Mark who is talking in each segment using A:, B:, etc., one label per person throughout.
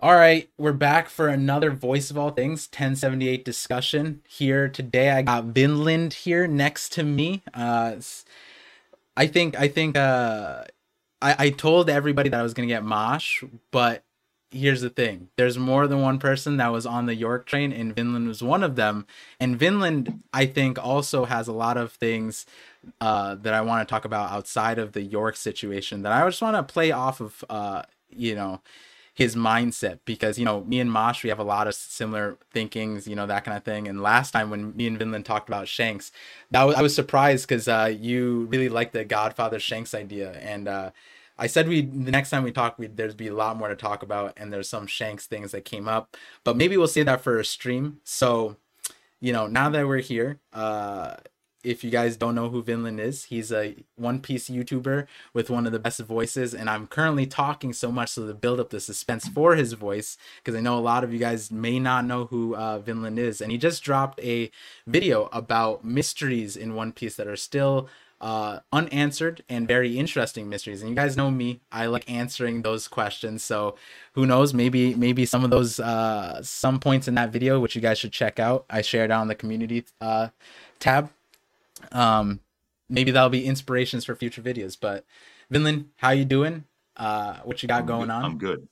A: All right, we're back for another Voice of All Things 1078 discussion. Here today, I got Vinland here next to me. Uh, I think I think uh, I, I told everybody that I was gonna get Mosh, but here's the thing: there's more than one person that was on the York train, and Vinland was one of them. And Vinland, I think, also has a lot of things uh, that I want to talk about outside of the York situation that I just want to play off of. Uh, you know his mindset because you know me and Mosh we have a lot of similar thinkings, you know that kind of thing. And last time when me and Vinland talked about Shanks, that was, I was surprised because uh, you really liked the Godfather Shanks idea, and uh, I said we the next time we talk, we'd there'd be a lot more to talk about, and there's some Shanks things that came up, but maybe we'll save that for a stream. So, you know, now that we're here, uh, if you guys don't know who Vinland is, he's a One Piece YouTuber with one of the best voices, and I'm currently talking so much so to build up the suspense for his voice because I know a lot of you guys may not know who uh, Vinland is, and he just dropped a video about mysteries in One Piece that are still uh, unanswered and very interesting mysteries. And you guys know me, I like answering those questions. So who knows? Maybe maybe some of those uh, some points in that video, which you guys should check out. I shared on the community uh, tab um, maybe that'll be inspirations for future videos. But Vinland, how you doing? Uh, what you got
B: I'm
A: going
B: good.
A: on?
B: I'm good.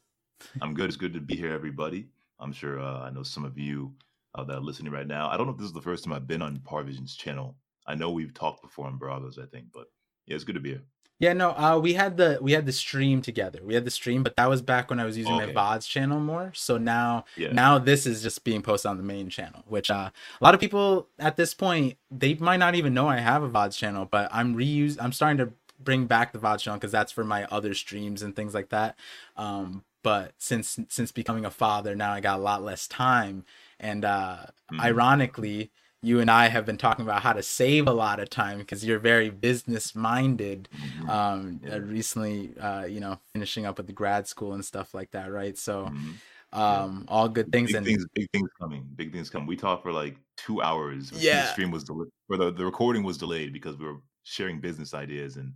B: I'm good. It's good to be here, everybody. I'm sure uh, I know some of you uh, that are listening right now. I don't know if this is the first time I've been on Parvision's channel. I know we've talked before on Bravos, I think, but yeah, it's good to be here.
A: Yeah, no, uh, we had the we had the stream together. We had the stream, but that was back when I was using
B: Okay.
A: my VODs channel more. So now,
B: Yeah.
A: now this is just being posted on the main channel. Which uh, a lot of people at this point they might not even know I have a VODs channel, but I'm reuse. I'm starting to bring back the VODs channel because that's for my other streams and things like that. Um, but since since becoming a father, now I got a lot less time, and uh,
B: Mhm.
A: ironically you and I have been talking about how to save a lot of time because you're very business minded.
B: Mhm.
A: Um, uh, recently, uh, you know, finishing up with the grad school and stuff like that, right? So,
B: Mhm.
A: um, all good things.
B: Big
A: And
B: things, big things coming. Big things coming. We talked for like two hours. The
A: Yeah.
B: stream was delayed, or the, the recording was delayed because we were sharing business ideas, and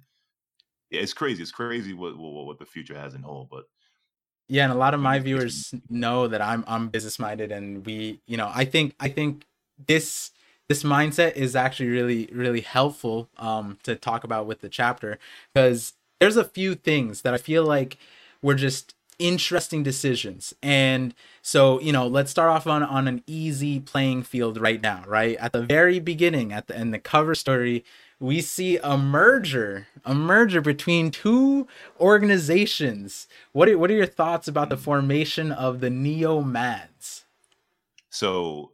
B: yeah, it's crazy. It's crazy what what, what the future has in hold. But
A: yeah, and a lot of my viewers know that I'm I'm business minded, and we, you know, I think I think this this mindset is actually really really helpful um to talk about with the chapter because there's a few things that I feel like were just interesting decisions. And so you know let's start off on on an easy playing field right now right? At the very beginning at the in the cover story we see a merger a merger between two organizations. What are, what are your thoughts about the formation of the neo mads
B: So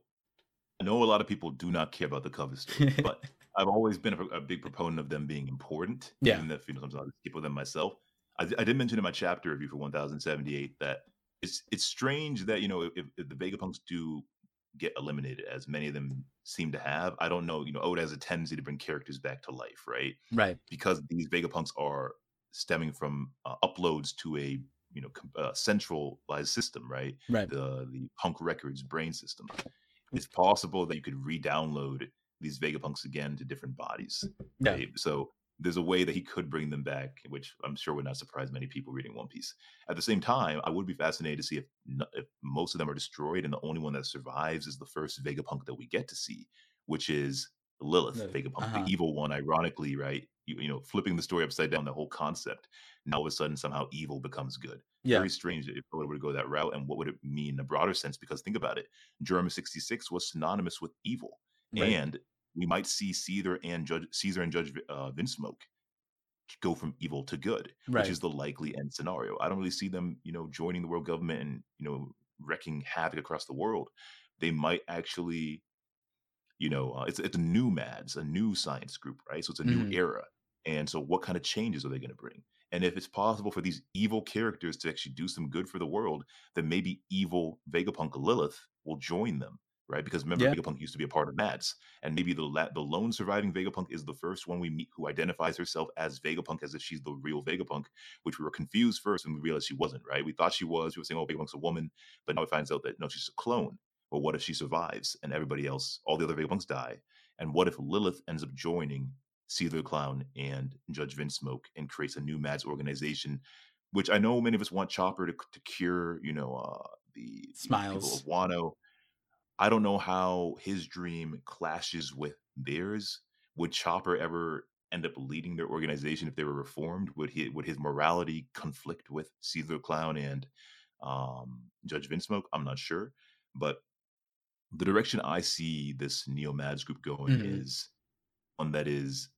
B: I know a lot of people do not care about the cover story, but I've always been a, a big proponent of them being important.
A: Yeah.
B: Even if you know sometimes I skip with them myself. I, I did mention in my chapter review for 1078 that it's it's strange that you know if, if the Vegapunks do get eliminated, as many of them seem to have, I don't know. You know, Oda has a tendency to bring characters back to life, right?
A: right
B: Because these Vegapunks are stemming from uh, uploads to a you know uh, centralized system, right?
A: right
B: the the Punk Records brain system. It's possible that you could re-download these Vegapunks again to different bodies.
A: yeah
B: Right? So there's a way that he could bring them back, which I'm sure would not surprise many people reading One Piece. At the same time, I would be fascinated to see if, if most of them are destroyed and the only one that survives is the first Vegapunk that we get to see, which is Lilith
A: Lilith,
B: Vegapunk,
A: uh-huh.
B: the evil one. Ironically, right? You, you know, flipping the story upside down, the whole concept. Now all of a sudden, somehow evil becomes good
A: yeah
B: very strange if Oda were to go that route. And what would it mean in a broader sense? Because think about it, Germa 66 was synonymous with evil.
A: right.
B: And we might see Caesar and Judge Caesar and Judge uh, Vinsmoke go from evil to good,
A: Right.
B: which is the likely end scenario. I don't really see them, you know, joining the world government and, you know, wrecking havoc across the world. They might actually, you know, uh, it's it's a new MADS, a new science group, right? So it's a new era. And so what kind of changes are they going to bring? And if it's possible for these evil characters to actually do some good for the world, then maybe evil Vegapunk Lilith will join them, right? Because remember,
A: Yeah.
B: Vegapunk used to be a part of Mads, and maybe the la- the lone surviving Vegapunk is the first one we meet who identifies herself as Vegapunk, as if she's the real Vegapunk, which we were confused first when we realized she wasn't, right? We thought she was. We were saying, "Oh, Vegapunk's a woman," but now it finds out that no, she's a clone. But what if she survives and everybody else, all the other Vegapunks die? And what if Lilith ends up joining The Clown and Judge Vinsmoke and creates a new Mads organization which I know many of us want Chopper to, to cure, you know, uh, the, the
A: Smiles.
B: people of Wano. I don't know how his dream clashes with theirs. Would Chopper ever end up leading their organization if they were reformed? Would he would his morality conflict with Caesar Clown and um, Judge Vinsmoke? I'm not sure, but the direction I see this Neo Mads group going
A: Mhm.
B: is one that is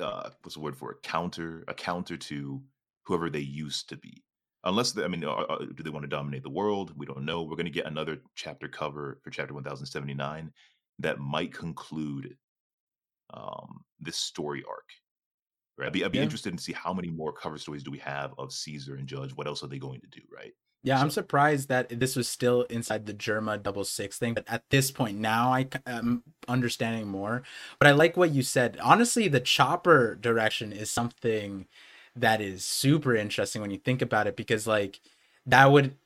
B: uh, what's the word for it? Counter a counter to whoever they used to be. Unless they, I mean, uh, uh, do they want to dominate the world? We don't know. We're going to get another chapter cover for chapter 1079 that might conclude um, this story arc. Right? I'd be, I'd be
A: Yeah.
B: interested in see how many more cover stories do we have of Caesar and Judge. What else are they going to do? Right?
A: Yeah, I'm surprised that this was still inside the Germa double six thing, but at this point now I am understanding more. But I like what you said. Honestly, the chopper direction is something that is super interesting when you think about it because like that would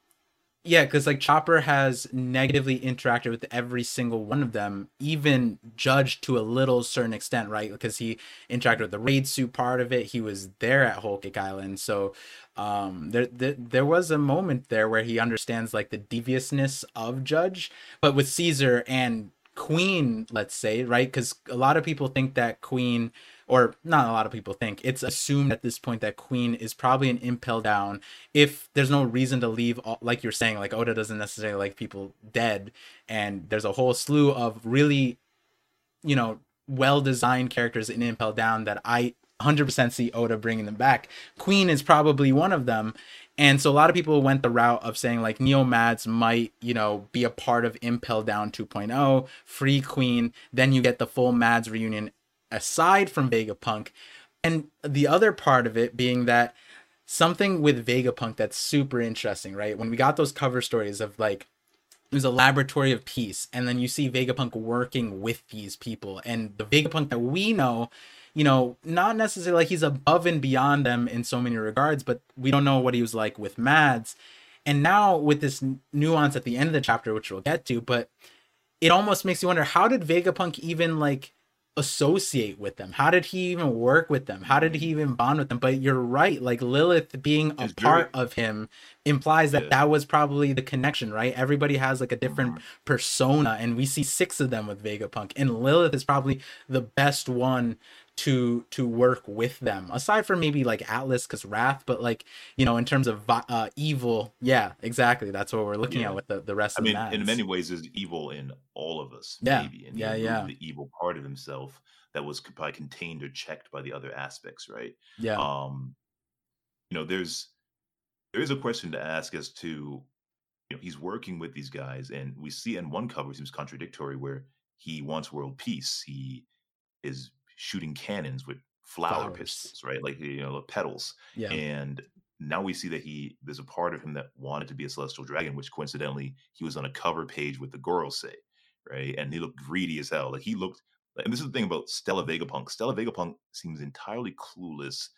A: yeah, because like Chopper has negatively interacted with every single one of them, even judged to a little certain extent, right? Because he interacted with the raid suit part of it. He was there at Whole Island, so um, there, there there was a moment there where he understands like the deviousness of Judge, but with Caesar and Queen, let's say, right? Because a lot of people think that Queen, or not a lot of people think, it's assumed at this point that Queen is probably an impel down if there's no reason to leave all, like you're saying like oda doesn't necessarily like people dead. And there's a whole slew of really you know well designed characters in impel down that i 100% see oda bringing them back. Queen is probably one of them. And so a lot of people went the route of saying like neo mads might you know be a part of impel down 2.0 free queen then you get the full mads reunion aside from vegapunk and the other part of it being that something with Vegapunk that's super interesting, right? When we got those cover stories of like it was a laboratory of peace, and then you see Vegapunk working with these people, and the Vegapunk that we know, you know, not necessarily like he's above and beyond them in so many regards, but we don't know what he was like with Mads. And now with this nuance at the end of the chapter, which we'll get to, but it almost makes you wonder how did Vegapunk even like associate with them? How did he even work with them? How did he even bond with them? But you're right, like Lilith being a part of him implies that
B: Yeah.
A: that was probably the connection, right? Everybody has like a different
B: Mhm.
A: persona, and we see six of them with Vegapunk, and Lilith is probably the best one to to work with them aside from maybe like atlas because wrath but like you know in terms of uh evil yeah exactly that's what we're looking
B: Yeah.
A: at with the, the rest
B: I
A: of
B: mean, in many ways, there's evil in all of us.
A: Yeah.
B: Maybe, and
A: Yeah, yeah.
B: The evil part of himself that was probably contained or checked by the other aspects, right?
A: yeah
B: um you know there's there is a question to ask as to you know he's working with these guys and we see in one cover it seems contradictory where he wants world peace he is shooting cannons with flower
A: Flowers.
B: pistols right? Like you know petals.
A: Yeah.
B: And now we see that he there's a part of him that wanted to be a celestial dragon which coincidentally he was on a cover page with the Gorosei, right? And he looked greedy as hell. Like he looked and this is the thing about Stella Vegapunk Stella Vegapunk seems entirely clueless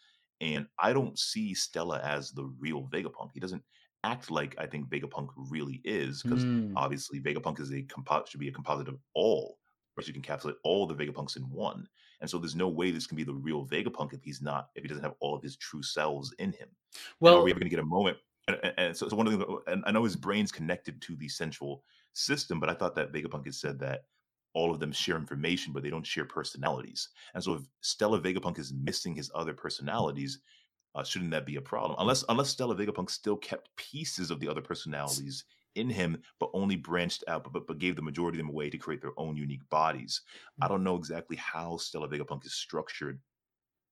B: and I don't see Stella as the real Vegapunk he doesn't act like I think Vegapunk really is because
A: Mm,
B: obviously Vegapunk is a compo- should be a composite of all or should encapsulate all the Vegapunks in one and so there's no way this can be the real Vegapunk if he's not if he doesn't have all of his true selves in him well,
A: well
B: are we ever going to get a moment? And, and, and so, so one of the and I know his brain's connected to the central system, but I thought that Vegapunk had said that all of them share information, but they don't share personalities. And so, if Stella Vegapunk is missing his other personalities, uh, shouldn't that be a problem? Unless unless Stella Vegapunk still kept pieces of the other personalities in him, but only branched out, but, but but gave the majority of them away to create their own unique bodies. I mm. don't know exactly how Stella Vegapunk is structured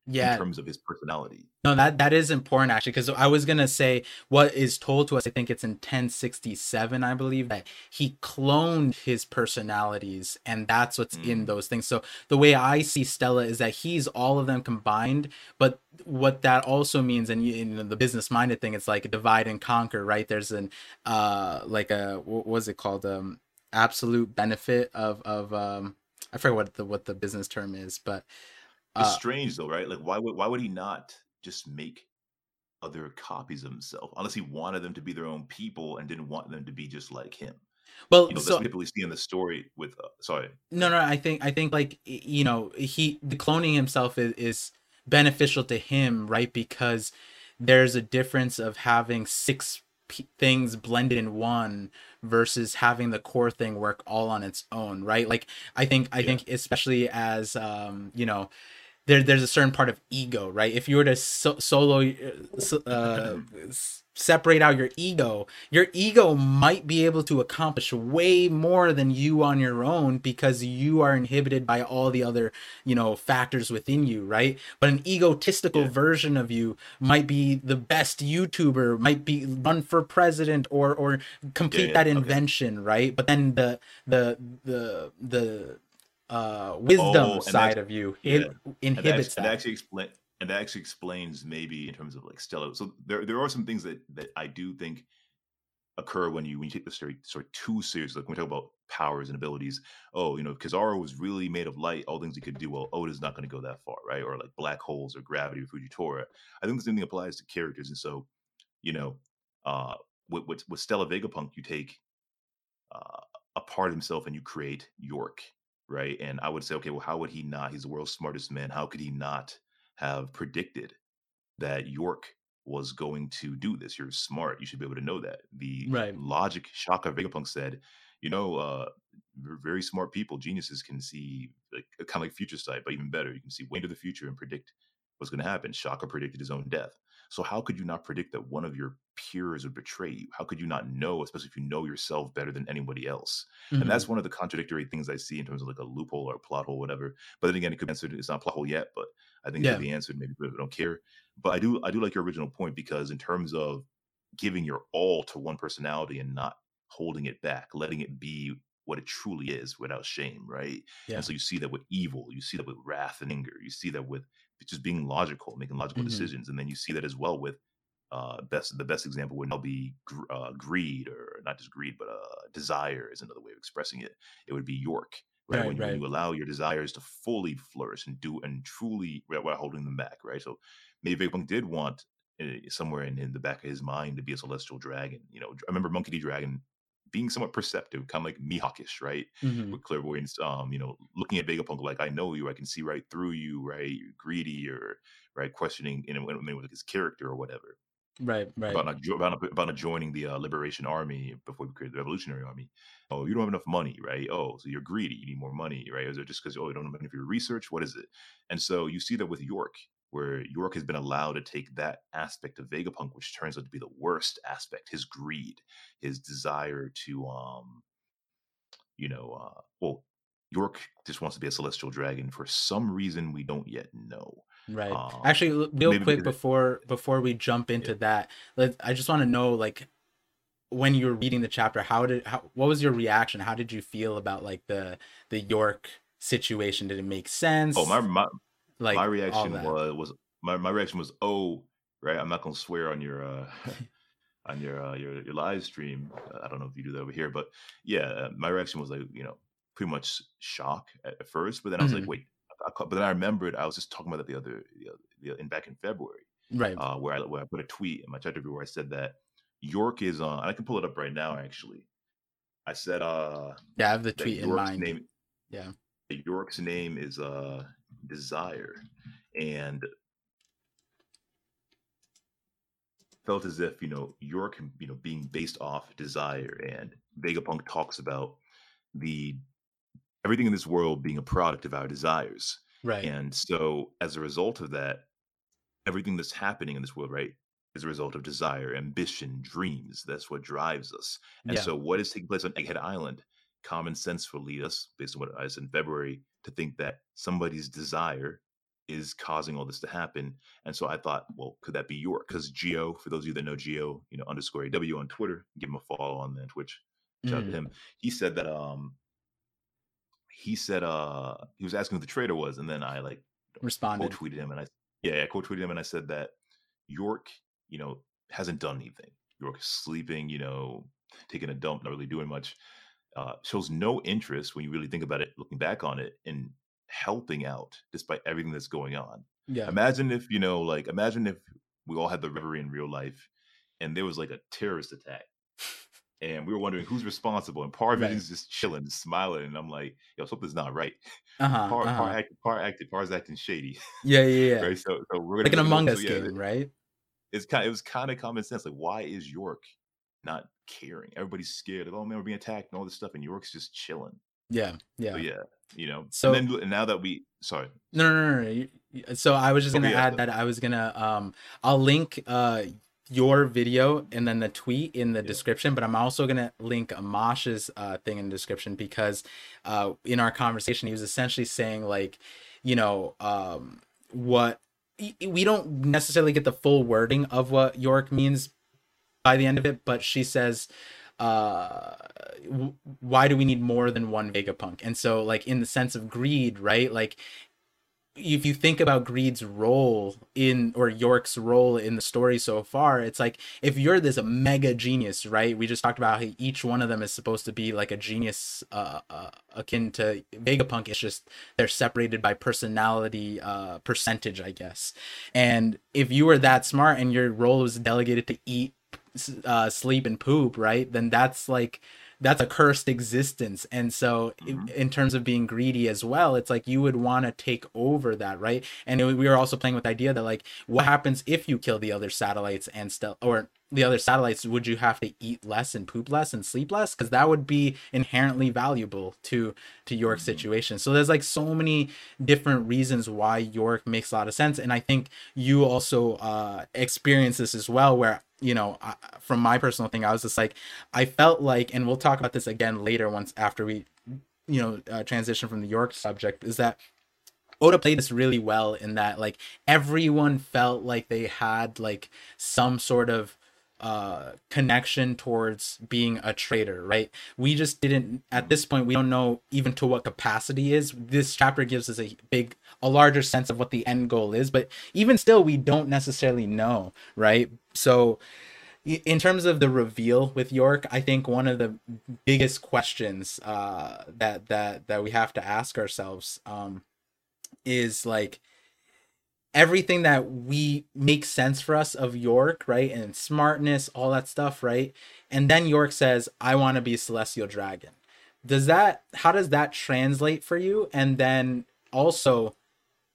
A: yeah
B: in terms of his personality.
A: No, that that is important actually, because I was gonna say what is told to us. I think it's in 1067, I believe, that he cloned his personalities, and that's what's in
B: Mm.
A: those things. So the way I see Stella is that he's all of them combined, but what that also means, and you- in the business minded thing, it's like divide and conquer, right? There's an uh like a what was it called um absolute benefit of of um I forget what the what the business term is, but
B: It's
A: uh,
B: strange though, right? Like why would why would he not just make other copies of himself unless he wanted them to be their own people and didn't want them to be just like him?
A: well,
B: You know, that's
A: so
B: what people see in the story with uh, sorry.
A: No, no, I think I think like you know he the cloning himself is, is beneficial to him, right? Because there's a difference of having six p- things blended in one versus having the core thing work all on its own right like i think i
B: Yeah.
A: think especially as um you know there, there's a certain part of ego right if you were to so- solo uh, uh, separate out your ego your ego might be able to accomplish way more than you on your own because you are inhibited by all the other you know factors within you right but an egotistical
B: Yeah.
A: version of you might be the best youtuber might be run for president or or complete
B: yeah,
A: that
B: okay.
A: invention right but then the the the the uh wisdom
B: Oh,
A: side of you
B: yeah.
A: it
B: and that,
A: inhibits
B: and
A: that
B: that actually explain and that actually explains maybe in terms of like Stella. So there there are some things that that I do think occur when you when you take the story sort of too seriously. Like when we talk about powers and abilities, oh, you know, Kizaru was really made of light, all things he could do. Well, Oda's not going to go that far, right? Or like black holes or gravity with Fujitora. I think the same thing applies to characters. And so, you know, uh with with, with Stella Vegapunk, you take uh, a part of himself and you create York, right? And I would say, okay, well, how would he not? He's the world's smartest man. How could he not have predicted that York was going to do this? You're smart. You should be able to know that. The
A: Right.
B: logic Shaka Vegapunk said, you know, uh, very smart people, geniuses can see like kind of like future sight, but even better, you can see way into the future and predict what's going to happen. Shaka predicted his own death. So how could you not predict that one of your peers would betray you? How could you not know, especially if you know yourself better than anybody else?
A: Mhm.
B: And that's one of the contradictory things I see in terms of like a loophole or a plot hole, whatever. But then again, it could be answered. It's not a plot hole yet, but I think it
A: Yeah.
B: could be answered. Maybe people don't care. But I do, I do like your original point because in terms of giving your all to one personality and not holding it back, letting it be what it truly is without shame, right?
A: Yeah.
B: And so you see that with evil, you see that with wrath and anger, you see that with just being logical, making logical
A: Mhm.
B: decisions, and then you see that as well with uh best the best example would now be gr- uh, greed or not just greed but uh desire is another way of expressing it. It would be york right,
A: Right,
B: when, you, when you allow your desires to fully flourish and do and truly while holding them back right? So maybe Vegapunk did want uh, somewhere in, in the back of his mind to be a celestial dragon you know? I remember monkey d. Dragon being somewhat perceptive kind of like mihawkish right?
A: Mhm.
B: with clairvoyance, um, you know, looking at Vegapunk like I know you, I can see right through you, right? You're greedy or right? Questioning, when- when with his character or whatever
A: right right
B: about not about about not joining the uh, Liberation Army before we created the Revolutionary Army. Oh, you don't have enough money, right? Oh, so you're greedy. You need more money, right? Is it just because oh you don't have enough of your research? What is it? And so you see that with York, where York has been allowed to take that aspect of Vegapunk, which turns out to be the worst aspect, his greed, his desire to um, you know, uh, well, York just wants to be a celestial dragon for some reason we don't yet know.
A: Right.
B: Um,
A: Actually, real quick before before we jump into that, let I just want to know like when you were reading the chapter, how did how what was your reaction? How did you feel about like the the York situation? Did it make sense?
B: Oh, my my,
A: like
B: my reaction was was my, my reaction was oh right i'm not gonna swear on your uh on your uh your, your live stream i don't know if you do that over here but yeah uh, my reaction was like you know pretty much shock at, at first but then i was
A: Mhm.
B: like wait I, ca- but then i remembered i was just talking about that the other the, other- the, in back in february
A: right.
B: uh where i where i put a tweet in my chat review where i said that york is on and i can pull it up right now actually i said uh
A: yeah, I have the tweet in
B: York's
A: mind.
B: name
A: Yeah.
B: York's name is uh Desire and felt as if, you know, York, you know, being based off desire and Vegapunk talks about the everything in this world being a product of our desires.
A: Right.
B: And so as a result of that, everything that's happening in this world, right, is a result of desire, ambition, dreams. That's what drives us. And
A: Yeah.
B: so what is taking place on Egghead Island? Common sense will lead us, based on what I said in February, to think that somebody's desire is causing all this to happen. And so I thought, well, could that be York? Because Geo, for those of you that know Geo, you know, underscore AW on Twitter, give him a follow on the Twitch. Shout out
A: Mhm.
B: to him. He said that um he said uh he was asking who the trader was, and then I like
A: Responded.
B: quote tweeted him and I yeah, I quote tweeted him and I said that York, you know, hasn't done anything. York is sleeping, you know, taking a dump, not really doing much. Uh, shows no interest when you really think about it, looking back on it, in helping out despite everything that's going on.
A: Yeah.
B: Imagine if, you know, like imagine if we all had the reverie in real life and there was like a terrorist attack and we were wondering who's responsible and of
A: Right.
B: just chilling, smiling, and I'm like, yo, something's not right.
A: Uh-huh.
B: Par,
A: uh-huh.
B: par, act, par acting, par's acting shady.
A: Yeah, yeah, yeah.
B: right? So, so we're gonna
A: Like an
B: so-
A: Among
B: so
A: Us
B: yeah,
A: game, right?
B: it's kind. It was kind of common sense. Like, why is York not caring? Everybody's scared. Like, oh man, we're being attacked and all this stuff, and York's just chilling.
A: Yeah, yeah,
B: So yeah, you know.
A: So-
B: and then and now that we, sorry,
A: No, no, no, no. So I was just gonna
B: yeah.
A: add that I was gonna um I'll link uh your video and then the tweet in the
B: Yeah.
A: description, but I'm also gonna link Amash's uh thing in the description because uh in our conversation he was essentially saying like, you know, um what we don't necessarily get the full wording of what York means by the end of it, but she says uh why do we need more than one vegapunk and so like in the sense of greed right like if you think about greed's role in or york's role in the story so far it's like if you're this mega genius right? We just talked about how each one of them is supposed to be like a genius uh, uh akin to vegapunk. It's just they're separated by personality uh percentage i guess. And if you were that smart and your role was delegated to eat uh, sleep and poop, right? Then that's like that's a cursed existence. And so, in,
B: Mhm.
A: in terms of being greedy as well, it's like you would want to take over that, right? And it, we were also playing with the idea that like, what happens if you kill the other satellites and still, or the other satellites? Would you have to eat less and poop less and sleep less? Because that would be inherently valuable to to York's
B: Mhm.
A: situation. So there's like so many different reasons why York makes a lot of sense, and I think you also uh, experience this as well, where you know, I, from my personal thing, I was just like, I felt like, and we'll talk about this again later once after we, you know, uh, transition from the York subject, is that Oda played this really well in that like everyone felt like they had like some sort of uh connection towards being a traitor right? We just didn't at this point we don't know even to what capacity is. This chapter gives us a big a larger sense of what the end goal is but even still we don't necessarily know right so in terms of the reveal with York, I think one of the biggest questions uh, that that that we have to ask ourselves um, is like everything that we makes sense for us of York, right, and smartness, all that stuff, right, and then York says, "I want to be a celestial dragon." Does that? How does that translate for you? And then also,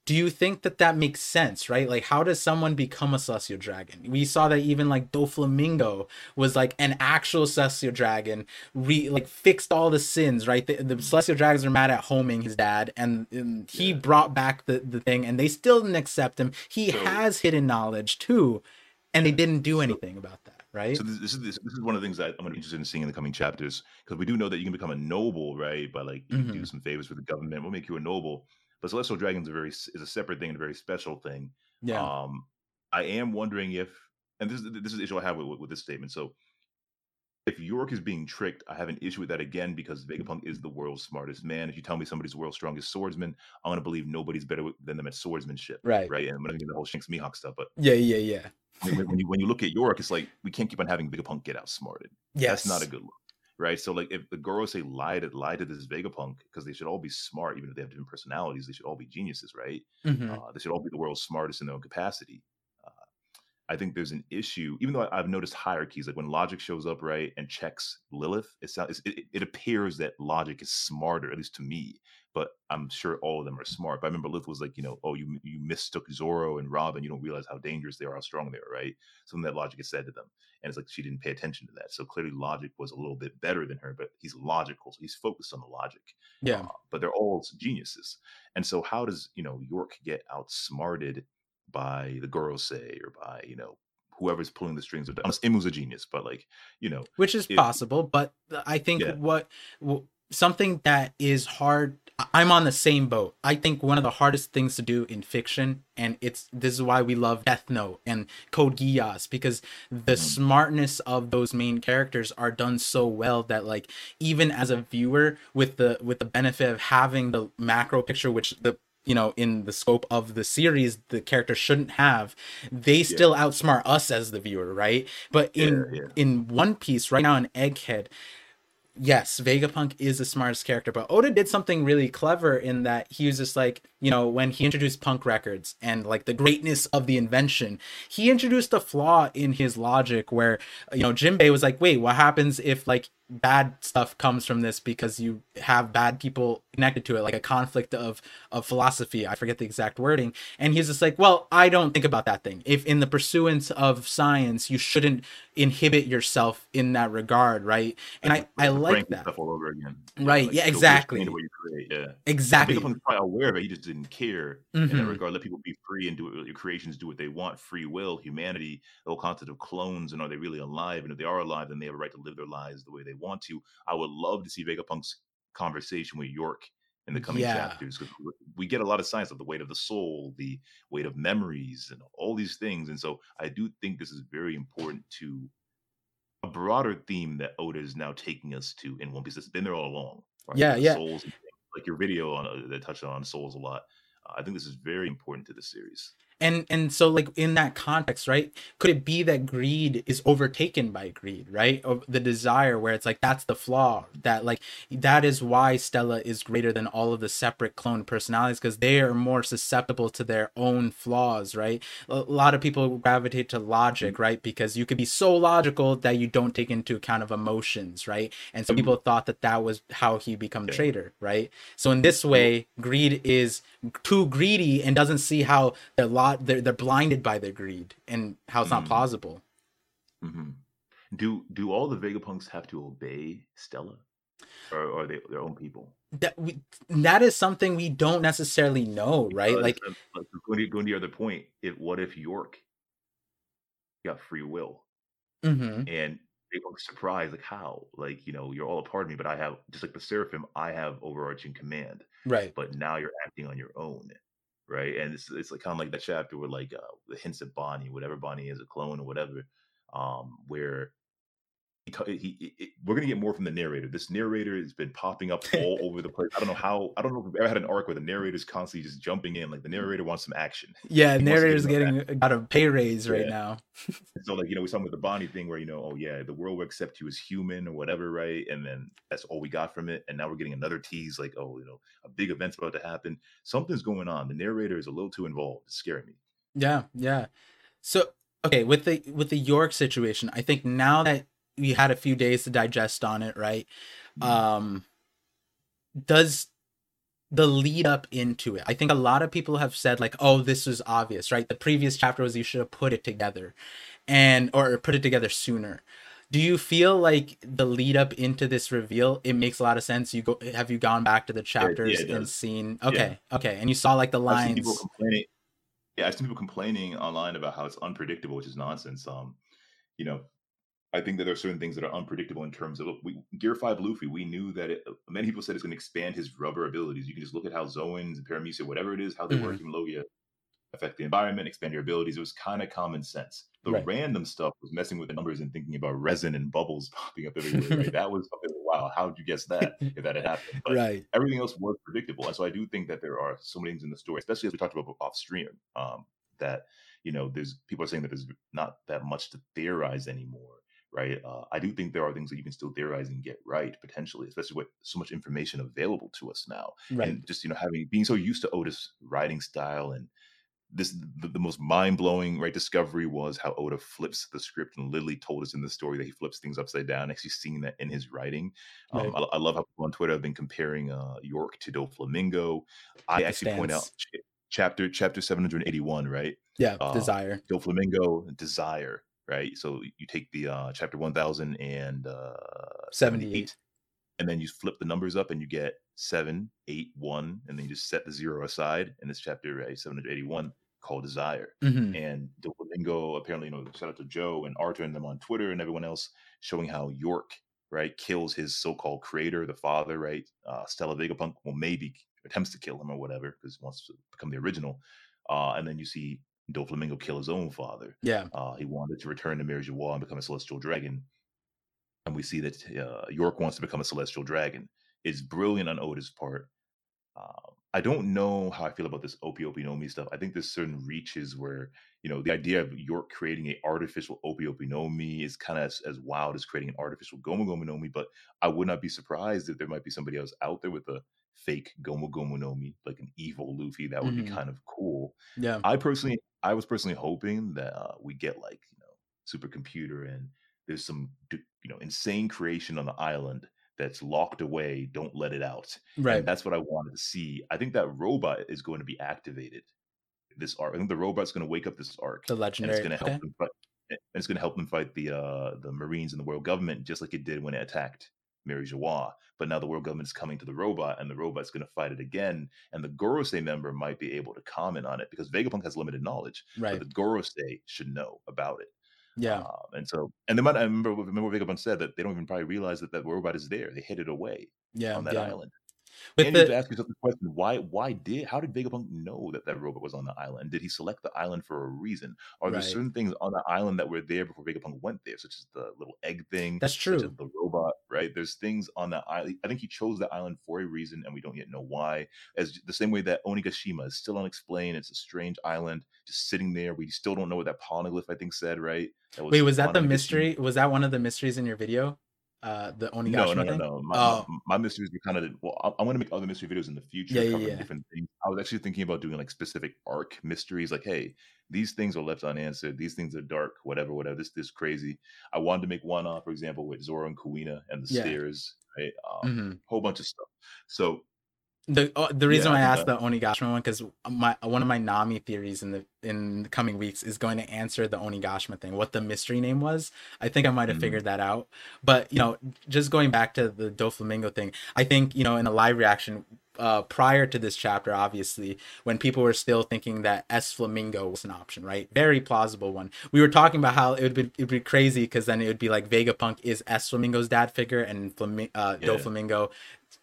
A: do you think that that makes sense right like how does someone become a celestial dragon we saw that even like doflamingo was like an actual celestial dragon re like fixed all the sins right the, the celestial dragons are mad at homing his dad and, and he
B: Yeah.
A: brought back the, the thing and they still didn't accept him he
B: So-
A: has hidden knowledge too and they didn't do
B: So-
A: anything about that right
B: So this, this is this, this is one of the things that I'm going to be interested in seeing in the coming chapters because we do know that you can become a noble, right? By like you do
A: Mhm.
B: some favors for the government, we'll make you a noble. But celestial dragons are very is a separate thing and a very special thing.
A: yeah
B: Um, I am wondering if, and this is this is the issue I have with, with, this statement. So, if York is being tricked, I have an issue with that again because Vegapunk is the world's smartest man. If you tell me somebody's the world's strongest swordsman, I'm going to believe nobody's better than them at swordsmanship,
A: right
B: right? And I'm going to get the whole Shanks Mihawk stuff. But
A: yeah yeah yeah
B: when, when you when you look at York, it's like we can't keep on having Vegapunk get outsmarted.
A: yes
B: That's not a good look, right? So like if the Gorosei lie to lie to this Vegapunk because they should all be smart, even if they have different personalities, they should all be geniuses, right?
A: Mhm.
B: Uh, they should all be the world's smartest in their own capacity. I think there's an issue, even though I- I've noticed hierarchies, like when Logic shows up, right, and checks Lilith, it sounds it, it- it appears that Logic is smarter, at least to me. But I'm sure all of them are smart. But I remember Lilith was like, you know, oh, you you mistook Zoro and Robin, you don't realize how dangerous they are, how strong they are, right? Something that Logic has said to them, and it's like she didn't pay attention to that. So clearly, Logic was a little bit better than her, but he's logical, so he's focused on the logic
A: yeah
B: uh, but they're all geniuses. And so, how does you know York get outsmarted by the Gorosei or by you know whoever's pulling the strings? Of unless Imu's a genius, but like you know,
A: which is
B: It-
A: possible but i think
B: Yeah.
A: what something that is hard i'm on the same boat i think one of the hardest things to do in fiction and it's this is why we love death note and code geass because the
B: Mhm.
A: smartness of those main characters are done so well that like even as a viewer with the with the benefit of having the macro picture which the you know in the scope of the series the character shouldn't have they still outsmart us as the viewer right but in
B: Yeah, yeah.
A: in one piece right now in egghead yes vegapunk is the smartest character but oda did something really clever in that he was just like you know, when he introduced punk records and like the greatness of the invention, he introduced a flaw in his logic where, you know, Jinbei was like, wait, what happens if like bad stuff comes from this because you have bad people connected to it like a conflict of of philosophy i forget the exact wording and he's just like well i don't think about that thing if in the pursuance of science you shouldn't inhibit yourself in that regard right and i i like that
B: stuff all over again
A: right
B: Like,
A: yeah exactly
B: you create, yeah
A: exactly
B: probably aware of it. He just didn't care in that
A: Mhm.
B: regard. Let people be free and do it. Your creations do what they want. Free will, humanity, the whole concept of clones, and are they really alive? And if they are alive, then they have a right to live their lives the way they want to. I would love to see Vegapunk's conversation with York in the coming
A: Yeah.
B: chapters we get a lot of science of the weight of the soul, the weight of memories, and all these things. And so I do think this is very important to a broader theme that Oda is now taking us to in One Piece. It's been there all along. right?
A: Yeah, yeah.
B: Souls like your video on uh, that touched on souls a lot. Uh, I think this is very important to the series.
A: And and so like in that context right could it be that greed is overtaken by greed right? Of the desire where it's like that's the flaw that like that is why stella is greater than all of the separate clone personalities because they are more susceptible to their own flaws right? A lot of people gravitate to logic right? Because you could be so logical that you don't take into account of emotions right? And so people thought that that was how he become
B: Yeah.
A: traitor right? So in this way greed is too greedy and doesn't see how they're lot they're, they're blinded by their greed and how it's not
B: Mm.
A: plausible.
B: Hmm Do do all the Vegapunks have to obey Stella, or are they their own people?
A: that we, that is something we don't necessarily know right?
B: Because,
A: like
B: going to going to your other point, if what if York got free will?
A: Mhm,
B: and they were surprised, like how, like you know, you're all a part of me, but I have just like the Seraphim, I have overarching command.
A: right.
B: But now you're acting on your own right? And it's, it's like kind of like that chapter where like uh the hints of bonnie whatever bonnie is a clone or whatever um where he, he, he- we're gonna get more from the narrator. This narrator has been popping up all over the place. I don't know how i don't know if we've ever had an arc where the narrator's constantly just jumping in like the mm. narrator wants some action.
A: Yeah
B: He
A: narrator's getting got a pay raise right
B: Yeah.
A: now.
B: So like you know we saw with the bonnie thing where you know oh yeah the world will accept you as human or whatever right? And then that's all we got from it. And now we're getting another tease like oh you know a big event's about to happen. Something's going on. The narrator is a little too involved. It's scaring me.
A: Yeah yeah. So okay with the with the york situation i think now that we had a few days to digest on it right?
B: Mhm.
A: um does the lead up into it i think a lot of people have said like oh this was obvious right? The previous chapter was you should have put it together and or put it together sooner. Do you feel like the lead up into this reveal it makes a lot of sense? You go have you gone back to the chapters
B: it
A: and seen okay okay and you saw like the lines
B: people complaining yeah i've seen people complaining online about how it's unpredictable which is nonsense um you know I think that there are certain things that are unpredictable in terms of we, Gear Five Luffy. We knew that it, many people said it's going to expand his rubber abilities. You can just look at how Zoans and Paramecia, whatever it is, how they work in Logia, affect the environment, expand your abilities. It was kind of common sense. The
A: Right.
B: random stuff was messing with the numbers and thinking about resin and bubbles popping up everywhere. Right? that was something. Wow, how did you guess that if that had happened? But
A: right
B: everything else was predictable. And so I do think that there are so many things in the story, especially as we talked about off stream, um, that you know, there's people are saying that there's not that much to theorize anymore, right? Uh, I do think there are things that you can still theorize and get right potentially, especially with so much information available to us now,
A: right
B: and just you know having being so used to Oda's writing style and this the, the most mind-blowing right discovery was how Oda flips the script and literally told us in the story that he flips things upside down. Actually seeing that in his writing. Um, I, I love how people on Twitter have been comparing uh, York to Doflamingo. I
A: the
B: actually point out ch- chapter chapter 781, right?
A: yeah
B: uh,
A: desire
B: Doflamingo desire, right? So you take the uh chapter 1078
A: 78
B: and then you flip the numbers up and you get seven, eight, one, and then you just set the zero aside And this chapter, right? 781 called desire.
A: Mhm.
B: And Doflamingo, apparently, you know, shout out to Joe and Arthur and them on Twitter and everyone else showing how York, right, kills his so-called creator, the father, right? Uh, Stella Vegapunk, well, maybe attempts to kill him or whatever because he wants to become the original. Uh, and then you see Doflamingo kill his own father.
A: yeah
B: Uh, he wanted to return to Mary Geoise and become a celestial dragon. And we see that uh, York wants to become a celestial dragon. It's brilliant on Oda's part. Um, I don't know how I feel about this Ope Ope no Mi stuff. I think there's certain reaches where you know the idea of York creating an artificial Ope Ope no Mi is kind of as, as wild as creating an artificial Gomu Gomu no Mi, But I would not be surprised if there might be somebody else out there with a fake Gomu Gomu no Mi, like an evil Luffy. That would
A: Mhm.
B: be kind of cool.
A: Yeah.
B: I personally, I was personally hoping that uh, we get like you know supercomputer and there's some you know insane creation on the island that's locked away. Don't let it out.
A: Right.
B: And that's what I wanted to see. I think that robot is going to be activated. This arc. I think the robot's going to wake up this arc,
A: The
B: and it's
A: legendary.
B: going to help
A: Okay.
B: them fight. And it's going to help them fight the uh, the Marines and the world government, just like it did when it attacked Mary Geoise. But now the world government is coming to the robot, and the robot's going to fight it again. And the Gorosei member might be able to comment on it because Vegapunk has limited knowledge,
A: Right.
B: but the Gorosei should know about it.
A: Yeah.
B: Um, and so, and they might. I remember. Remember, what Vegapunk said that they don't even probably realize that that robot is there. They hid it away
A: Yeah.
B: on that
A: Yeah.
B: island.
A: With
B: and you have to ask yourself the question: Why? Why did? How did Vegapunk know that that robot was on the island? Did he select the island for a reason? Are there
A: Right.
B: certain things on the island that were there before Vegapunk went there, such as the little egg thing,
A: that's true.
B: the robot? Right? There's things on that island. I think he chose the island for a reason, and we don't yet know why. As the same way that Onigashima is still unexplained. It's a strange island just sitting there. We still don't know what that poneglyph I think said. Right? That
A: Wait, was that the mystery? Was that one of the mysteries in your video? Uh, the Onigashima
B: No, no, no, no. My,
A: Oh.
B: my, my mysteries were kind of well. I- I'm going to make other mystery videos in the future
A: Yeah, yeah,
B: covering
A: yeah.
B: different things. I was actually thinking about doing like specific arc mysteries, like, hey, these things are left unanswered. These things are dark. Whatever, whatever. This this crazy. I wanted to make one, uh, for example, with Zoro and Kuina and the
A: Yeah.
B: stairs. Right, um,
A: Mhm.
B: whole bunch of stuff. So
A: The uh, the reason
B: Yeah,
A: why I asked
B: think
A: the Onigashima one because my one of my Nami theories in the in the coming weeks is going to answer the Onigashima thing. What the mystery name was, I think I might have
B: Mhm.
A: figured that out. But you know, just going back to the Doflamingo thing, I think you know in a live reaction. Uh, prior to this chapter, obviously, when people were still thinking that S Flamingo was an option, right? Very plausible one. We were talking about how it would be it'd be crazy because then it would be like Vegapunk is S Flamingo's dad figure and Flami- uh,
B: Yeah.
A: Doflamingo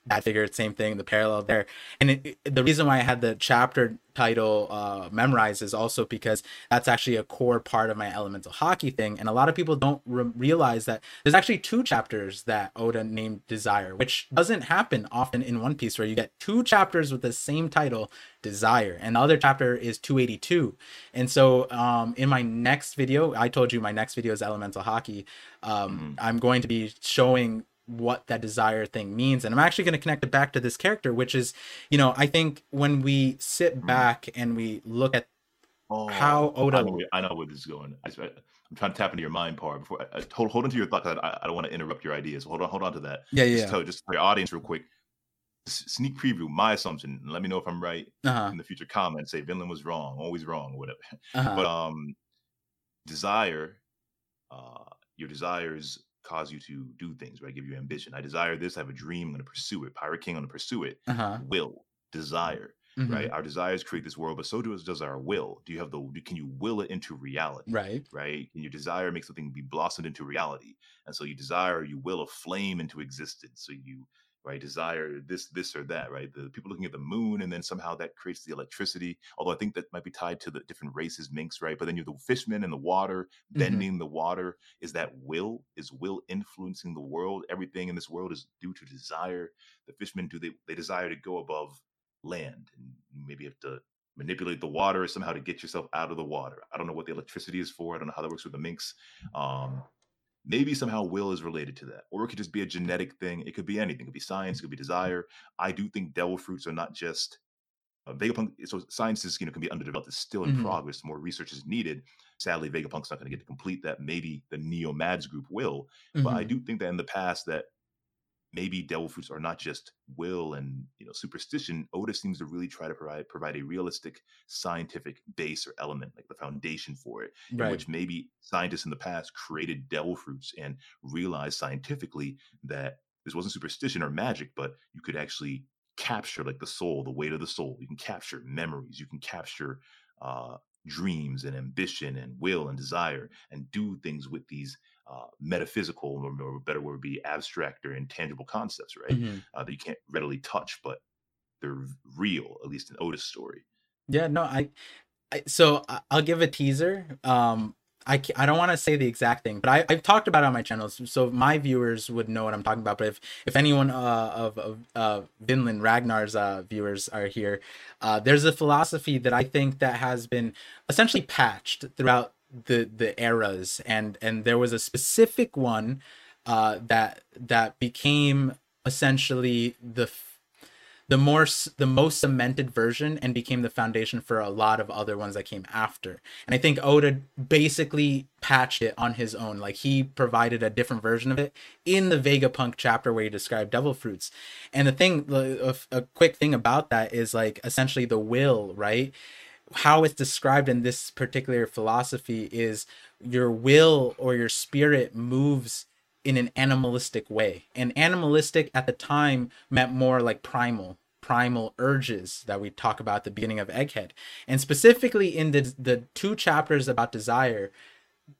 A: that figure same thing the parallel there. And it, it- the reason why i had the chapter title uh memorized is also because that's actually a core part of my elemental hockey thing. And a lot of people don't re- realize that there's actually two chapters that oda named desire which doesn't happen often in one piece where you get two chapters with the same title desire and the other chapter is 282 and so um in my next video i told you my next video is elemental hockey. Um i'm going to be showing what that desire thing means and i'm actually going to connect it back to this character which is you know i think when we sit back and we look at
B: oh,
A: How Oda-
B: I know, where- I know where this is going. I, am trying to tap into your mind part before. I, I, hold hold on to your thought. I, I don't want to interrupt your ideas. Hold on, hold on to that.
A: yeah
B: Just
A: yeah
B: tell just for your audience real quick. Sneak preview. My assumption. and Let me know if I'm right
A: uh-huh
B: in the future comments say Vinland was wrong, always wrong, whatever.
A: uh-huh
B: But um desire, uh your desires cause you to do things, right? Give you ambition. I desire this, I have a dream, I'm gonna pursue it. Pirate King, I'm gonna pursue it.
A: uh-huh
B: Will, desire,
A: mhm,
B: right? Our desires create this world, but so does does our will. Do you have the can you will it into reality?
A: right
B: Right? Can your desire make something be blossomed into reality? And so you desire, you will a flame into existence. So you right desire this this or that right? The people looking at the moon and then somehow that creates the electricity although i think that might be tied to the different races minks right? But then you're the fishmen in the water
A: Mhm.
B: bending the water. Is that will? Is will influencing the world? Everything in this world is due to desire. The fishmen do they they desire to go above land and maybe have to manipulate the water somehow to get yourself out of the water. I don't know what the electricity is for. I don't know how that works with the minks. Um maybe somehow will is related to that or it could just be a genetic thing it could be anything it could be science it could be desire i do think devil fruits are not just uh, vegapunk so science is you know can be underdeveloped it's still in
A: Mhm.
B: progress more research is needed sadly vegapunk's not going to get to complete that maybe the neo mads group will but i
A: mhm,
B: do think that in the past that maybe devil fruits are not just will and you know superstition. Oda seems to really try to provide provide a realistic scientific base or element like the foundation for it in which maybe scientists in the past created devil fruits and realized scientifically that this wasn't superstition or magic, but you could actually capture like the soul, the weight of the soul. You can capture memories, you can capture uh, dreams and ambition and will and desire, and do things with these uh, metaphysical, or, a better word would be abstract or intangible concepts, right?
A: mhm.
B: Uh, that you can't readily touch, but they're real, at least in Oda's story.
A: Yeah, no, I, I so I'll give a teaser. Um, I, I don't want to say the exact thing, but I, I've talked about it on my channel, so my viewers would know what I'm talking about. But if if anyone uh, of of uh, Vinland Ragnar's uh, viewers are here, uh, there's a philosophy that I think that has been essentially patched throughout the the eras, and and there was a specific one uh, that that became essentially the the more the most cemented version and became the foundation for a lot of other ones that came after. And I think Oda basically patched it on his own. Like he provided a different version of it in the Vegapunk chapter where he described devil fruits. And the thing, a, a quick thing about that is like essentially the will, right? How it's described in this particular philosophy is your will or your spirit moves in an animalistic way. And animalistic at the time meant more like primal, primal urges that we talk about at the beginning of Egghead. And specifically in the the two chapters about desire,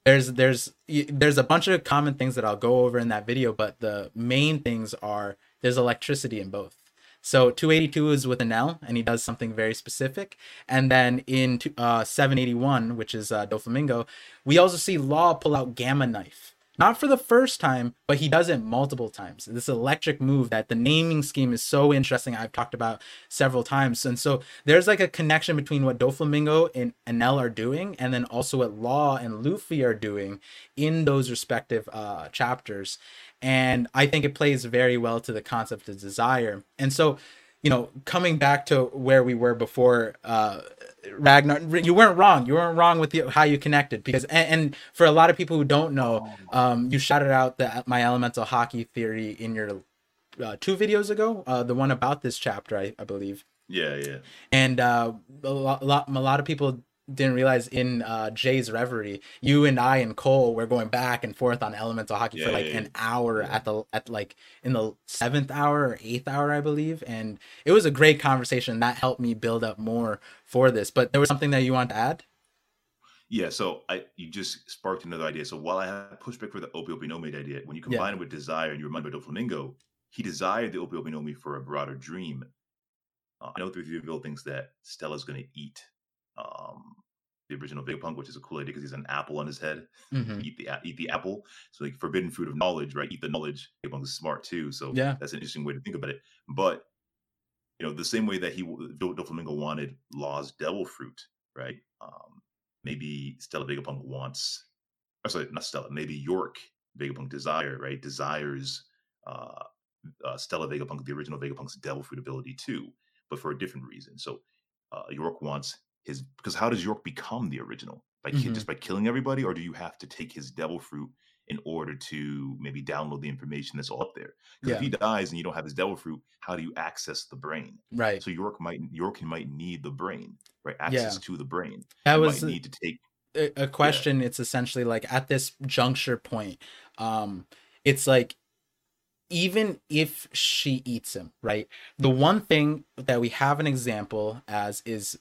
A: there's there's there's a bunch of common things that I'll go over in that video, but the main things are there's electricity in both. So 282 is with Enel, and he does something very specific. And then in uh, 781, which is uh, Doflamingo, we also see Law pull out Gamma Knife not for the first time, but he does it multiple times. This electric move that the naming scheme is so interesting. I've talked about several times. And so there's like a connection between what Doflamingo and Enel are doing, and then also what Law and Luffy are doing in those respective uh, chapters. And I think it plays very well to the concept of desire. And so, you know, coming back to where we were before, uh, Ragnar, you weren't wrong. You weren't wrong with the, how you connected because, and, and, for a lot of people who don't know, um, you shouted out the my elemental haki theory in your uh, two videos ago, uh, the one about this chapter, I, I believe.
B: Yeah, yeah.
A: And uh, a lot, a lot of people didn't realize in uh, Jay's Reverie, you and I and Cole were going back and forth on elemental haki yeah, for like yeah, an hour yeah. at the at like in the seventh hour or eighth hour, I believe, and it was a great conversation that helped me build up more for this. But there was something that you want to add.
B: Yeah, so I you just sparked another idea. So while I had pushback for the Ope Ope no Mi idea, when you combine it with desire and you remind me of Doflamingo, he desired the Ope Ope no Mi for a broader dream. Uh, I know through the reveal things that Stella's going to eat um, the original Vegapunk, which is a cool idea because he's an apple on his head. Mm-hmm. Eat the eat the apple. So like forbidden fruit of knowledge, right? Eat the knowledge. Vegapunk is smart too. So yeah, that's an interesting way to think about it. But you know, the same way that he Doflamingo wanted Law's devil fruit, right? Um, maybe Stella Vegapunk wants, or sorry, not Stella. Maybe York Vegapunk desire, right? Desires uh, uh, Stella Vegapunk, the original Vegapunk's devil fruit ability too, but for a different reason. So uh, York wants his because how does York become the original? By mm-hmm. just by killing everybody, or do you have to take his devil fruit in order to maybe download the information that's all up there? Because yeah. if he dies and you don't have his devil fruit, how do you access the brain?
A: Right.
B: So York might York might need the brain, right? Access yeah. to the brain.
A: That was need to take a, a question. Yeah. It's essentially like at this juncture point, um, it's like even if she eats him, right? The one thing that we have an example as is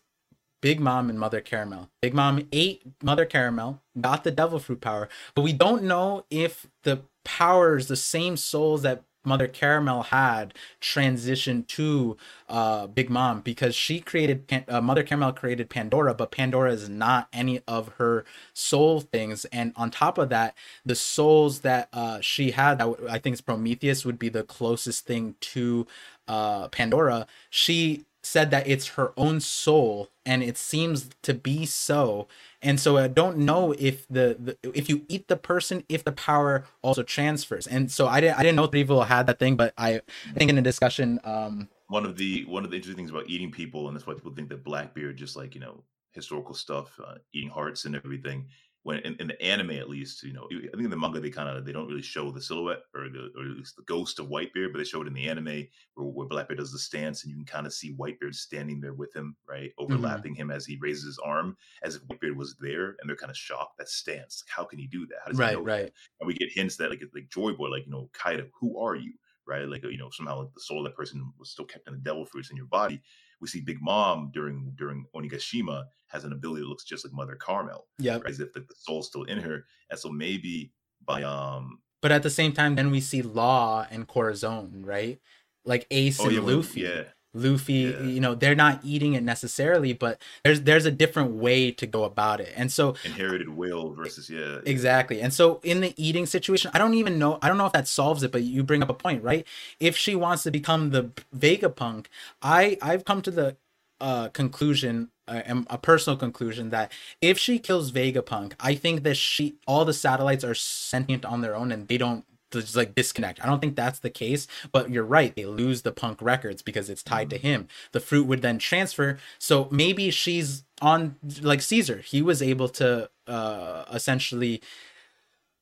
A: Big Mom and Mother Caramel. Big Mom ate Mother Caramel, got the devil fruit power, but we don't know if the powers, the same souls that Mother Caramel had transitioned to uh, Big Mom because she created uh, Mother Caramel created Pandora, but Pandora is not any of her soul things. And on top of that, the souls that uh, she had, I think is Prometheus, would be the closest thing to uh, Pandora. She said that it's her own soul and it seems to be so. And so i don't know if the, the if you eat the person if the power also transfers. And so i didn't i didn't know people had that thing but i, I think in a discussion um
B: one of the one of the interesting things about eating people and that's why people think that blackbeard just like you know historical stuff uh, eating hearts and everything when in, in, the anime at least, you know, I think in the manga they kind of they don't really show the silhouette or the or at least the ghost of Whitebeard, but they show it in the anime where, where Blackbeard does the stance and you can kind of see Whitebeard standing there with him, right, mm-hmm. overlapping mm-hmm. him as he raises his arm as if Whitebeard was there, and they're kind of shocked that stance. Like, how can he do that? How does
A: right,
B: he know
A: right?
B: That? And we get hints that like like Joy Boy, like you know, Kaido, who are you? Right, like you know, somehow like the soul of that person was still kept in the devil fruits in your body we see Big Mom during during Onigashima has an ability that looks just like Mother Carmel.
A: Yeah, right?
B: as if the, the soul's still in her, and so maybe by um.
A: But at the same time, then we see Law and Corazon, right? Like Ace oh, and
B: yeah,
A: Luffy.
B: yeah.
A: Luffy,
B: Yeah.
A: you know, they're not eating it necessarily, but there's there's a different way to go about it. And so
B: Inherited will versus yeah. yeah.
A: Exactly. And so in the eating situation, I don't even know I don't know if that solves it, but you bring up a point, right? If she wants to become the Vegapunk, I I've come to the uh conclusion and a personal conclusion that if she kills Vegapunk, I think that she all the satellites are sentient on their own and they don't just like disconnect. I don't think that's the case, but you're right. They lose the punk records because it's tied to him. The fruit would then transfer. So maybe she's on like Caesar. He was able to uh essentially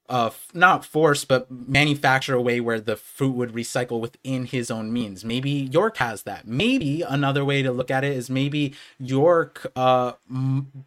A: uh not force but manufacture a way where the fruit would recycle within his own means. Maybe york has that. Maybe another way to look at it is maybe york uh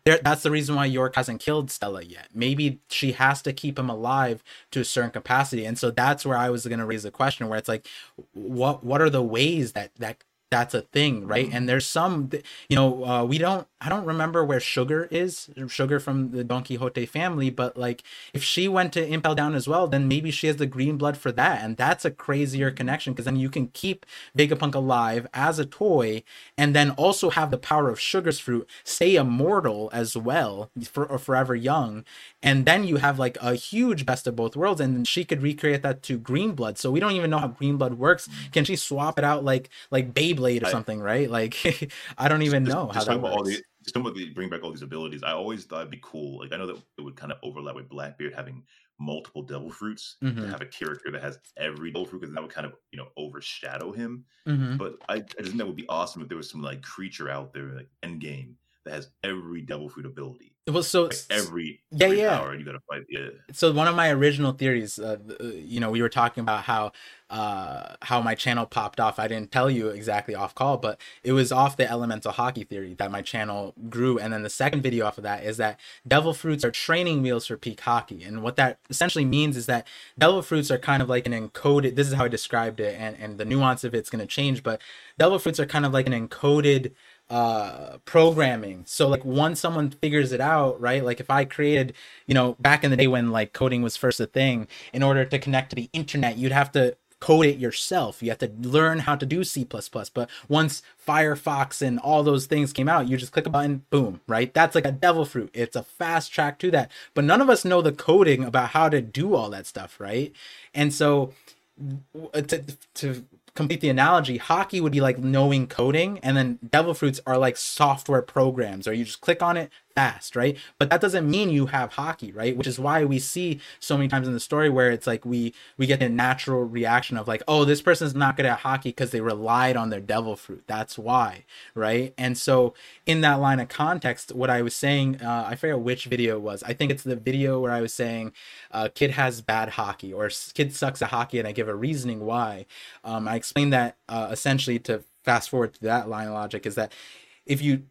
A: that's the reason why york hasn't killed stella yet. Maybe she has to keep him alive to a certain capacity. And so that's where i was going to raise the question where it's like what what are the ways that that that's a thing right? And there's some you know uh, we don't i don't remember where sugar is sugar from the don quixote family but like if she went to impel down as well then maybe she has the green blood for that and that's a crazier connection because then you can keep vegapunk alive as a toy and then also have the power of sugar's fruit stay immortal as well for or forever young and then you have like a huge best of both worlds and she could recreate that to green blood. So we don't even know how green blood works. Can she swap it out like like beyblade or
B: I-
A: something right like i don't even
B: Just-
A: know how
B: just
A: that
B: talking about all
A: works
B: the just talking about the, bring back all these abilities. I always thought it'd be cool. Like I know that it would kind of overlap with Blackbeard having multiple devil fruits to
A: Mhm.
B: have a character that has every devil fruit because that would kind of you know overshadow him.
A: Mhm.
B: But I, I just think that would be awesome if there was some like creature out there like Endgame that has every devil fruit ability,
A: well so
B: like every
A: Yeah,
B: every
A: yeah.
B: you gotta fight. Yeah,
A: so one of my original theories uh, uh, you know we were talking about how uh how my channel popped off i didn't tell you exactly off call but it was off the elemental haki theory that my channel grew and then the second video off of that is that devil fruits are training wheels for peak haki and what that essentially means is that devil fruits are kind of like an encoded this is how i described it and and the nuance of it's going to change but devil fruits are kind of like an encoded uh programming. So like once someone figures it out right like if i created you know back in the day when like coding was first a thing in order to connect to the internet you'd have to code it yourself. You have to learn how to do c++ but once firefox and all those things came out you just click a button boom right? That's like a devil fruit. It's a fast track to that. But none of us know the coding about how to do all that stuff right? And so to, to complete the analogy, haki would be like knowing coding, and then devil fruits are like software programs, or you just click on it fast, right? But that doesn't mean you have haki, right? Which is why we see so many times in the story where it's like we we get a natural reaction of like, oh, this person's not good at haki because they relied on their devil fruit. That's why, right? And so in that line of context, what I was saying, uh, I forget which video it was. I think it's the video where I was saying, uh, kid has bad haki or kid sucks at haki, and I give a reasoning why. Um, I explained that uh, essentially to fast forward to that line of logic is that if you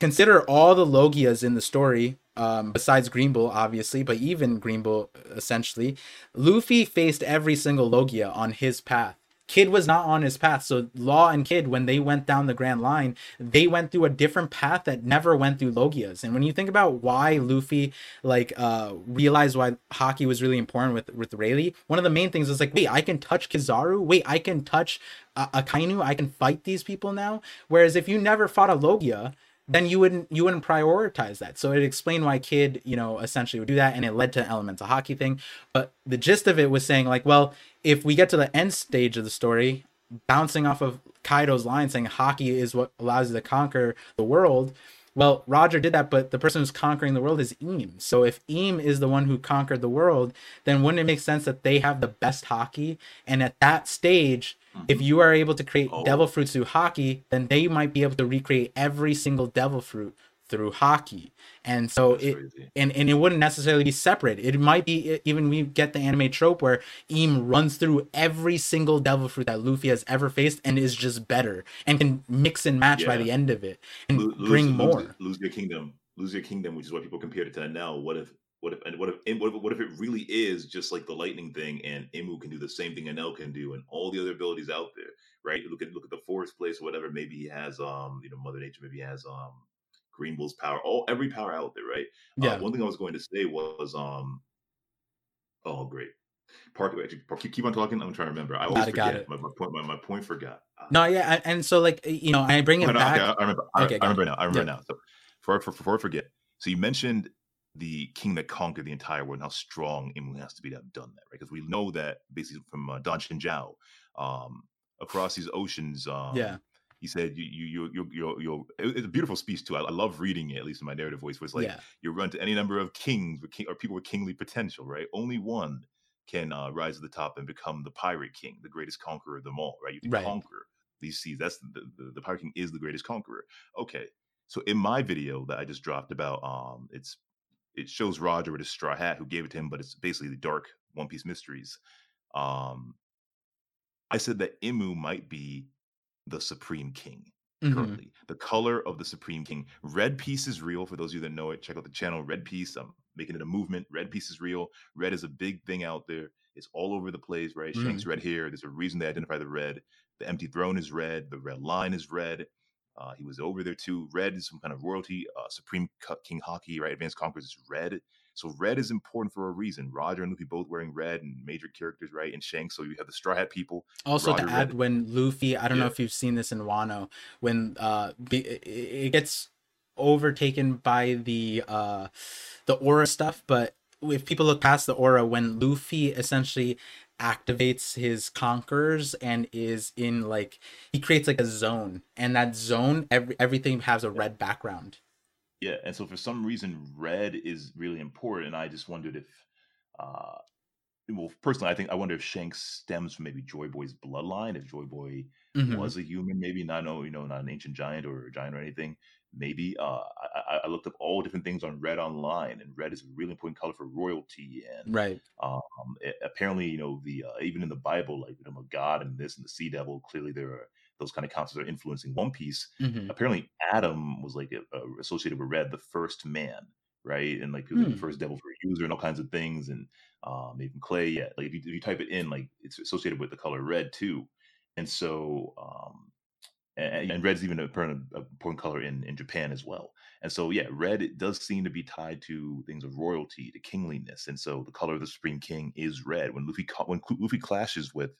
A: consider all the logias in the story um, besides green bull obviously but even green bull essentially. Luffy faced every single logia on his path. Kid was not on his path so law and kid when they went down the grand line they went through a different path that never went through logias. And when you think about why luffy like uh realized why haki was really important with with Rayleigh, one of the main things is like wait i can touch kizaru? Wait i can touch uh, akainu? I can fight these people now? Whereas if you never fought a logia then you wouldn't you wouldn't prioritize that. So it explained why Kid, you know, essentially would do that, and it led to an elemental haki thing. But the gist of it was saying like, well, if we get to the end stage of the story, bouncing off of Kaido's line saying haki is what allows you to conquer the world. Well, Roger did that, but the person who's conquering the world is Im. So if Im is the one who conquered the world, then wouldn't it make sense that they have the best haki? And at that stage, Mm-hmm. if you are able to create
B: Oh.
A: devil fruits through haki, then they might be able to recreate every single devil fruit through haki. And so
B: That's
A: it
B: crazy.
A: and, and it wouldn't necessarily be separate. It might be even we get the anime trope where Im runs through every single devil fruit that Luffy has ever faced and is just better and can mix and match by the end of it and
B: Lo- lose,
A: bring
B: lose-
A: more.
B: Lose, your kingdom. Lose your kingdom, which is what people compared it to now. What if? What if? And what if? What if? What if it really is just like the lightning thing, and Imu can do the same thing Enel can do, and all the other abilities out there, right? Look at look at the forest place, or whatever. Maybe he has, um, you know, Mother Nature. Maybe he has, um, Green Bull's power. All every power out there, right?
A: Yeah.
B: Uh, one thing I was going to say was, um, oh great. Park, keep, on talking. I'm trying to remember. I always
A: Got it, got
B: forget.
A: it.
B: My, my point, my, my point forgot. Uh,
A: no, yeah, and so like you know, I bring it
B: no, no,
A: back.
B: okay, I remember. I,
A: Okay,
B: I remember now. I remember
A: Yeah.
B: now. So before, before I forget, so you mentioned the king that conquered the entire world and how strong Imu has to be to have done that, right? Because we know that basically from uh, Don Chinjao, um, across these oceans, um,
A: Yeah.
B: he said you you you you you you it's a beautiful speech too. I, I love reading it, at least in my narrative voice. Where it's like
A: yeah,
B: you run to any number of kings with king, or people with kingly potential, right? Only one can uh, rise to the top and become the pirate king, the greatest conqueror of them all, right? You can
A: Right.
B: conquer these seas. That's the, the the pirate king is the greatest conqueror. Okay, so in my video that I just dropped about, um, it's it shows Roger with his straw hat who gave it to him, but it's basically the dark One Piece mysteries. Um, I said that Imu might be the supreme king
A: mhm,
B: currently. The color of the Supreme King. Red Piece is real. For those of you that know it, check out the channel. Red Piece. I'm making it a movement. Red Piece is real. Red is a big thing out there. It's all over the place, right?
A: Mm.
B: Shanks red here. There's a reason they identify the red. The empty throne is red. The red line is red. Uh, he was over there too. Red is some kind of royalty. Uh, Supreme King Haki, right? Advanced Conquerors is red. So red is important for a reason. Roger and Luffy both wearing red and major characters, right? And Shanks. So you have the Straw Hat people.
A: Also
B: Roger
A: to add,
B: Red-
A: when Luffy, I don't know if you've seen this in Wano, when uh, it it gets overtaken by the uh, the aura stuff, but if people look past the aura, when Luffy essentially activates his conquerors and is in like he creates like a zone, and that zone, every everything has a red background.
B: Yeah, and so for some reason, red is really important. And I just wondered if, uh, well, personally, I think I wonder if Shanks stems from maybe Joy Boy's bloodline. If Joy Boy
A: Mhm.
B: was a human, maybe not, no, you know, not an ancient giant or a giant or anything. Maybe uh, I, I- looked up all different things on red online, and red is a really important color for royalty. And
A: Right.
B: um, a- apparently, you know, the uh, even in the Bible, like you know, God and this and the Sea Devil, clearly there are those kind of concepts are influencing One Piece
A: hmm
B: apparently Adam was like uh, associated with Red, the first man, right? And like he was like,
A: Hmm.
B: the first devil for user and all kinds of things, and um, even Clay. Yeah, like if you, if you type it in, like it's associated with the color red too. And so, um, and, and red's even a a important color in in Japan as well. And so, yeah, red it does seem to be tied to things of royalty, to kingliness. And so, the color of the Supreme King is red. When Luffy when Luffy clashes with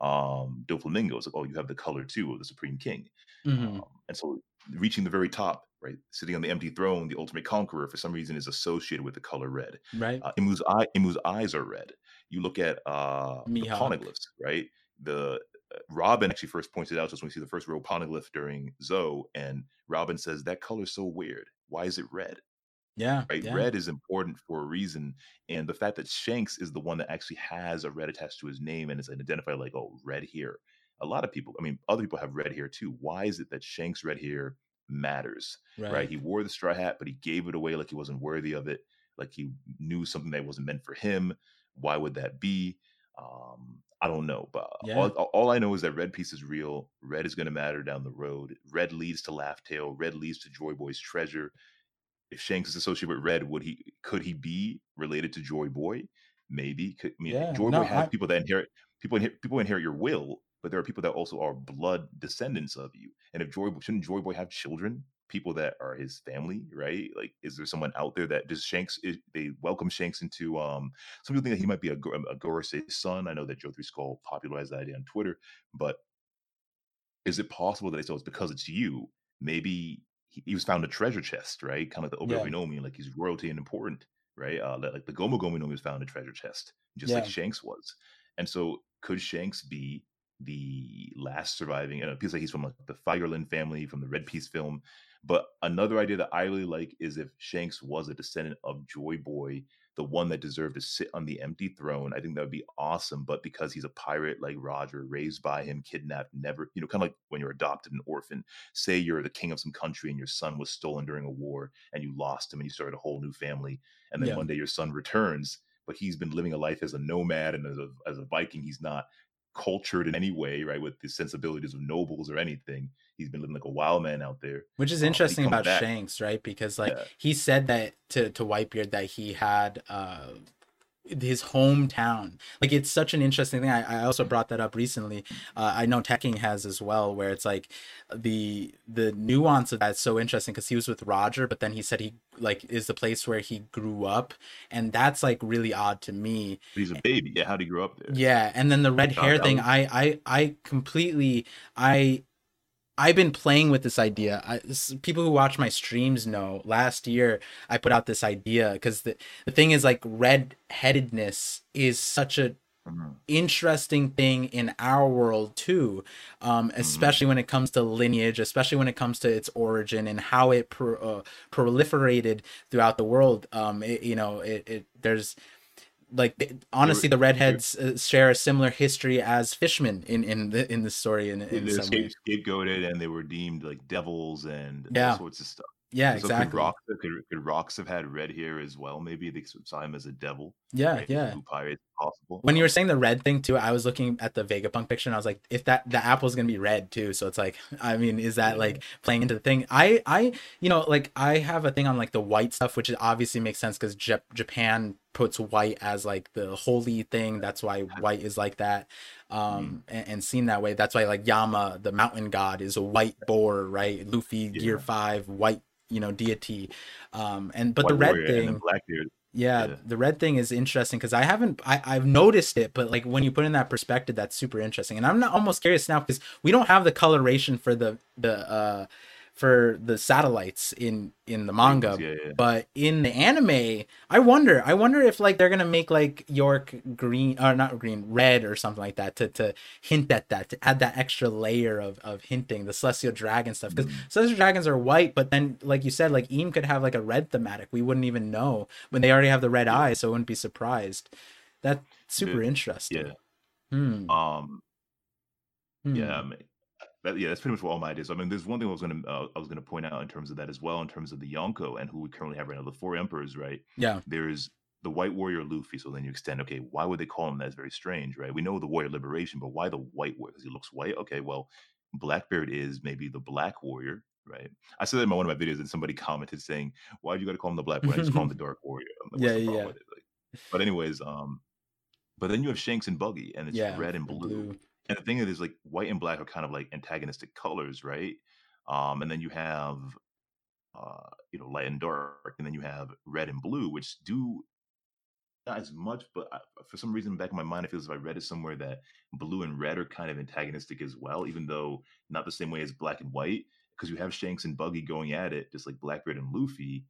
B: um Doflamingo, it's like, oh, you have the color too of the Supreme King.
A: hmm
B: Um, and so reaching the very top, right, sitting on the empty throne, the ultimate conqueror, for some reason, is associated with the color red.
A: Right.
B: Uh, Imu's eye, Imu's eyes are red. You look at uh, the poneglyphs, right? The Robin actually first pointed out just when we see the first real poneglyph during Zou, and Robin says that color's so weird. Why is it red?
A: Yeah.
B: right?
A: Yeah.
B: Red is important for a reason, and the fact that Shanks is the one that actually has a red attached to his name and is identified like, oh, red here. A lot of people, I mean, other people have red hair too. Why is it that Shanks' red hair matters?
A: Right.
B: Right? He wore the straw hat, but he gave it away like he wasn't worthy of it, like he knew something that wasn't meant for him. Why would that be? Um, I don't know, but
A: Yeah.
B: all, all I know is that red piece is real. Red is going to matter down the road. Red leads to Laugh Tale. Red leads to Joy Boy's treasure if Shanks is associated with Red, would he could he be related to Joy Boy? Maybe. Could, I mean,
A: Yeah,
B: Joy
A: no,
B: Boy has
A: I-
B: people that inherit people inherit people inherit your will, but there are people that also are blood descendants of you. And if Joy shouldn't Joy Boy have children, people that are his family, right? Like, is there someone out there that does Shanks? Is, they welcome Shanks into. Um, some people think that he might be a, Go- a Gorosei's son. I know that Joe Three Skull popularized that idea on Twitter, but is it possible that they it's because it's you? Maybe he, he was found a treasure chest, right? Kind of like the
A: Yeah.
B: Obi Nomi, like he's royalty and important, right? Uh, like the Gomu Gomu no Mi was found a treasure chest, just like Shanks was. And so, could Shanks be the last surviving? And it feels like he's from like the Fireland family from the Red Piece film. But another idea that I really like is if Shanks was a descendant of Joy Boy, the one that deserved to sit on the empty throne. I think that would be awesome. But because he's a pirate like Roger, raised by him, kidnapped, never, you know, kind of like when you're adopted an orphan. Say you're the king of some country and your son was stolen during a war and you lost him and you started a whole new family. And then
A: Yeah.
B: one day your son returns, but he's been living a life as a nomad and as a, as a Viking. He's not cultured in any way, right? With the sensibilities of nobles or anything. He's been living like a wild man out there.
A: Which is
B: Um,
A: interesting
B: comes
A: about
B: back.
A: Shanks, right? Because like
B: Yeah.
A: he said that to to Whitebeard that he had uh his hometown. Like it's such an interesting thing. I, I also brought that up recently. Uh, I know Tekking has as well, where it's like the the nuance of that's so interesting because he was with Roger, but then he said he like is the place where he grew up, and that's like really odd to me.
B: He's a baby. Yeah, how did he grow up there?
A: Yeah, and then the red
B: God,
A: hair thing,
B: was-
A: I I I completely I I've been playing with this idea. I, this, people who watch my streams know last year I put out this idea because the, the thing is like red headedness is such a
B: Mhm.
A: interesting thing in our world too um especially when it comes to lineage especially when it comes to its origin and how it pro- uh, proliferated throughout the world um it, you know it, it there's like honestly the redheads uh, share a similar history as fishmen in in the in the story in, in
B: They were
A: some way.
B: scape, scapegoated and they were deemed like devils and
A: Yeah.
B: all sorts of stuff.
A: yeah
B: So
A: exactly
B: could rocks, could, could rocks have had red hair as well? Maybe they saw him as a devil.
A: yeah
B: right?
A: yeah
B: pirates possible?
A: when you were saying the red thing too i was looking at the vegapunk picture and i was like if that the apple's gonna be red too so it's like i mean is that like playing into the thing i i you know like i have a thing on like the white stuff which obviously makes sense because Jap- japan puts white as like the holy thing that's why white is like that um and, and seen that way that's why like yama the mountain god is a white boar right luffy gear five white you know deity um and but
B: White
A: the red
B: Warrior and then
A: thing
B: Blackbeard.
A: yeah,
B: Yeah.
A: the red thing is interesting because I haven't I, I've noticed it, but like when you put in that perspective, that's super interesting. And I'm not almost curious now because we don't have the coloration for the the uh for the satellites in in the manga.
B: Yeah, yeah.
A: But in the anime, I wonder. I wonder if like they're gonna make like York green or not green, red or something like that to to hint at that to add that extra layer of of hinting the celestial dragon stuff because
B: Mm.
A: celestial dragons are white, but then like you said, like Im could have like a red thematic. We wouldn't even know when they already have the red eyes, so I wouldn't be surprised. That's super
B: Yeah.
A: interesting.
B: Yeah.
A: Hmm.
B: Um.
A: hmm.
B: Yeah. I mean, that, yeah, that's pretty much what all my ideas. I mean, there's one thing I was gonna uh, I was gonna point out in terms of that as well, in terms of the Yonko and who we currently have right now, the four emperors, right?
A: Yeah.
B: There's the White Warrior Luffy. So then you extend, okay, why would they call him that? It's very strange, right? We know the Warrior Liberation, but why the White Warrior? Because he looks white. Okay, well, Blackbeard is maybe the Black Warrior, right? I said that in one of my videos, and somebody commented saying, "Why do you got to call him the Black Warrior? Just call him the Dark Warrior." Like,
A: Yeah,
B: What's the
A: yeah,
B: with it? Like, but anyways, um, but then you have Shanks and Buggy, and it's
A: Yeah.
B: red and
A: the
B: blue. And the thing is, like white and black are kind of like antagonistic colors, right? Um, and then you have, uh, you know, light and dark, and then you have red and blue, which do not as much, but I, for some reason, back in my mind, it feels as if I read it somewhere that blue and red are kind of antagonistic as well, even though not the same way as black and white, because you have Shanks and Buggy going at it, just like Blackbeard and Luffy.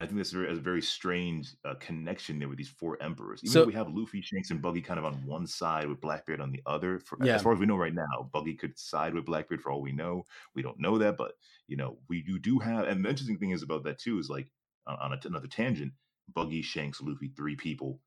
B: I think that's a very, a very strange uh, connection there with these four emperors. Even
A: So-
B: though we have Luffy, Shanks, and Buggy kind of on one side with Blackbeard on the other. For,
A: Yeah.
B: As far as we know right now, Buggy could side with Blackbeard for all we know. We don't know that, but you know, we you do have. And the interesting thing is about that too is like on, on a, another tangent, Buggy, Shanks, Luffy, three people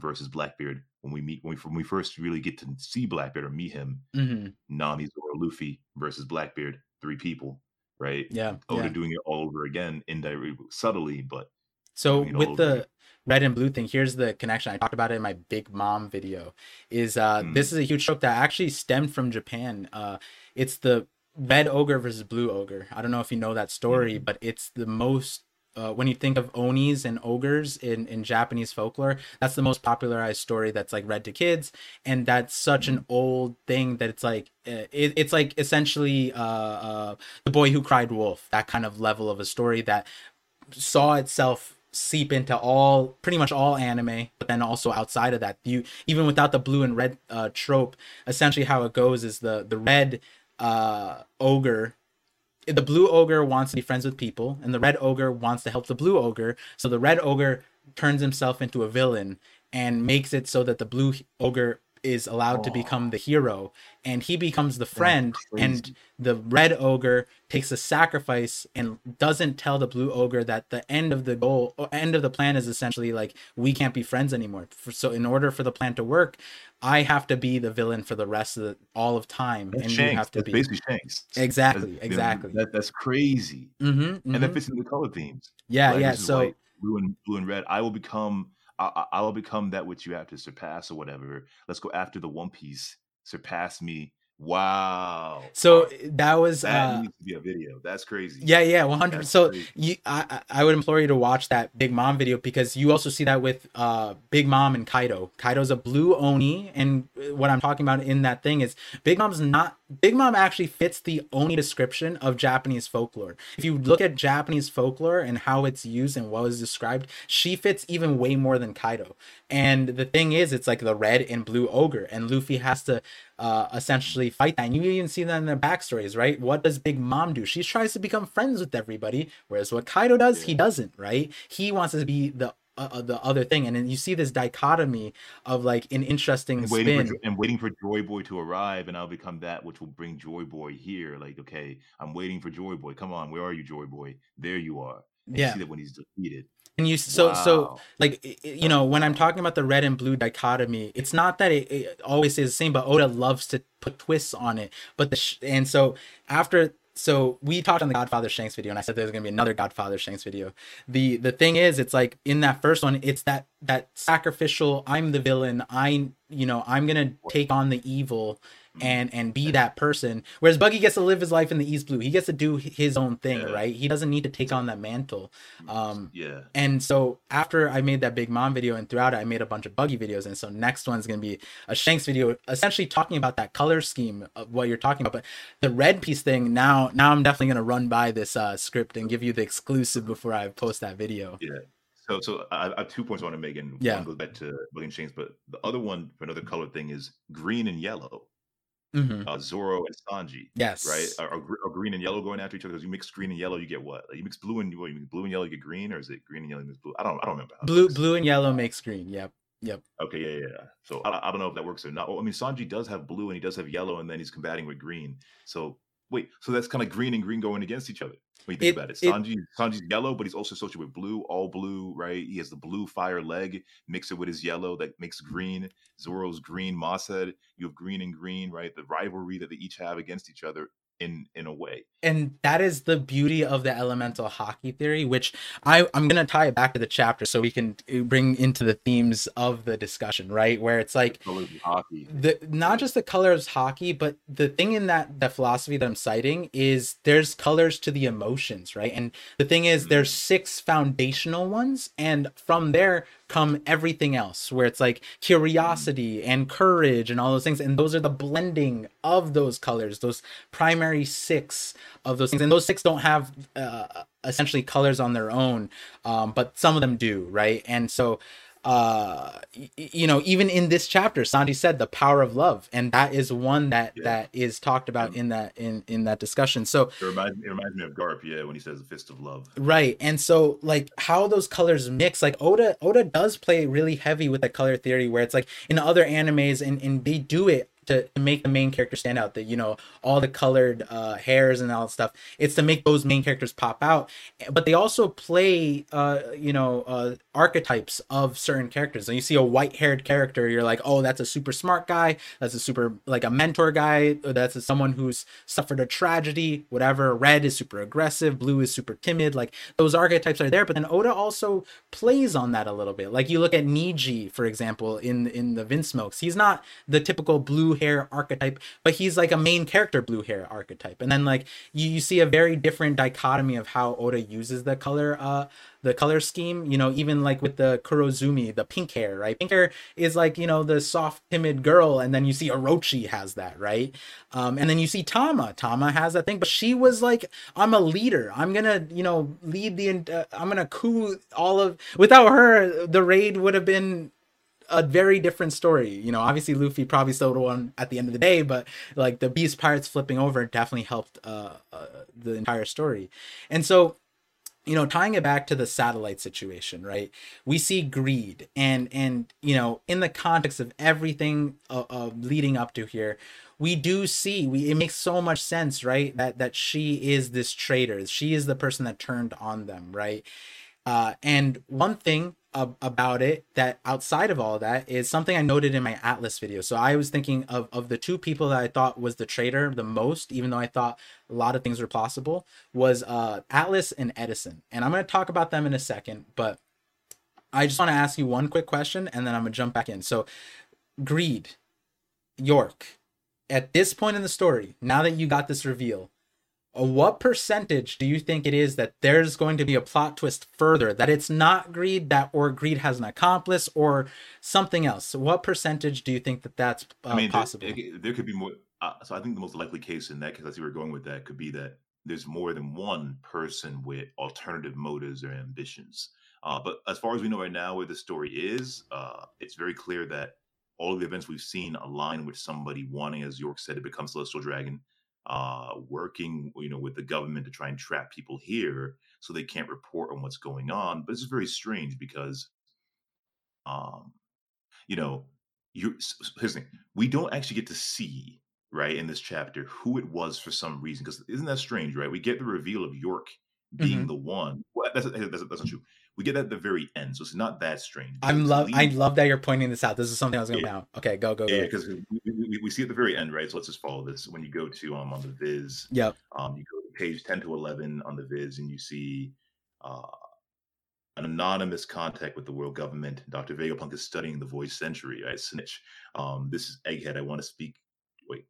B: versus Blackbeard. When we meet, when we, when we first really get to see Blackbeard or meet him,
A: hmm
B: Nami, Zoro, Luffy versus Blackbeard, three people, right?
A: Yeah.
B: Oh,
A: yeah.
B: doing it all over again, indirectly, subtly, but
A: So
B: doing it all
A: with the
B: again.
A: red and blue thing, here's the connection. I talked about it in my Big Mom video. Is uh
B: Mm.
A: this is a huge trope that actually stemmed from Japan. Uh it's the red ogre versus blue ogre. I don't know if you know that story,
B: Mhm.
A: but it's the most uh, when you think of onis and ogres in, in Japanese folklore, that's the most popularized story that's like read to kids, and that's such an old thing that it's like uh, it, it's like essentially uh, uh, the boy who cried wolf, that kind of level of a story that saw itself seep into all pretty much all anime but then also outside of that. You even without the blue and red uh trope essentially how it goes is the the red uh ogre the blue ogre wants to be friends with people and the red ogre wants to help the blue ogre. So the red ogre turns himself into a villain and makes it so that the blue ogre is allowed to become the hero and he becomes the friend and the red ogre takes a sacrifice and doesn't tell the blue ogre that the end of the goal or end of the plan is essentially like we can't be friends anymore for, so in order for the plan to work i have to be the villain for the rest of the, all of time
B: That's
A: and
B: Shanks.
A: you have to
B: that's
A: be
B: basically Shanks.
A: Exactly,
B: That's-
A: exactly.
B: That, that's crazy,
A: mm-hmm,
B: and that fits into the color themes.
A: yeah yeah so
B: blue and blue and red. I will become. I, I will become that which you have to surpass or whatever. Let's go after the One Piece. Surpass me Wow.
A: So that was
B: that
A: uh,
B: needs to be a video. That's crazy.
A: yeah, yeah, one hundred. So
B: crazy.
A: you, I, I I would implore you to watch that Big Mom video because you also see that with uh Big Mom and Kaido. Kaido's a blue oni, and what I'm talking about in that thing is Big Mom's not. Big Mom actually fits the oni description of Japanese folklore. If you look at Japanese folklore and how it's used and what is described, she fits even way more than Kaido. And the thing is, it's like the red and blue ogre, and Luffy has to uh, essentially fight that. And you even see that in their backstories, right? What does Big Mom do? She tries to become friends with everybody, whereas what Kaido does, he doesn't, right? He wants to be the uh, uh, the other thing, and then you see this dichotomy of like an interesting
B: And waiting, for,
A: spin.
B: Jo- and waiting for Joy Boy to arrive, and I'll become that which will bring Joy Boy here. Like, okay, I'm waiting for Joy Boy. Come on, where are you, Joy Boy? There you are. And
A: Yeah.
B: you see that when he's defeated.
A: And you so so like you know when I'm talking about the red and blue dichotomy, it's not that it, it always stays the same, but Oda loves to put twists on it. But the sh- and so after so we talked on the Godfather Shanks video, and I said there's gonna be another Godfather Shanks video. The the thing is, it's like in that first one, it's that that sacrificial. I'm the villain. I you know I'm gonna take on the evil and and be that person. Whereas Buggy gets to live his life in the East Blue. He gets to do his own thing,
B: Yeah.
A: right? He doesn't need to take on that mantle. Um,
B: yeah.
A: and so after I made that Big Mom video and throughout it, I made a bunch of buggy videos. And so next one's gonna be a Shanks video, essentially talking about that color scheme of what you're talking about. But the red piece thing now, now I'm definitely gonna run by this uh, script and give you the exclusive before I post that video.
B: Yeah. So, so I, I have two points I want to make, and
A: Yeah.
B: one goes back to William Shanks, but the other one for another color thing is green and yellow.
A: Hmm
B: Uh, Zoro and Sanji,
A: Yes.
B: right? Are, are, green and yellow going after each other? Because you mix green and yellow, you get what? Like you mix blue and what, you mix blue and yellow, you get green, or is it green and yellow, mix blue? I don't, I don't remember. how
A: Blue, blue and yellow makes green. Yep. Yep.
B: Okay, yeah, yeah. yeah. So I, I don't know if that works or not. Well, I mean, Sanji does have blue and he does have yellow, and then he's combating with green. So wait, so that's kind of green and green going against each other. When you think
A: It-
B: about it,
A: it-
B: Sanji, Sanji's yellow, but he's also associated with blue, all blue, right? He has the blue fire leg, mix it with his yellow that makes green. Zoro's green, Moss head. You have green and green, right? The rivalry that they each have against each other in in a way.
A: and that is the beauty of the elemental haki theory which i i'm going to tie it back to the chapter so we can uh, bring into the themes of the discussion right where it's like
B: of haki.
A: the not just the colors haki but the thing in that the philosophy that i'm citing is there's colors to the emotions right and the thing is there's six foundational ones and from there come everything else where it's like curiosity and courage and all those things and those are the blending of those colors those primary six of those things and those six don't have uh, essentially colors on their own um, but some of them do right? And so uh y- you know even in this chapter sanji said the power of love and that is one that
B: Yeah.
A: that is talked about in that in in that discussion so
B: It reminds, it reminds me of Garp, yeah, when he says the fist of love.
A: Right. And so like how those colors mix, like Oda Oda does play really heavy with the color theory where it's like in other animes and, and they do it to, to make the main character stand out, that you know, all the colored uh hairs and all that stuff. It's to make those main characters pop out. But they also play uh, you know, uh archetypes of certain characters. So you see a white haired character, you're like, oh, that's a super smart guy, that's a super like a mentor guy, that's someone who's suffered a tragedy, whatever. Red is super aggressive, blue is super timid. Like those archetypes are there, but then Oda also plays on that a little bit. Like you look at Niji, for example, in in the Vinsmokes. He's not the typical blue hair archetype, but he's like a main character blue hair archetype. And then like you, you see a very different dichotomy of how Oda uses the color uh the color scheme, you know, even like with the Kurozumi, the pink hair, right? Pink hair is like, you know, the soft, timid girl. And then you see Orochi has that, right? Um, and then you see Tama. Tama has that thing, but she was like, I'm a leader. I'm going to, you know, lead the, uh, I'm going to coup all of, without her, the raid would have been a very different story. You know, obviously Luffy probably still won at the end of the day, but like the Beast Pirates flipping over definitely helped uh, uh, the entire story. And so, you know tying it back to the satellite situation right we see greed and and you know in the context of everything uh, uh, leading up to here we do see we it makes so much sense right that that she is this traitor she is the person that turned on them right uh, and one thing ab- about it that outside of all that is something I noted in my Atlas video. So I was thinking of, of the two people that I thought was the traitor the most, even though I thought a lot of things were possible, was uh, Atlas and Edison. And I'm going to talk about them in a second, but I just want to ask you one quick question and then I'm going to jump back in. So, greed, York, at this point in the story, now that you got this reveal, what percentage do you think it is that there's going to be a plot twist further? That it's not greed that or greed has an accomplice or something else. So what percentage do you think that that's uh, I mean, possible?
B: there, there, could be more uh, so i think the most likely case in that because as we're going with that could be that there's more than one person with alternative motives or ambitions. Uh, but as far as we know right now where the story is uh, it's very clear that all of the events we've seen align with somebody wanting as york said to become celestial dragon uh, working, you know, with the government to try and trap people here so they can't report on what's going on. But it's very strange because, um, you know, you here's the thing: we don't actually get to see right in this chapter who it was for some reason. Because isn't that strange, right? We get the reveal of York being mm-hmm. the one. Well, that's, that's, that's, that's not true we get that at the very end, so it's not that strange.
A: I'm love. I love that you're pointing this out. This is something I was going to yeah. Okay, go go. Go.
B: Yeah, because we, we, we, see at the very end, right? So let's just follow this. When you go to um on the Viz,
A: yep.
B: Um, you go to page ten to eleven on the Viz, and you see uh an anonymous contact with the world government. Dr. Vegapunk is studying the void century, right? Snitch. Um, this is Egghead. I want to speak. Wait,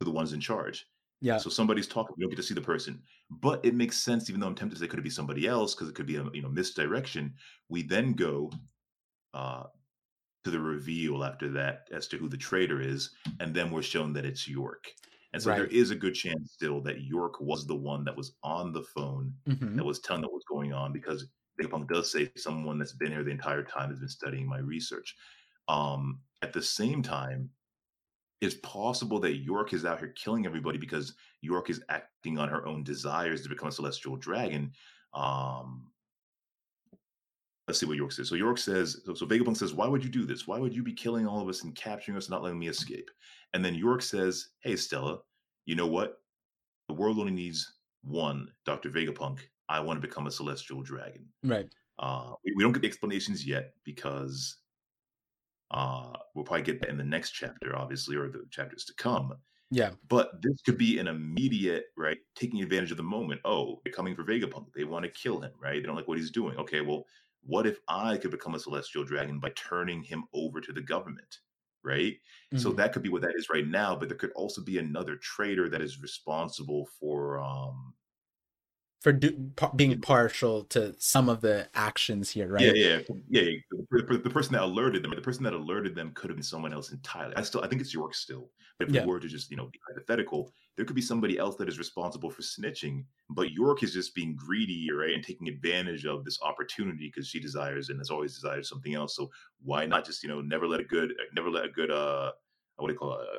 B: to the ones in charge.
A: Yeah.
B: So somebody's talking. We don't get to see the person, but it makes sense. Even though I'm tempted to say it could it be somebody else because it could be a you know misdirection. We then go uh, to the reveal after that as to who the traitor is, and then we're shown that it's York. And so right. there is a good chance still that York was the one that was on the phone mm-hmm. that was telling them what's going on because Vegapunk does say someone that's been here the entire time has been studying my research. Um, at the same time, it's possible that York is out here killing everybody because York is acting on her own desires to become a celestial dragon. Um, let's see what York says. So York says, so, so Vegapunk says, why would you do this? Why would you be killing all of us and capturing us and not letting me escape? And then York says, hey, Stella, you know what? The world only needs one Dr. Vegapunk. I want to become a celestial dragon.
A: Right.
B: Uh, we, we don't get the explanations yet because uh, we'll probably get that in the next chapter, obviously, or the chapters to come.
A: Yeah.
B: But this could be an immediate, right, taking advantage of the moment. Oh, they're coming for Vegapunk. They want to kill him, right? They don't like what he's doing. Okay, well, what if I could become a celestial dragon by turning him over to the government? Right. Mm-hmm. So that could be what that is right now, but there could also be another traitor that is responsible for um
A: for do, being partial to some of the actions here, right?
B: Yeah, yeah, yeah. The, the, person that alerted them, the person that alerted them, could have been someone else entirely. I still, I think it's York still. But if yeah. we were to just, you know, be hypothetical, there could be somebody else that is responsible for snitching. But York is just being greedy, right, and taking advantage of this opportunity because she desires and has always desired something else. So why not just, you know, never let a good, never let a good, uh, what do you call it? Uh,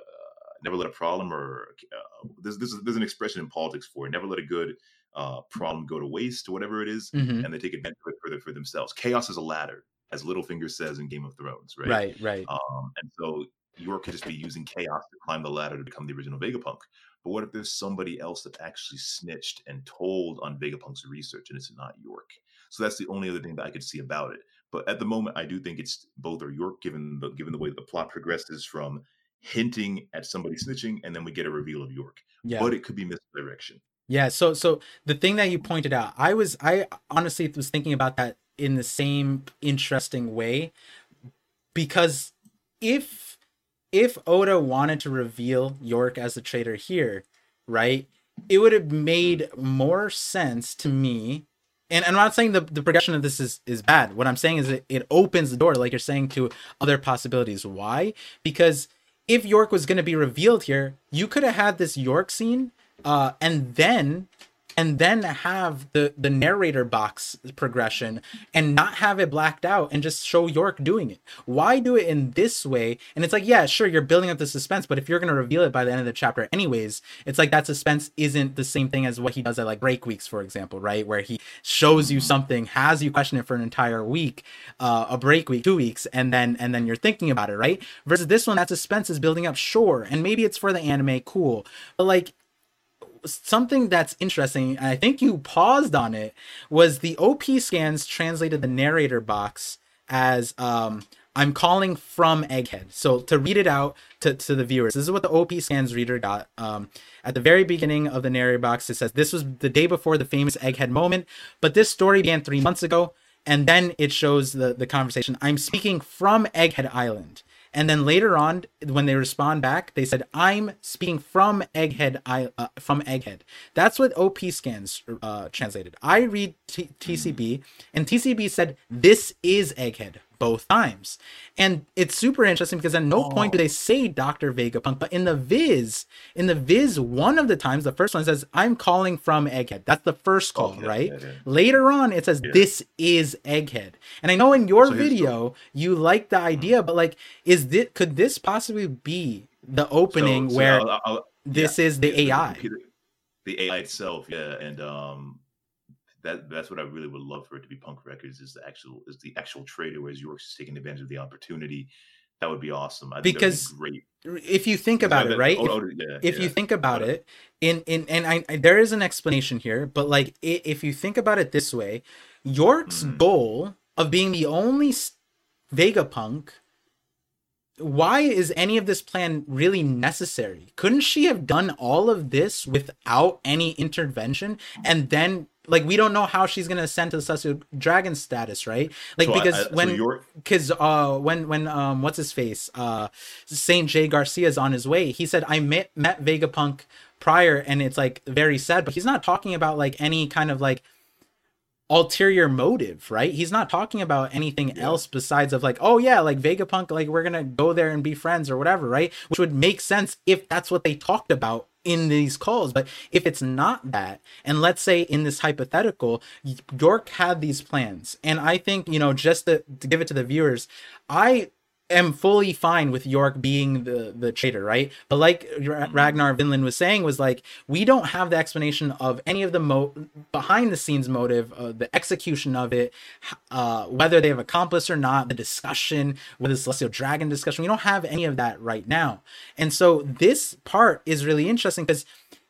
B: never let a problem or uh, there's, there's there's an expression in politics for it. Never let a good uh, problem go to waste, whatever it is, mm-hmm. and they take advantage of it for, the, for themselves. Chaos is a ladder, as Littlefinger says in Game of Thrones, right?
A: Right, right.
B: Um, and so York could just be using chaos to climb the ladder to become the original Vegapunk. But what if there's somebody else that actually snitched and told on Vegapunk's research, and it's not York? So that's the only other thing that I could see about it. But at the moment, I do think it's both or York, given the given the way the plot progresses from hinting at somebody snitching, and then we get a reveal of York. Yeah. But it could be misdirection.
A: Yeah, so so the thing that you pointed out, I was I honestly was thinking about that in the same interesting way because if if Oda wanted to reveal York as a traitor here, right? It would have made more sense to me. And, I'm not saying the, the progression of this is, is bad. What I'm saying is it, it opens the door, like you're saying, to other possibilities. Why? Because if York was going to be revealed here, you could have had this York scene uh, and then and then have the the narrator box progression and not have it blacked out and just show York doing it. Why do it in this way? And it's like, yeah, sure, you're building up the suspense, but if you're gonna reveal it by the end of the chapter anyways, it's like that suspense isn't the same thing as what he does at like break weeks, for example, right? Where he shows you something, has you question it for an entire week, uh, a break week, two weeks, and then and then you're thinking about it, right? Versus this one, that suspense is building up, sure, and maybe it's for the anime, cool, but like something that's interesting, I think you paused on it, was the OP scans translated the narrator box as um, I'm calling from Egghead. So to read it out to, to the viewers, this is what the OP scans reader got. Um, at the very beginning of the narrator box, it says, This was the day before the famous Egghead moment, but this story began three months ago. And then it shows the, the conversation. I'm speaking from Egghead Island And then later on, when they respond back, they said, "I'm speaking from Egghead. I uh, from Egghead." That's what OP scans uh, translated. I read T- TCB, and TCB said, "This is Egghead." Both times. And it's super interesting because at no oh. point do they say Dr. Vegapunk, but in the Viz, in the Viz, one of the times, the first one says, I'm calling from Egghead. That's the first call, oh, yeah, right? Yeah, yeah. Later on, it says, This is Egghead. And I know in your so video, you like the idea, but like, is this, could this possibly be the opening so, so where I'll, I'll, this is the AI?
B: The AI itself, yeah. And, um, that that's what I really would love for it to be. Punk Records is the actual is the actual trader, whereas York's taking advantage of the opportunity. That would be awesome.
A: I because be great. if you think about it, right? Oh, if, oh, yeah, if yeah. you think about it, in in and I, I, there is an explanation here, but like if you think about it this way, York's mm-hmm. goal of being the only Vegapunk why is any of this plan really necessary? Couldn't she have done all of this without any intervention and then like we don't know how she's gonna ascend to the celestial dragon status, right? Like so because I, I, when because so uh when when um what's his face uh Saint Jaygarcia is on his way, he said I met met Vegapunk prior, and it's like very sad, but he's not talking about like any kind of like ulterior motive, right? He's not talking about anything yeah. else besides of like, oh yeah, like Vegapunk, like we're gonna go there and be friends or whatever, right? Which would make sense if that's what they talked about in these calls. But if it's not that, and let's say in this hypothetical, York had these plans, and I think, you know, just to, to give it to the viewers, I am fully fine with York being the the traitor, right? But like Ragnar Vinland was saying, was like we don't have the explanation of any of the mo behind the scenes motive, uh, the execution of it, uh, whether they have accomplished or not, the discussion with the Celestial Dragon discussion. We don't have any of that right now, and so this part is really interesting because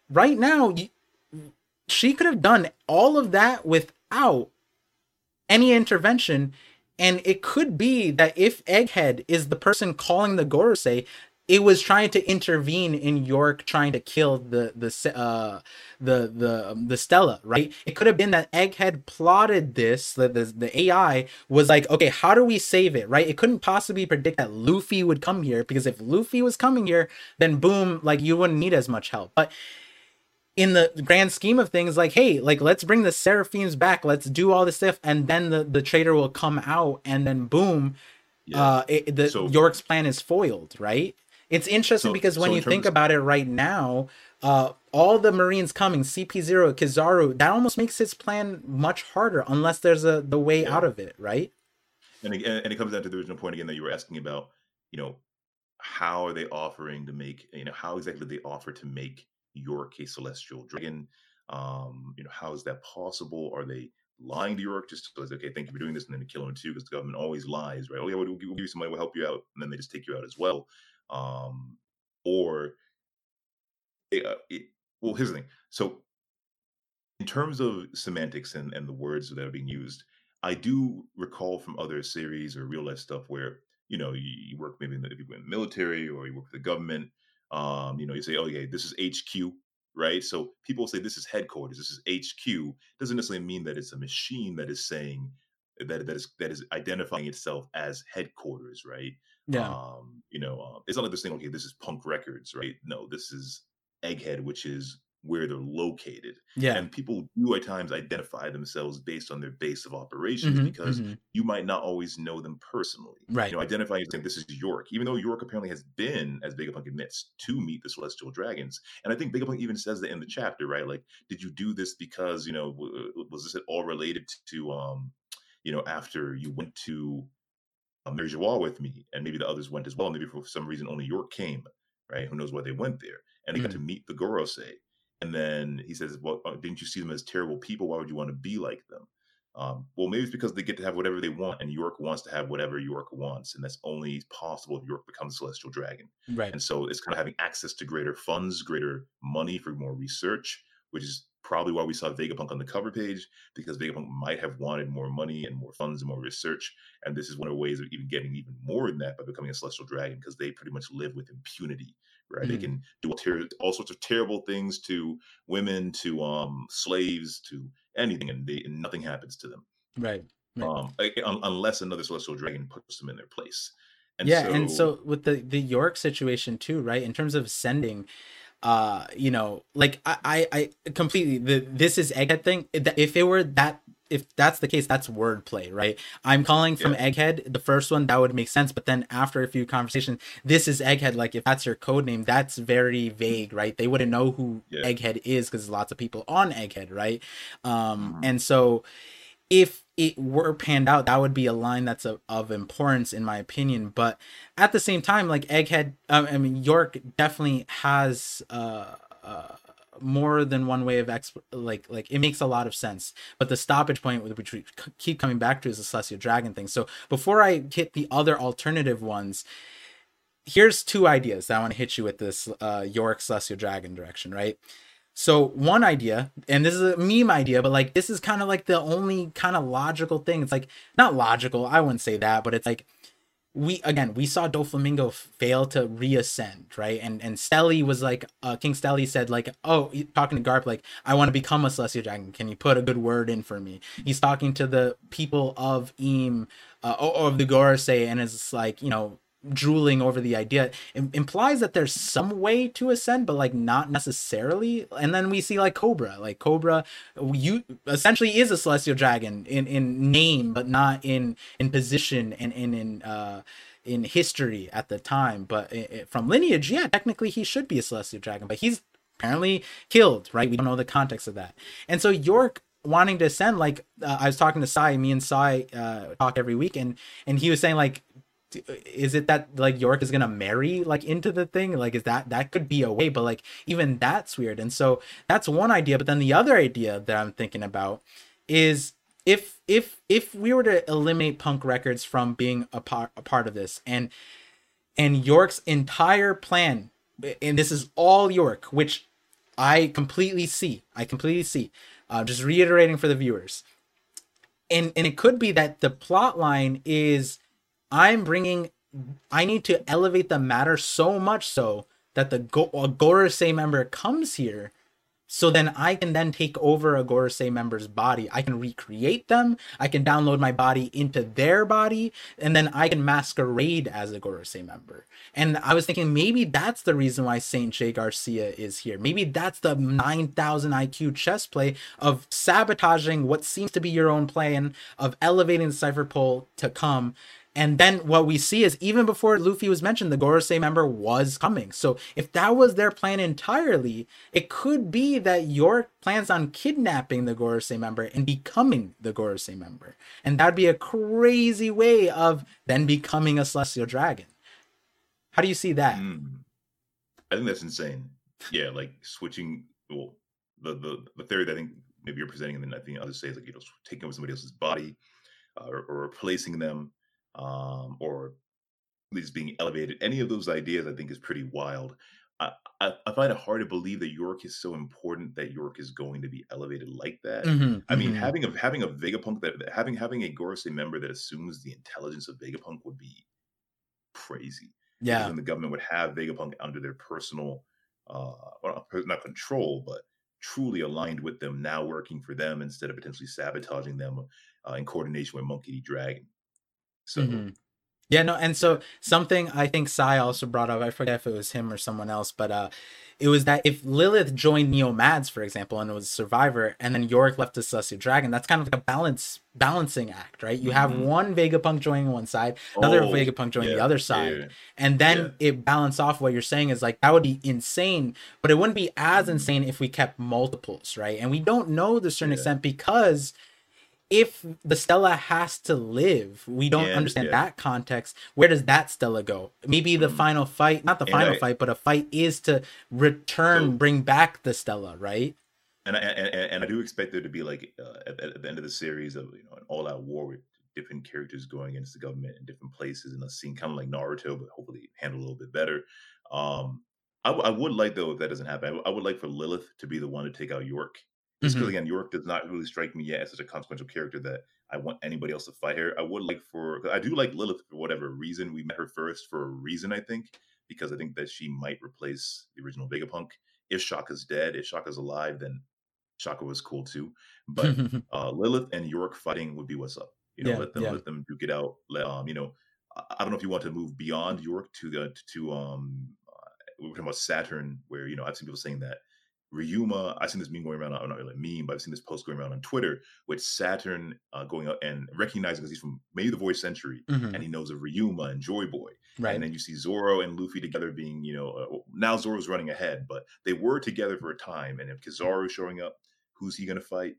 A: right now she could have done all of that without any intervention and it could be that if Egghead is the person calling the Gorosei, it was trying to intervene in York trying to kill the the uh the the um, the Stella, right? It could have been that Egghead plotted this. The, the the AI was like, okay, how do we save it, right? It couldn't possibly predict that Luffy would come here because if Luffy was coming here, then boom, like you wouldn't need as much help. But in the grand scheme of things, like, hey, like let's bring the Seraphims back, let's do all this stuff, and then the the traitor will come out, and then boom, yeah. uh, it, the so, York's plan is foiled, right? It's interesting so, because when so you think of... about it right now, uh, all the Marines coming, CP0, Kizaru, that almost makes his plan much harder unless there's a the way yeah. out of it, right?
B: And again, and it comes down to the original point again that you were asking about, you know, how are they offering to make, you know, how exactly they offer to make York a celestial dragon? Um, you know, how is that possible? Are they lying to York just say, okay, thank you for doing this, and then kill him too, because the government always lies, right? Oh yeah, we'll, we'll give you somebody, we'll help you out, and then they just take you out as well. Um, or, it, uh, it, well, here's the thing. So, in terms of semantics and, and the words that are being used, I do recall from other series or real life stuff where you know you, you work maybe in the, if you in the military or you work with the government um, you know, you say, oh, yeah, this is HQ, right? So people say this is headquarters, this is HQ. Doesn't necessarily mean that it's a machine that is saying that that is that is identifying itself as headquarters, right?
A: Yeah.
B: Um, you know, uh, it's not like this thing. Okay, this is Punk Records, right? No, this is Egghead, which is where they're located.
A: Yeah.
B: And people do at times identify themselves based on their base of operations mm-hmm, because mm-hmm. you might not always know them personally.
A: Right.
B: You know, identifying saying this is York, even though York apparently has been, as Vegapunk admits, to meet the celestial dragons. And I think Vegapunk even says that in the chapter, right? Like, did you do this because, you know, was this at all related to um, you know, after you went to uh, Mary Geoise with me, and maybe the others went as well. Maybe for some reason only York came, right? Who knows why they went there? And they mm-hmm. got to meet the Gorosei and then he says, "Well, uh, didn't you see them as terrible people? Why would you want to be like them?" Um, well, maybe it's because they get to have whatever they want, and York wants to have whatever York wants, and that's only possible if York becomes a Celestial Dragon.
A: Right.
B: And so it's kind of having access to greater funds, greater money for more research, which is probably why we saw Vegapunk on the cover page, because Vegapunk might have wanted more money and more funds and more research. And this is one of the ways of even getting even more than that by becoming a Celestial Dragon, because they pretty much live with impunity right? Mm-hmm. They can do all, ter- all, sorts of terrible things to women, to um, slaves, to anything, and, they, and nothing happens to them.
A: Right. right.
B: Um, unless another celestial dragon puts them in their place. And
A: yeah,
B: so,
A: and so with the the York situation too, right? In terms of sending, uh, you know, like I I, I completely the this is egghead thing. If it were that if that's the case, that's wordplay, right? I'm calling from
B: Yeah.
A: Egghead, the first one, that would make sense. But then after a few conversations, this is Egghead. Like if that's your code name, that's very vague, right? They wouldn't know who
B: Yeah.
A: Egghead is because lots of people on Egghead, right? Um,
B: Mhm.
A: and so if it were panned out, that would be a line that's of, of importance in my opinion. But at the same time, like Egghead, um, I mean York definitely has uh, uh, more than one way of exp- like like it makes a lot of sense. But the stoppage point, which we keep coming back to, is the Celestial Dragon thing. So before I hit the other alternative ones, here's two ideas that I want to hit you with this uh, York Celestial Dragon direction, right? So one idea, and this is a meme idea, but like this is kind of like the only kind of logical thing. It's like not logical, I wouldn't say that, but it's like we again we saw Doflamingo fail to reascend, right? And and Stelly was like uh King Stelly said like, oh, talking to Garp like, I want to become a Celestial Dragon. Can you put a good word in for me? He's talking to the people of Im, uh, or of the Gorosei, and it's like, you know, drooling over the idea. It implies that there's some way to ascend but like not necessarily. And then we see like cobra. Like cobra you essentially is a celestial dragon in in name but not in in position and in in uh in history at the time. But i i- from lineage yeah technically he should be a celestial dragon but he's apparently killed right? We don't know the context of that. And so york wanting to ascend like uh, i was talking to sai. Me and sai uh talk every week and and he was saying like is it that like York is gonna marry like into the thing? Like, is that that could be a way, but like even that's weird. And so that's one idea. But then the other idea that I'm thinking about is if if if we were to eliminate punk records from being a part a part of this, and and York's entire plan, and this is all York, which I completely see. I completely see. Uh, just reiterating for the viewers, and and it could be that the plot line is I'm bringing. I need to elevate the matter so much so that the Go- Gorosei member comes here, so then I can then take over a Gorosei member's body. I can recreate them. I can download my body into their body, and then I can masquerade as a Gorosei member. And I was thinking maybe that's the reason why Saint Jaygarcia is here. Maybe that's the 9000 IQ chess play of sabotaging what seems to be your own plan of elevating the cipher pole to come. And then what we see is even before Luffy was mentioned, the Gorosei member was coming. So if that was their plan entirely, it could be that York plans on kidnapping the Gorosei member and becoming the Gorosei member. And that'd be a crazy way of then becoming a Celestial Dragon. How do you see that?
B: Mm. I think that's insane. Yeah, like switching. Well, the the the theory that I think maybe you're presenting, and then I think others say is like you know taking over somebody else's body, uh, or, or replacing them, um, or at least being elevated. Any of those ideas, I think, is pretty wild. I, I, I find it hard to believe that York is so important that York is going to be elevated like that.
A: Mhm,
B: I mean,
A: mhm.
B: having a having a Vegapunk that having having a Gorosei member that assumes the intelligence of Vegapunk would be crazy.
A: Yeah,
B: and the government would have Vegapunk under their personal, uh, well, not not control, but truly aligned with them, now working for them instead of potentially sabotaging them uh, in coordination with Monkey D. Dragon. So,
A: Mhm. Yeah, no, and so something I think Sai also brought up, I forget if it was him or someone else, but uh it was that if Lilith joined Neo Mads, for example, and was a survivor, and then Yorick left the Celestial Dragon, that's kind of like a balance balancing act, right? You have
B: Mhm.
A: one Vegapunk joining one side, another
B: Oh,
A: Vegapunk joining the other side,
B: yeah.
A: and then it balance off what you're saying is like that would be insane, but it wouldn't be as insane if we kept multiples, right? And we don't know to a certain
B: Yeah.
A: extent because if the Stella has to live, we don't
B: Yeah,
A: understand
B: yeah.
A: that context. Where does that Stella go? Maybe the
B: Mhm.
A: final fight, not the
B: And
A: final
B: I-
A: fight, but a fight is to return,
B: So-
A: bring back the Stella, right?
B: and I, and, and I do expect there to be like uh, at, at the end of the series of you know an all-out war with different characters going against the government in different places and a scene kind of like Naruto, but hopefully handled a little bit better. Um, I, w- I would like though if that doesn't happen, I, w- I would like for Lilith to be the one to take out York. Just because
A: Mhm.
B: again, York does not really strike me yet as such a consequential character that I want anybody else to fight her. I would like for I do like Lilith for whatever reason. We met her first for a reason, I think, because I think that she might replace the original Vegapunk. If Shaka's dead, if Shaka's alive, then Shaka was cool too. But uh, Lilith and York fighting would be what's up. You know,
A: Yeah,
B: let them
A: yeah.
B: let them duke it out. Let um, you know, I don't know if you want to move beyond York to the to um uh, we were talking about Saturn, where you know I've seen people saying that Ryuma, I've seen this meme going around, I'm not really a meme, but I've seen this post going around on Twitter with Saturn uh, going up and recognizing because he's from maybe the void century
A: Mhm.
B: and he knows of Ryuma and Joy Boy.
A: Right.
B: And then you see Zoro and Luffy together being, you know, uh, now Zoro's running ahead, but they were together for a time. And if Kizaru's showing up, who's he going to fight?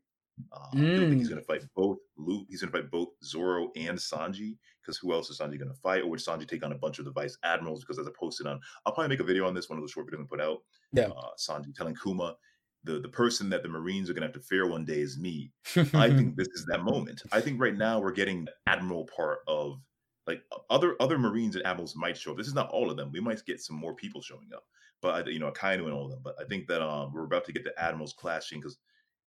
B: Uh, I don't think he's
A: Mm.
B: going to fight both Luffy. He's going to fight both Zoro and Sanji because who else is Sanji going to fight? Or would Sanji take on a bunch of the vice admirals? Because as I posted on, I'll probably make a video on this, one of those short videos I put out.
A: Yeah.
B: Uh, Sanji telling Kuma, the, the person that the Marines are going to have to fear one day is me. I think this is that moment. I think right now we're getting the admiral part of like other other Marines and admirals might show up. This is not all of them. We might get some more people showing up, but you know, Akainu and all of them. But I think that um we're about to get the admirals clashing because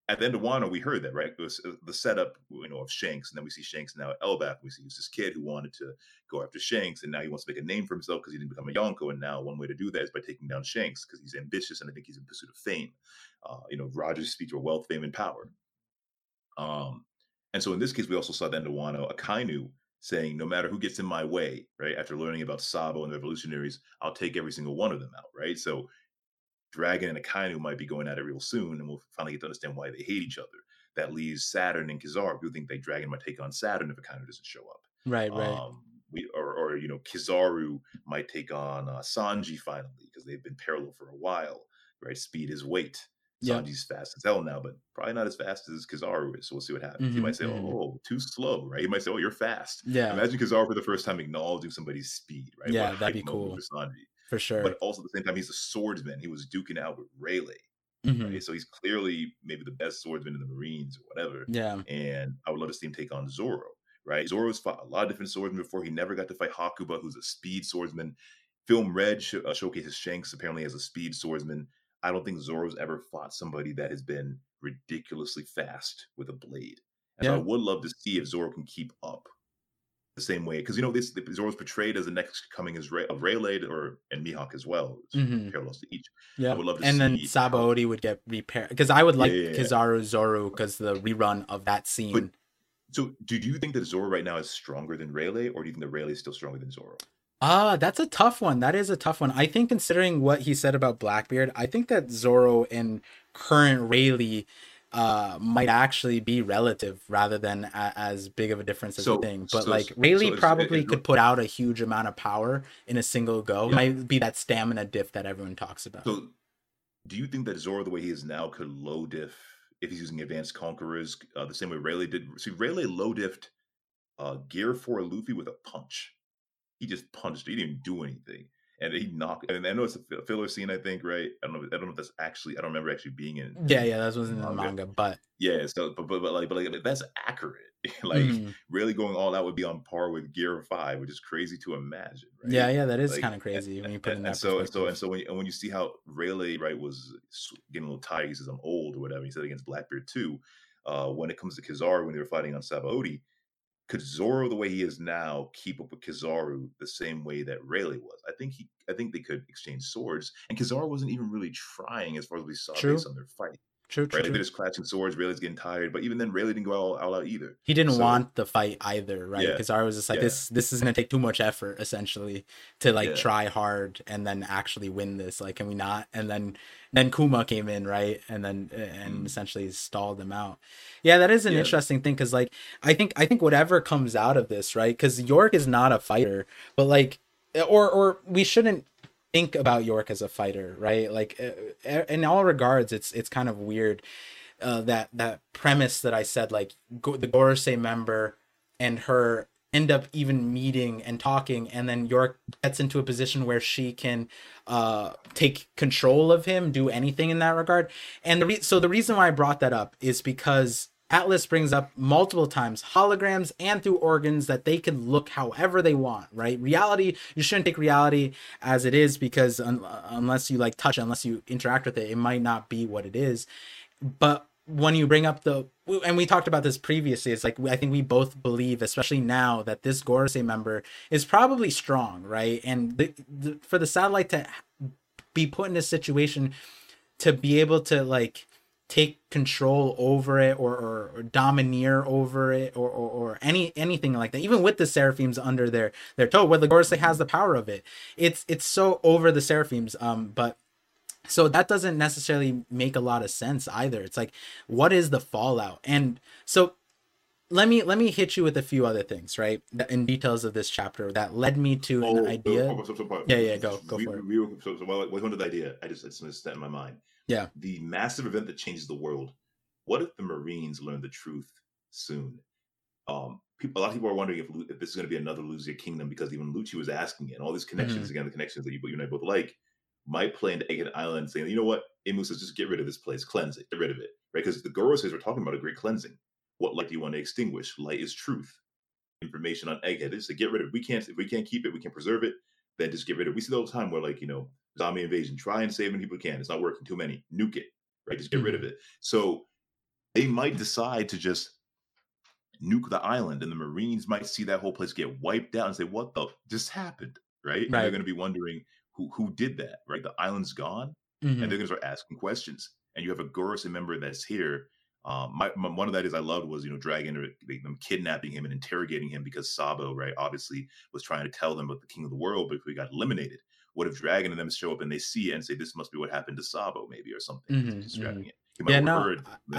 B: at the end of Wano we heard that right. It was uh, the setup you know of Shanks, and then we see Shanks now at Elbaf. We see this kid who wanted to go after Shanks, and now he wants to make a name for himself because he didn't become a Yonko. And now one way to do that is by taking down Shanks because he's ambitious and I think he's in pursuit of fame. Uh, you know, Rogers speech of wealth, fame, and power. Um, and so in this case, we also saw the end of Wano, Akainu saying, no matter who gets in my way, right? After learning about Sabo and the revolutionaries, I'll take every single one of them out, right? So Dragon and Akainu might be going at it real soon, and we'll finally get to understand why they hate each other. That leaves Saturn and Kizaru, who think that Dragon might take on Saturn if Akainu doesn't show up.
A: right, right.
B: Um, we or, or you know Kizaru might take on uh, Sanji finally because they've been parallel for a while. Right, speed is weight. Sanji's fast as hell now, but probably not as fast as Kizaru is. So we'll see what happens. he
A: Mhm,
B: might say,
A: mhm.
B: "Oh, too slow," right? He might say, "Oh, you're fast."
A: yeah,
B: Imagine Kizaru for the first time acknowledging somebody's speed, right?
A: Yeah,
B: What
A: that'd be cool.
B: Sanji.
A: For sure.
B: But also at the same time, he's a swordsman. He was duking out with Rayleigh,
A: Mhm.
B: right? So he's clearly maybe the best swordsman in the Marines or whatever
A: Yeah,
B: and I would love to see him take on Zoro. Right, Zoro's fought a lot of different swordsmen before. He never got to fight Hakuba, who's a speed swordsman. Film Red sh- uh, showcases Shanks apparently as a speed swordsman. I don't think Zoro's ever fought somebody that has been ridiculously fast with a blade. And so I would love to see if Zoro can keep up the same way because you know this Zoro's portrayed as the next coming as Ray, of Rayleigh or and Mihawk as well.
A: Mhm.
B: Parallels to each.
A: yeah.
B: I would love to see.
A: and then Sabaody would get repaired because I would like
B: Yeah, yeah, yeah.
A: Kizaru Zoro because the rerun of that scene.
B: So, do you think that Zoro right now is stronger than Rayleigh, or do you think that Rayleigh is still stronger than Zoro?
A: Ah, that's a tough one. That is a tough one. I think considering what he said about Blackbeard, I think that Zoro and current Rayleigh uh might actually be relative rather than a- as big of a difference as
B: So-
A: a thing. But
B: so-
A: like Rayleigh
B: it's-
A: probably
B: it-
A: could put out a huge amount of power in a single go.
B: Yeah.
A: Might be that stamina diff that everyone talks about.
B: So, do you think that Zoro, the way he is now, could low diff if he's using advanced conquerors uh, the same way Rayleigh did? See, Rayleigh low diffed uh, Gear Four Luffy with a punch. He just punched. He didn't do anything, and he knocked. And I know it's a filler scene. I think right. I don't know. I don't know if that's actually. I don't remember actually being in.
A: yeah, yeah, that wasn't in the
B: Manga.
A: but
B: Yeah. So, but but, but like, but like that's accurate. like
A: mhm.
B: really going all out would be on par with Gear Five, which is crazy to imagine. Right?
A: yeah, yeah, that is
B: Like,
A: kind of crazy when you put it in
B: and,
A: that
B: and so and so and so when you, and when you see how Rayleigh right was getting a little tired, he says I'm old or whatever. He said against Blackbeard too. Uh, when it comes to Kizaru, when they were fighting on Sabaody, could Zoro the way he is now keep up with Kizaru the same way that Rayleigh was? I think he, I think they could exchange swords, and Kizaru wasn't even really trying as far as we saw
A: True.
B: based on their fight.
A: True,
B: Right,
A: true,
B: like they're just clashing swords. Rayleigh's getting tired, but even then, Rayleigh didn't go all, all out either.
A: he didn't
B: So-
A: want the fight either, right?
B: Yeah,
A: Because I was just like,
B: yeah.
A: this this is gonna take too much effort, essentially, to like
B: Yeah.
A: try hard and then actually win this. Like, can we not? And then then Kuma came in, right? And then and
B: Mm.
A: essentially stalled them out. Yeah, that is an
B: Yeah.
A: interesting thing because like I think I think whatever comes out of this, right? Because York is not a fighter, but like, or or we shouldn't think about York as a fighter, right? Like uh, in all regards, it's it's kind of weird uh, that that premise that I said, like go, the Gorosei member and her end up even meeting and talking, and then York gets into a position where she can uh, take control of him, do anything in that regard. And the re- so the reason why I brought that up is because Atlas brings up multiple times holograms and through organs that they can look however they want, right? Reality, you shouldn't take reality as it is because un- uh, unless you like touch it, unless you interact with it, it might not be what it is. But when you bring up the and we talked about this previously, it's like I think we both believe, especially now, that this Gorosei member is probably strong, right? And the, the, for the satellite to be put in a situation to be able to like take control over it or, or, or domineer over it or, or, or any anything like that even with the seraphims under their their toe where the Gorosei has the power of it. It's it's so over the seraphims um but so that doesn't necessarily make a lot of sense either. It's like what is the fallout? And so let me let me hit you with a few other things right in details of this chapter that led me to oh, an idea so, so, so, yeah yeah go go we, for it.
B: we, so, so while I went to the idea. I just had something set in my mind
A: yeah.
B: The massive event that changes the world. What if the Marines learn the truth soon? Um, people, a lot of people are wondering if, if this is going to be another Luzia Kingdom because even Lucci was asking it. And all these connections, mm-hmm. again, the connections that you, you and I both like, might play into Egghead Island saying, you know what, Imu says, just get rid of this place, cleanse it, get rid of it, right? Because the Gorosei we're talking about a great cleansing. What light do you want to extinguish? Light is truth. Information on Egghead. is to get rid of it. We can't, if we can't keep it, we can preserve it, just get rid of it. We see all the time where, like, you know, zombie invasion. Try and save many people can. It's not working. Too many. Nuke it. Right. Just get mm-hmm. rid of mm-hmm. it. So they might decide to just nuke the island, and the Marines might see that whole place get wiped out and say, "What the just happened?" Right. right. And they're going to be wondering who who did that. Right. The island's gone, mm-hmm. and they're going to start asking questions. And you have a Gorosei member that's here um, my, my, one of that is I loved was you know dragging them kidnapping him and interrogating him because Sabo right obviously was trying to tell them about the king of the world but we got eliminated what if Dragon and them show up and they see it and say this must be what happened to Sabo maybe or something? Mm-hmm, describing mm-hmm. it. He might
A: yeah, no, I,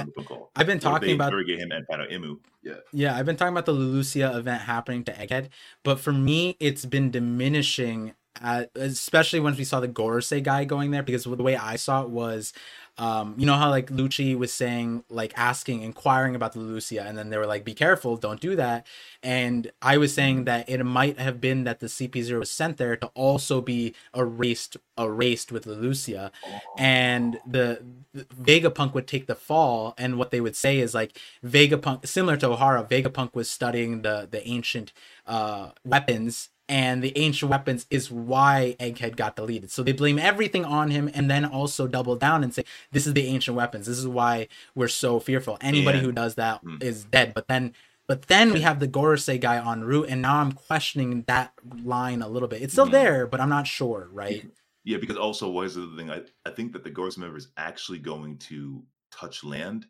A: have been talking about
B: him and Pano Imu. Yeah,
A: yeah, I've been talking about the Lulusia event happening to Egghead, but for me, it's been diminishing. At, especially once we saw the Gorosei guy going there, because the way I saw it was um, you know how like Lucci was saying, like asking, inquiring about the Lucia, and then they were like, "Be careful, don't do that." And I was saying that it might have been that the CP0 was sent there to also be erased, erased with the Lucia, and the, the Vegapunk would take the fall. And what they would say is like Vegapunk, similar to Ohara, Vegapunk was studying the the ancient uh, weapons and the ancient weapons is why Egghead got deleted. So they blame everything on him and then also double down and say, This is the ancient weapons. This is why we're so fearful. Anybody yeah. who does that mm. is dead. But then but then we have the Gorosei guy en route, and now I'm questioning that line a little bit. It's still mm. there, but I'm not sure, right?
B: Yeah, because also what is the thing? I, I think that the Gorosei member is actually going to touch land.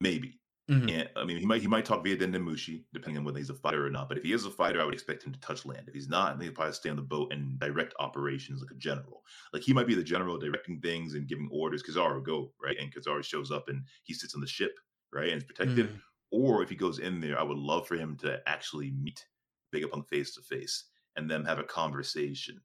B: Maybe. Mm-hmm. And I mean, he might he might talk via Den Den Mushi, depending on whether he's a fighter or not. But if he is a fighter, I would expect him to touch land. If he's not, then he'll probably stay on the boat and direct operations like a general. Like he might be the general directing things and giving orders. Kizaru go right, and Kizaru shows up and he sits on the ship right and is protected. Mm-hmm. Or if he goes in there, I would love for him to actually meet Vegapunk face to face and them have a conversation.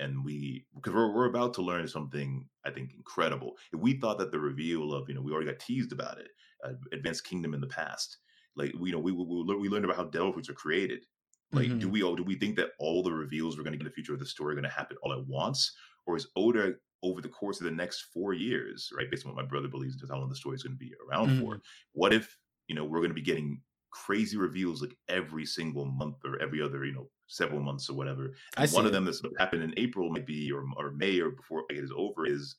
B: And we, because we're, we're about to learn something, I think, incredible. If we thought that the reveal of, you know, we already got teased about it, uh, Advanced Kingdom in the past. Like we you know we we, we learned about how devil fruits are created. Like, mm-hmm. do we all do we think that all the reveals we're going to get in the future of the story are going to happen all at once, or is Oda over the course of the next four years, right, based on what my brother believes into how long the story is going to be around mm-hmm. for? What if you know we're going to be getting crazy reveals like every single month or every other you know several months or whatever? And one of them that's happened in April might be or or May or before it is over is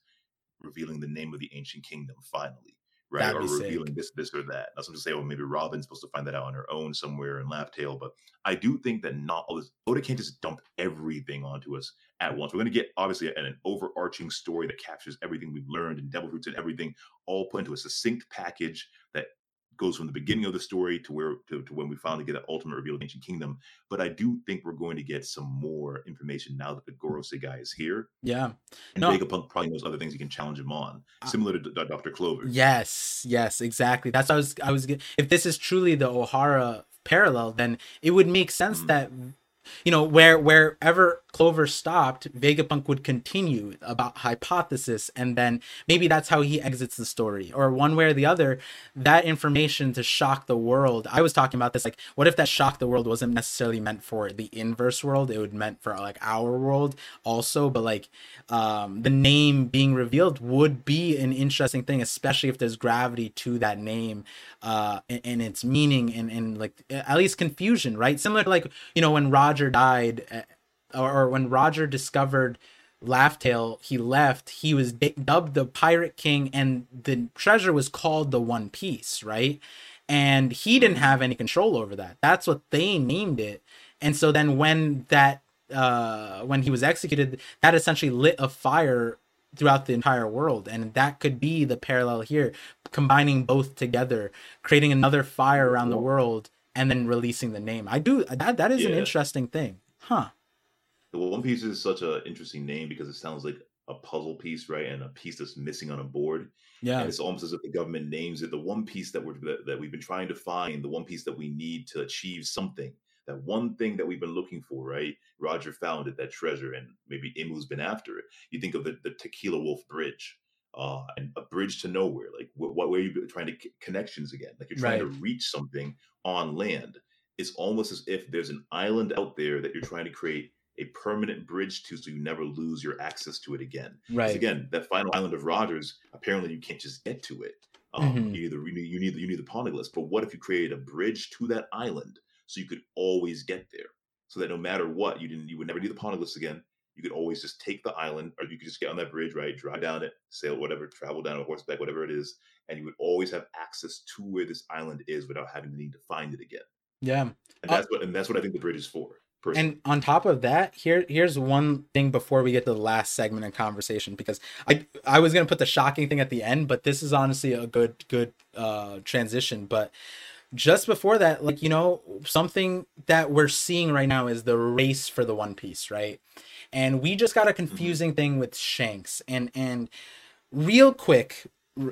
B: revealing the name of the ancient kingdom finally right? That'd or revealing sick. this, this, or that. Something to say, oh, maybe Robin's supposed to find that out on her own somewhere in Laugh Tale. But I do think that not all this, Oda can't just dump everything onto us at once. We're going to get obviously an, an, overarching story that captures everything we've learned and Devil Fruits and everything, all put into a succinct package that goes from the beginning of the story to where to, to when we finally get an ultimate reveal of Ancient Kingdom. But I do think we're going to get some more information now that the Gorosei guy is here.
A: Yeah,
B: and no. Vegapunk probably knows other things he can challenge him on, similar to D- Doctor Clover.
A: Yes, yes, exactly. That's what I was. I was. If this is truly the Ohara parallel, then it would make sense mm-hmm. that you know where wherever clover stopped vegapunk would continue about hypothesis and then maybe that's how he exits the story. Or one way or the other that information to shock the world i was talking about this like what if that shock the world wasn't necessarily meant for the inverse world? It would meant for like our world also but like um the name being revealed would be an interesting thing especially if there's gravity to that name uh and, its meaning and and like at least confusion right? Similar to like you know when roger died, or, when Roger discovered Laugh Tale, he left. He was dubbed the Pirate King, and the treasure was called the One Piece, right? And he didn't have any control over that. That's what they named it. And so then when that uh when he was executed, that essentially lit a fire throughout the entire world and that could be the parallel here combining both together creating another fire around the world and then releasing the name i do that that is an interesting thing huh
B: The One Piece is such an interesting name because it sounds like a puzzle piece, right? And a piece that's missing on a board.
A: yeah
B: And it's almost as if the government names it the one piece that we're that, that we've been trying to find, the one piece that we need to achieve something. That one thing that we've been looking for, right? Roger found it, that treasure, and maybe Imu's been after it. You think of the, the Tequila Wolf Bridge, uh, and a bridge to nowhere. Like, what, what where are you trying to c- connections again? Like, you're trying to reach something on land. It's almost as if there's an island out there that you're trying to create a permanent bridge to, so you never lose your access to it again.
A: right
B: again, that final island of Rogers, apparently you can't just get to it. Um,
A: Mhm.
B: You need the you need you need the, you need the poneglyphs. But what if you created a bridge to that island so you could always get there? So that no matter what, you didn't you would never need the poneglyphs again. You could always just take the island, or you could just get on that bridge, right? Drive down it, sail whatever, travel down a horseback, whatever it is, and you would always have access to where this island is without having the need to find it again.
A: yeah
B: And
A: Uh,
B: that's what and that's what I think the bridge is for. Personally.
A: And on top of that, here here's one thing before we get to the last segment of conversation because I I was gonna put the shocking thing at the end, but this is honestly a good good uh transition. But just before that, like you know, something that we're seeing right now is the race for the One Piece, right? And we just got a confusing thing with Shanks and and real quick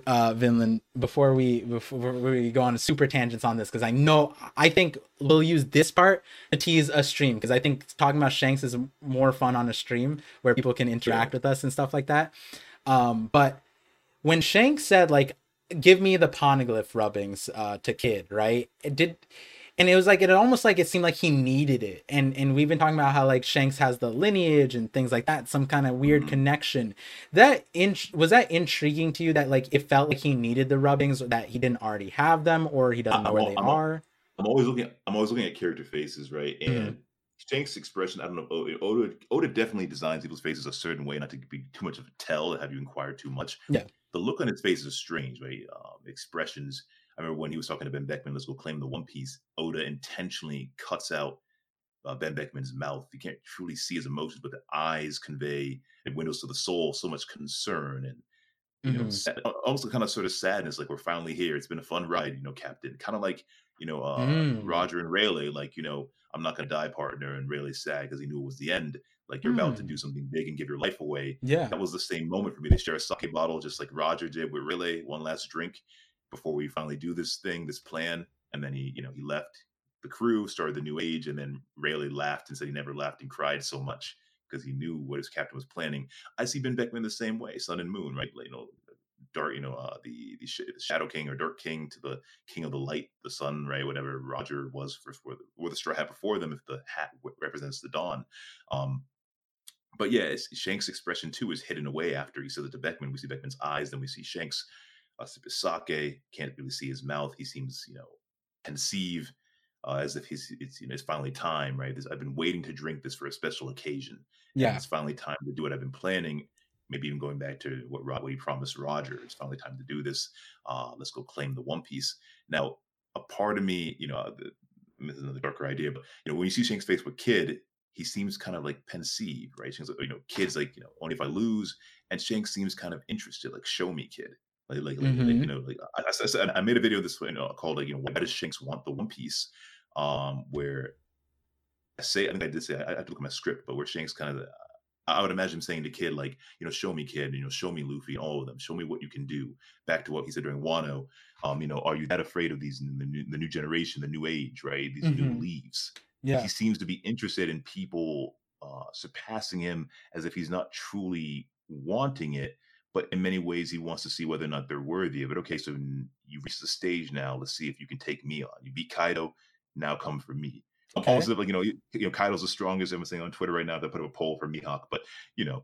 A: uh Vinland before we before we go on super tangents on this because I know I think we'll use this part to tease a stream because I think talking about Shanks is more fun on a stream where people can interact with us and stuff like that. Um but when Shanks said like give me the poneglyph rubbings uh to kid, right? It did and it was like it almost like it seemed like he needed it and and we've been talking about how like shanks has the lineage and things like that some kind of weird
B: Mhm.
A: connection that in was that intriguing to you that like it felt like he needed the rubbings that he didn't already have them or he doesn't know
B: I'm
A: where
B: al-
A: they
B: I'm
A: are
B: I'm always looking. At, I'm always looking at character faces, right?
A: Mhm.
B: And Shank's expression. I don't know. Oda Oda definitely designs people's faces a certain way, not to be too much of a tell, have you inquire too much.
A: Yeah.
B: The look on his face is strange, right? Um, expressions. I remember when he was talking to Ben Beckman, let's go claim the One Piece. Oda intentionally cuts out uh, Ben Beckman's mouth. You can't truly see his emotions, but the eyes convey and windows to the soul so much concern and you know,
A: Mhm.
B: sad, almost kind of sort of sadness, like we're finally here. It's been a fun ride, you know, Captain. Kind of like, you know, uh,
A: Mm.
B: Roger and Rayleigh, like, you know, I'm not gonna die, partner. And Rayleigh's sad because he knew it was the end. Like you're about to
A: Mm.
B: do something big and give your life away.
A: yeah
B: That was the same moment for me. They share a sake bottle, just like Roger did with Rayleigh, one last drink before we finally do this thing, this plan. And then he, you know, he left the crew, started the new age, and then Rayleigh laughed and said he never laughed and cried so much because he knew what his captain was planning. I see Ben Beckman the same way, Sun and Moon, right? You know, dark, you know, uh, the, the the Shadow King or Dark King to the King of the Light, the Sun, right? Whatever Roger was for, for the, or the straw hat before them, if the hat represents the dawn. Um, but yeah, Shanks' expression too is hidden away after he says it to Beckman. We see Beckman's eyes, then we see Shanks uh, sake. Can't really see his mouth. He seems, you know, conceive uh, as if he's it's you know it's finally time, right? This, I've been waiting to drink this for a special occasion.
A: yeah
B: it's finally time to do what I've been planning. Maybe even going back to what, Ro- what he promised Roger. It's finally time to do this. Uh, let's go claim the One Piece. Now, a part of me, you know, uh, the, this is another darker idea, but you know, when you see Shanks' face with Kid, he seems kind of like pensive, right? Shanks, like, you know, Kid's like, you know, only if I lose, and Shanks seems kind of interested, like, show me, Kid. Like, like, like, like, you know, like I, I, said- I made a video this way, you know, called like, you know, why does Shanks want the One Piece? Um, where I say, I think I did say, I, I have to look at my script, but where Shanks kind of, I would imagine him saying to Kid, like, you know, show me, Kid, you know, show me Luffy, all of them, show me what you can do. Back to what he said during Wano, um, you know, are you that afraid of these the new, the new generation, the new age, right? These new
A: Mhm.
B: leaves.
A: yeah
B: He seems to be interested in people uh, surpassing him as if he's not truly wanting it, but in many ways he wants to see whether or not they're worthy of it. Okay, so n- you reached the stage now. Let's see if you can take me on. You beat Kaido, now come for me.
A: Okay.
B: Almost like you know, you, you know, Kaido's the strongest. I'm saying on Twitter right now. They put up a poll for Mihawk, but you know,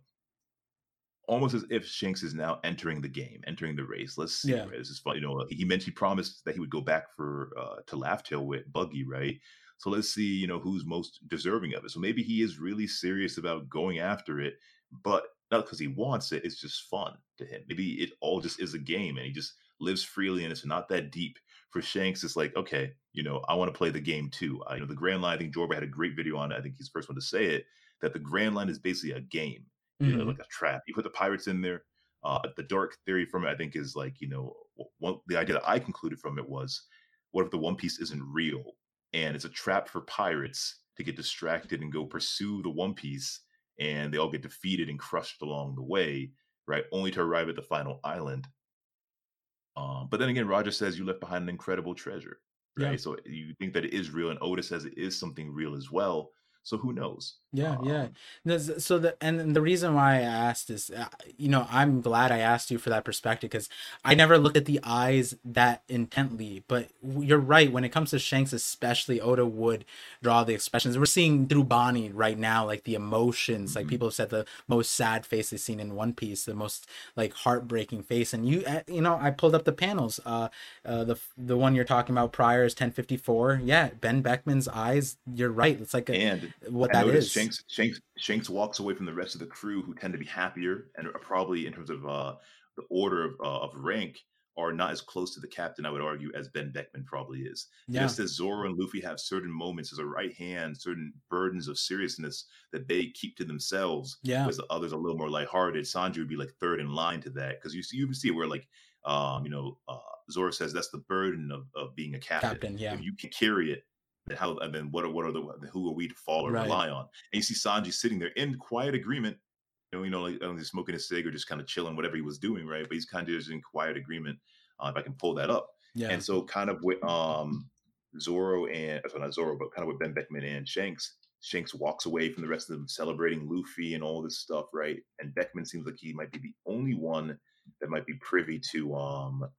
B: almost as if Shanks is now entering the game, entering the race. Let's see.
A: Yeah.
B: Right? This is fun. You know, he mentioned he promised that he would go back for uh, to Laugh Tale with Buggy, right? So let's see, you know, who's most deserving of it. So maybe he is really serious about going after it, but not because he wants it. It's just fun to him. Maybe it all just is a game, and he just lives freely, and it's not that deep. For Shanks, it's like, okay, you know, I want to play the game too. I, you know, the Grand Line. I think Jorba had a great video on it. I think he's the first one to say it. That the Grand Line is basically a game you know,
A: hmm
B: like a trap. You put the pirates in there. Uh, the dark theory from it, I think, is like you know, one, the idea that I concluded from it was, what if the One Piece isn't real and it's a trap for pirates to get distracted and go pursue the One Piece, and they all get defeated and crushed along the way, right? Only to arrive at the final island. Um, but then again, Roger says you left behind an incredible treasure,
A: Yeah.
B: right? So you think that it is real, and Otis says it is something real as well. So who knows?
A: Yeah, yeah.
B: Um,
A: There's- So the and the reason why I asked is, uh, you know, I'm glad I asked you for that perspective because I never looked at the eyes that intently. But you're right when it comes to Shanks, especially Oda would draw the expressions. We're seeing through Bonnie right now, like the emotions. Like
B: mhm.
A: people have said, the most sad face they've seen in One Piece, the most like heartbreaking face. And you, uh, you know, I pulled up the panels. Uh, uh, the the one you're talking about prior is 1054. Yeah, Ben Beckman's eyes. You're right. It's like a,
B: And
A: what
B: I
A: that
B: noticed. Shanks, Shanks Shanks walks away from the rest of the crew who tend to be happier and are probably in terms of uh, the order of, uh, of rank are not as close to the captain, I would argue, as Ben Beckman probably is.
A: Yeah.
B: Just as Zoro and Luffy have certain moments as a right hand, certain burdens of seriousness that they keep to themselves,
A: Yeah.
B: whereas the others are a little more lighthearted. Sanji would be like third in line to that because you see, you even see where like um, you know, uh, Zoro says that's the burden of, of being a captain.
A: Captain, yeah.
B: If you can carry it, how and then what are what are the who are we to fall or
A: Right.
B: rely on? And you see Sanji sitting there in quiet agreement, you know, you know, like he's smoking a cig or just kind of chilling, whatever he was doing, right? But he's kind of just in quiet agreement. Uh, if I can pull that up,
A: Yeah.
B: and so kind of with um Zoro and sorry, not Zoro, but kind of with Ben Beckman and Shanks. Shanks walks away from the rest of them, celebrating Luffy and all this stuff, right? And Beckman seems like he might be the only one that might be privy to um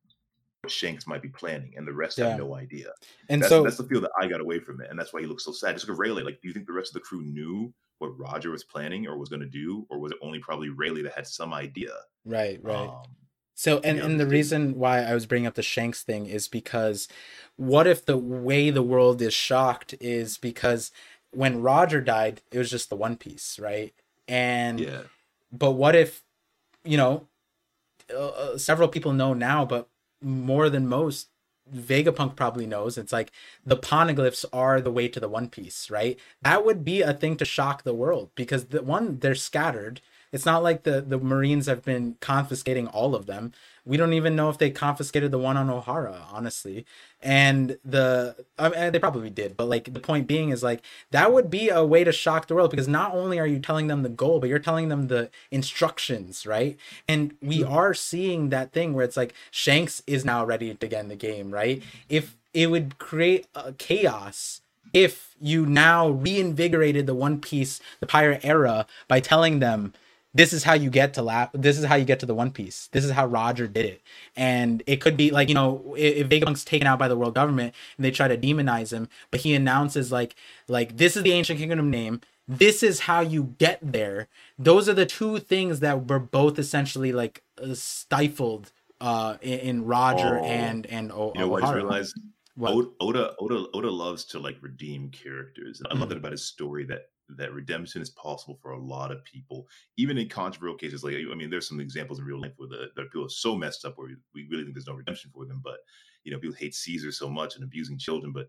B: Shanks might be planning, and the rest
A: Yeah.
B: have no idea.
A: and
B: That's,
A: so
B: that's the feel that I got away from it, and that's why he looks so sad. Just like Rayleigh, like, do you think the rest of the crew knew what Roger was planning or was going to do, or was it only probably Rayleigh that had some idea?
A: right, right.
B: Um,
A: So and, and the reason why I was bringing up the Shanks thing is because what if the way the world is shocked is because when Roger died, it was just the One Piece, right? And
B: yeah,
A: but what if you know uh, uh, several people know now, but more than most Vegapunk probably knows. It's like the poneglyphs are the way to the One Piece, right? That would be a thing to shock the world because the one they're scattered. It's not like the the Marines have been confiscating all of them. We don't even know if they confiscated the one on Ohara, honestly. And the I mean, they probably did, but like the point being is like that would be a way to shock the world because not only are you telling them the goal, but you're telling them the instructions, right? And we mm-hmm. are seeing that thing where it's like Shanks is now ready to get in the game, right? If it would create a chaos if you now reinvigorated the One Piece, the pirate era by telling them this is how you get to lap this is how you get to the one piece this is how roger did it and it could be like you know if, if vegapunk's taken out by the world government and they try to demonize him but he announces like like this is the ancient kingdom name this is how you get there those are the two things that were both essentially like uh, stifled uh in, in roger
B: Oh.
A: and and o-
B: you know what I just realized?
A: What?
B: Oda, Oda Oda Oda loves to like redeem characters, I love
A: Mhm.
B: it about his story that that redemption is possible for a lot of people, even in controversial cases. Like I mean, there's some examples in real life where the, the people are so messed up where we really think there's no redemption for them. But you know, people hate Caesar so much and abusing children, but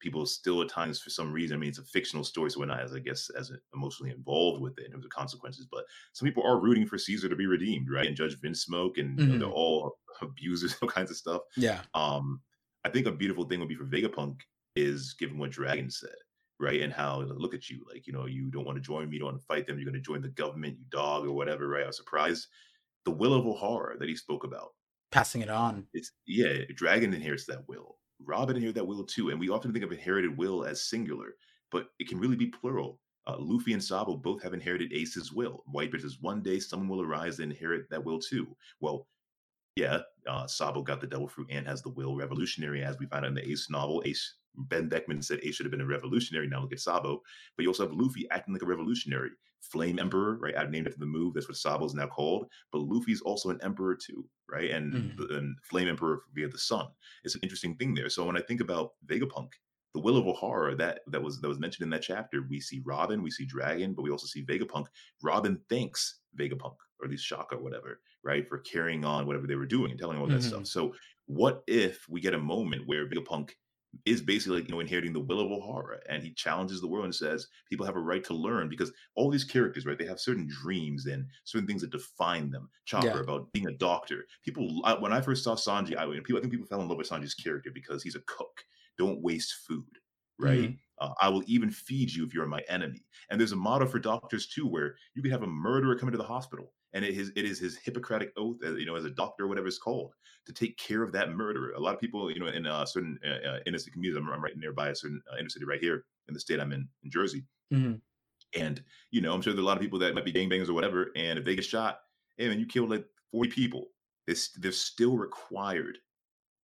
B: people still at times for some reason. I mean, it's a fictional story, so we're not as I guess as emotionally involved with it in terms of consequences. But some people are rooting for Caesar to be redeemed, right? And Judge Vinsmoke, and you know, they're
A: Mhm.
B: all abusers, all kinds of stuff.
A: yeah
B: Um, I think a beautiful thing would be for Vegapunk is given what Dragon said, right? And how look at you, like you know, you don't want to join me, you don't want to fight them, you're going to join the government, you dog or whatever, right? I was surprised. The will of Ohara that he spoke about.
A: passing it on
B: It's yeah, Dragon inherits that will. Robin inherits that will too, and we often think of inherited will as singular, but it can really be plural. Uh, Luffy and Sabo both have inherited Ace's will. Whitebeard says one day someone will arise and inherit that will too. Well, yeah, uh, Sabo got the devil fruit and has the will revolutionary, as we find out in the Ace novel. Ace Ben Beckman said Ace should have been a revolutionary. Now look at Sabo, but you also have Luffy acting like a revolutionary. Flame Emperor, right? I've named after the move. That's what Sabo's now called. But Luffy's also an emperor too, right? And,
A: Mhm.
B: and Flame Emperor via the sun. It's an interesting thing there. So when I think about Vegapunk, the will of Ohara that that was that was mentioned in that chapter, we see Robin, we see Dragon, but we also see Vegapunk. Robin thanks Vegapunk, or at least Shaka, or whatever, right, for carrying on whatever they were doing and telling all that
A: Mhm.
B: stuff. So what if we get a moment where Vegapunk is basically like you know inheriting the will of Ohara, and he challenges the world and says people have a right to learn because all these characters, right? They have certain dreams and certain things that define them. Chopper
A: Yeah.
B: about being a doctor. People, I, when I first saw Sanji, I, people, I think people fell in love with Sanji's character because he's a cook. Don't waste food, right? Uh, I will even feed you if you're my enemy. And there's a motto for doctors too, where you could have a murderer come into the hospital, and it is it is his Hippocratic oath, uh, you know, as a doctor or whatever it's called, to take care of that murderer. A lot of people, you know, in uh, certain uh, uh, inner city communities, I'm, I'm right nearby a certain uh, inner city right here in the state I'm in, in Jersey,
A: Mhm.
B: and you know, I'm sure there are a lot of people that might be gangbangers or whatever, and if they get shot, hey man, you killed like 40 people. They're, they're still required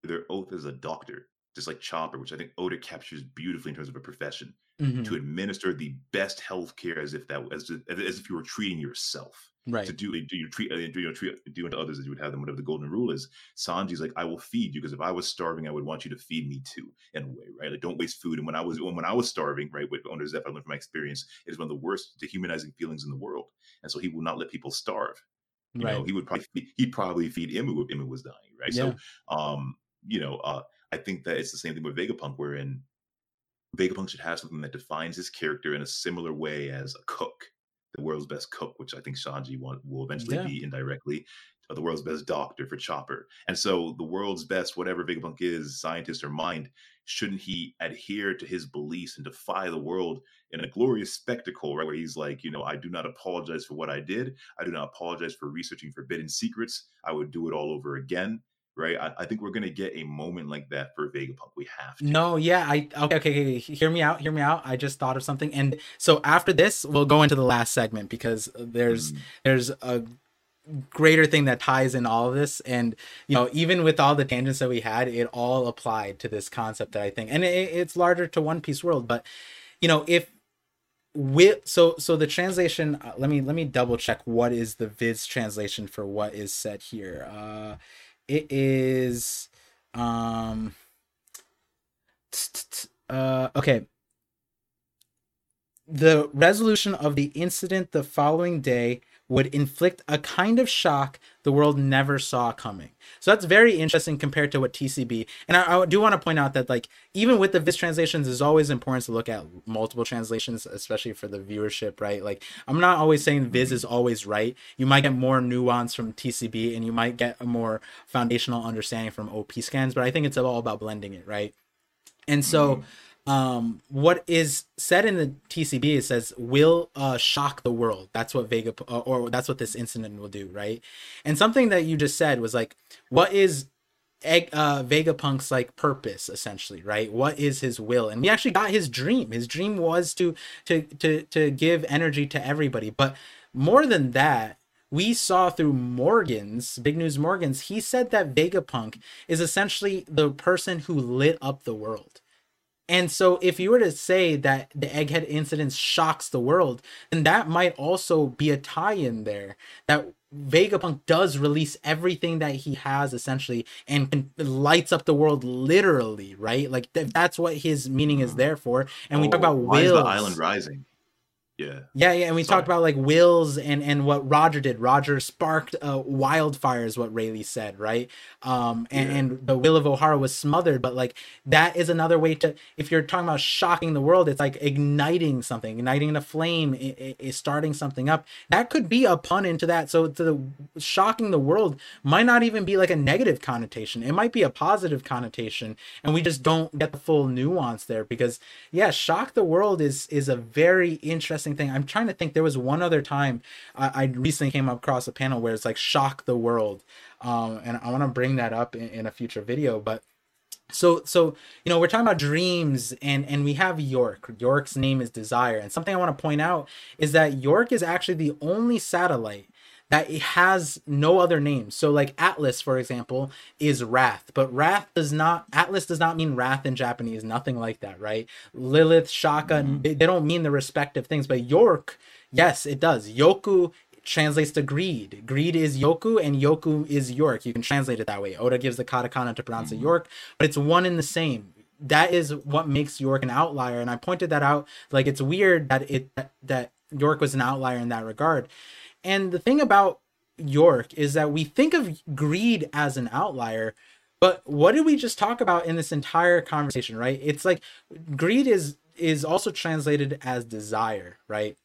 B: their oath as a doctor, just like Chopper, which I think Oda captures beautifully in terms of a profession
A: Mhm.
B: to administer the best health care as if that as, as if you were treating yourself
A: Right.
B: to do do you treat uh, do you treat do unto others as you would have them whatever the golden rule is. Sanji's like i will feed you because if i was starving i would want you to feed me too in a way right? Like don't waste food. And when i was when i was starving right with under Zeff i learned from my experience it is one of the worst dehumanizing feelings in the world. And so he will not let people starve. You know
A: Right.
B: he would probably feed, he'd probably feed imu if imu was dying right?
A: Yeah.
B: so um you know uh i think that it's the same thing with vegapunk wherein vegapunk should have something that defines his character in a similar way as a cook the world's best cook which i think shanji will eventually
A: Yeah.
B: be indirectly uh, the world's best doctor for chopper and so the world's best whatever vegapunk is scientist or mind shouldn't he adhere to his beliefs and defy the world in a glorious spectacle, right? Where he's like, you know, I do not apologize for what I did. I do not apologize for researching forbidden secrets. I would do it all over again, right? I, I think we're gonna get a moment like that for Vegapunk. We have to.
A: No, yeah, I okay, okay, okay, hear me out, hear me out. I just thought of something, and so after this, we'll go into the last segment because there's
B: Mm,
A: there's a greater thing that ties in all of this, and you know, even with all the tangents that we had, it all applied to this concept that I think, and it, it's larger to One Piece world, but you know, if with so so the translation uh, let me let me double check what is the viz translation for what is said here uh it is um uh okay. The resolution of the incident the following day would inflict a kind of shock the world never saw coming. So that's very interesting compared to what TCB. And I, I do want to point out that like even with the Viz translations, it's always important to look at multiple translations, especially for the viewership, right? Like I'm not always saying Viz is always right. You might get more nuance from TCB, and you might get a more foundational understanding from OP scans. But I think it's all about blending it, right? And so mm-hmm. Um what is said in the tcb it says will uh shock the world. That's what vega uh, or that's what this incident will do right? And something that you just said was like what is egg uh vegapunk's like purpose essentially right? What is his will? And we actually got his dream. His dream was to to to to give energy to everybody. But more than that we saw through Morgans Big News Morgans, he said that Vegapunk is essentially the person who lit up the world. And so, if you were to say that the Egghead incident shocks the world, then that might also be a tie in there that Vegapunk does release everything that he has essentially and lights up the world literally, right? Like th- that's what his meaning is hmm. there for. And we oh, talk
B: oh,
A: about
B: why is the island rising? Yeah.
A: Yeah, yeah, and we
B: Sorry.
A: talked about like wills and and what Roger did. Roger sparked a wildfire, is what Rayleigh said, right? Um, and,
B: Yeah.
A: and the will of Ohara was smothered, but like that is another way to, if you're talking about shocking the world, it's like igniting something, igniting a flame, is starting something up. That could be a pun into that. So to the shocking the world might not even be like a negative connotation. It might be a positive connotation, and we just don't get the full nuance there because yeah, shock the world is is a very interesting thing. I'm trying to think. There was one other time I, I recently came across a panel where it's like shock the world, um, and I want to bring that up in, in a future video. But so so you know we're talking about dreams and and we have York. York's name is Desire, and something I want to point out is that York is actually the only satellite that it has no other name. So like Atlas, for example, is Wrath, but Wrath does not Atlas does not mean wrath in Japanese, nothing like that, right? Lilith, Shaka, mm-hmm. they, they don't mean the respective things, but York, yes, it does. Yoku translates to greed. Greed is Yoku and Yoku is York. You can translate it that way. Oda gives the katakana to pronounce it mm-hmm. York, but it's one and the same. That is what makes York an outlier, and I pointed that out. Like it's weird that it that, that York was an outlier in that regard. And the thing about York is that we think of greed as an outlier, But what did we just talk about in this entire conversation, right? It's like greed is is also translated as desire, right?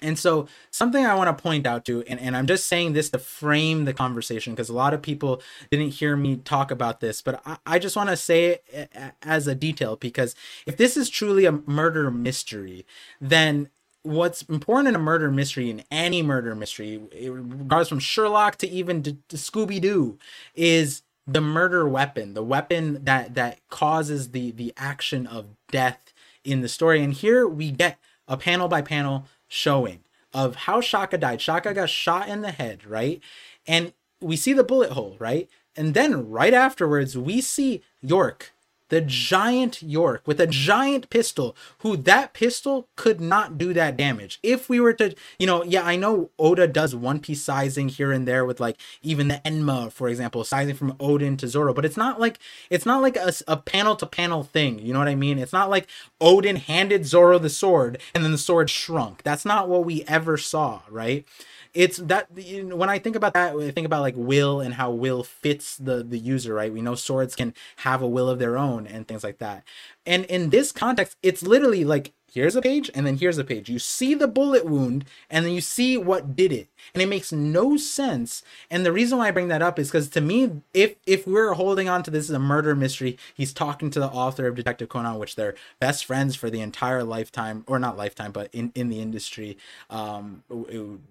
A: And so, something I want to point out to, and, and I'm just saying this to frame the conversation because a lot of people didn't hear me talk about this, but I, I just want to say it as a detail because if this is truly a murder mystery, then what's important in a murder mystery, in any murder mystery, regardless from Sherlock to even to, to Scooby Doo, is the murder weapon, the weapon that that causes the the action of death in the story. And here we get a panel by panel showing of how Shaka died. Shaka got shot in the head, right? And we see the bullet hole, right? And then right afterwards, we see York the giant York with a giant pistol, who that pistol could not do that damage. If we were to, you know, yeah, I know Oda does one piece sizing here and there with like even the Enma, for example, sizing from Oden to Zoro, but it's not like it's not like a, a panel to panel thing. You know what I mean? It's not like Oden handed Zoro the sword and then the sword shrunk. That's not what we ever saw, right? it's that you know, when I think about that, I think about like will and how will fits the the user, right? We know swords can have a will of their own and things like that. And in this context, it's literally like here's a page and then here's a page. You see the bullet wound and then you see what did it. And it makes no sense. And the reason why I bring that up is because to me, if if we're holding on to this as a murder mystery, he's talking to the author of Detective Conan, which they're best friends for the entire lifetime, or not lifetime, but in, in the industry, um,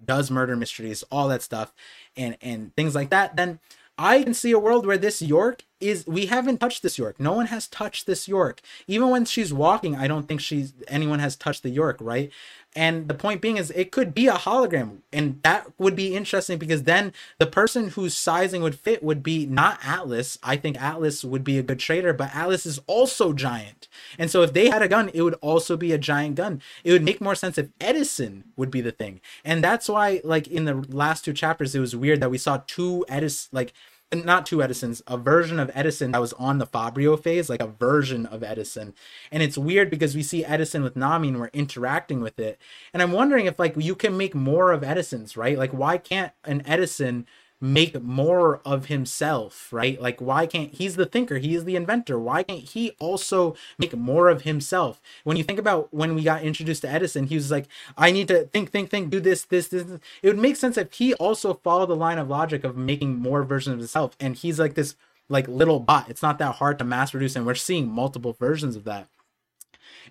A: does murder mysteries, all that stuff, and and things like that, then I can see a world where this York is we haven't touched this York. No one has touched this York. Even when she's walking, I don't think she's anyone has touched the York, right? And the point being is it could be a hologram. And that would be interesting because then the person whose sizing would fit would be not Atlas. I think Atlas would be a good trader, but Atlas is also giant. And so if they had a gun, it would also be a giant gun. It would make more sense if Edison would be the thing. And that's why, like in the last two chapters, it was weird that we saw two Edison like not two Edisons, a version of Edison that was on the Fabriophase, like a version of Edison. And it's weird because we see Edison with Nami and we're interacting with it. And I'm wondering if like you can make more of Edisons, right? Like why can't an Edison make more of himself, right? Like, why can't he's the thinker, he's the inventor? Why can't he also make more of himself? When you think about when we got introduced to Edison, he was like, I need to think, think, think, do this, this, this. It would make sense if he also followed the line of logic of making more versions of himself. And he's like this like little bot. It's not that hard to mass produce, and we're seeing multiple versions of that.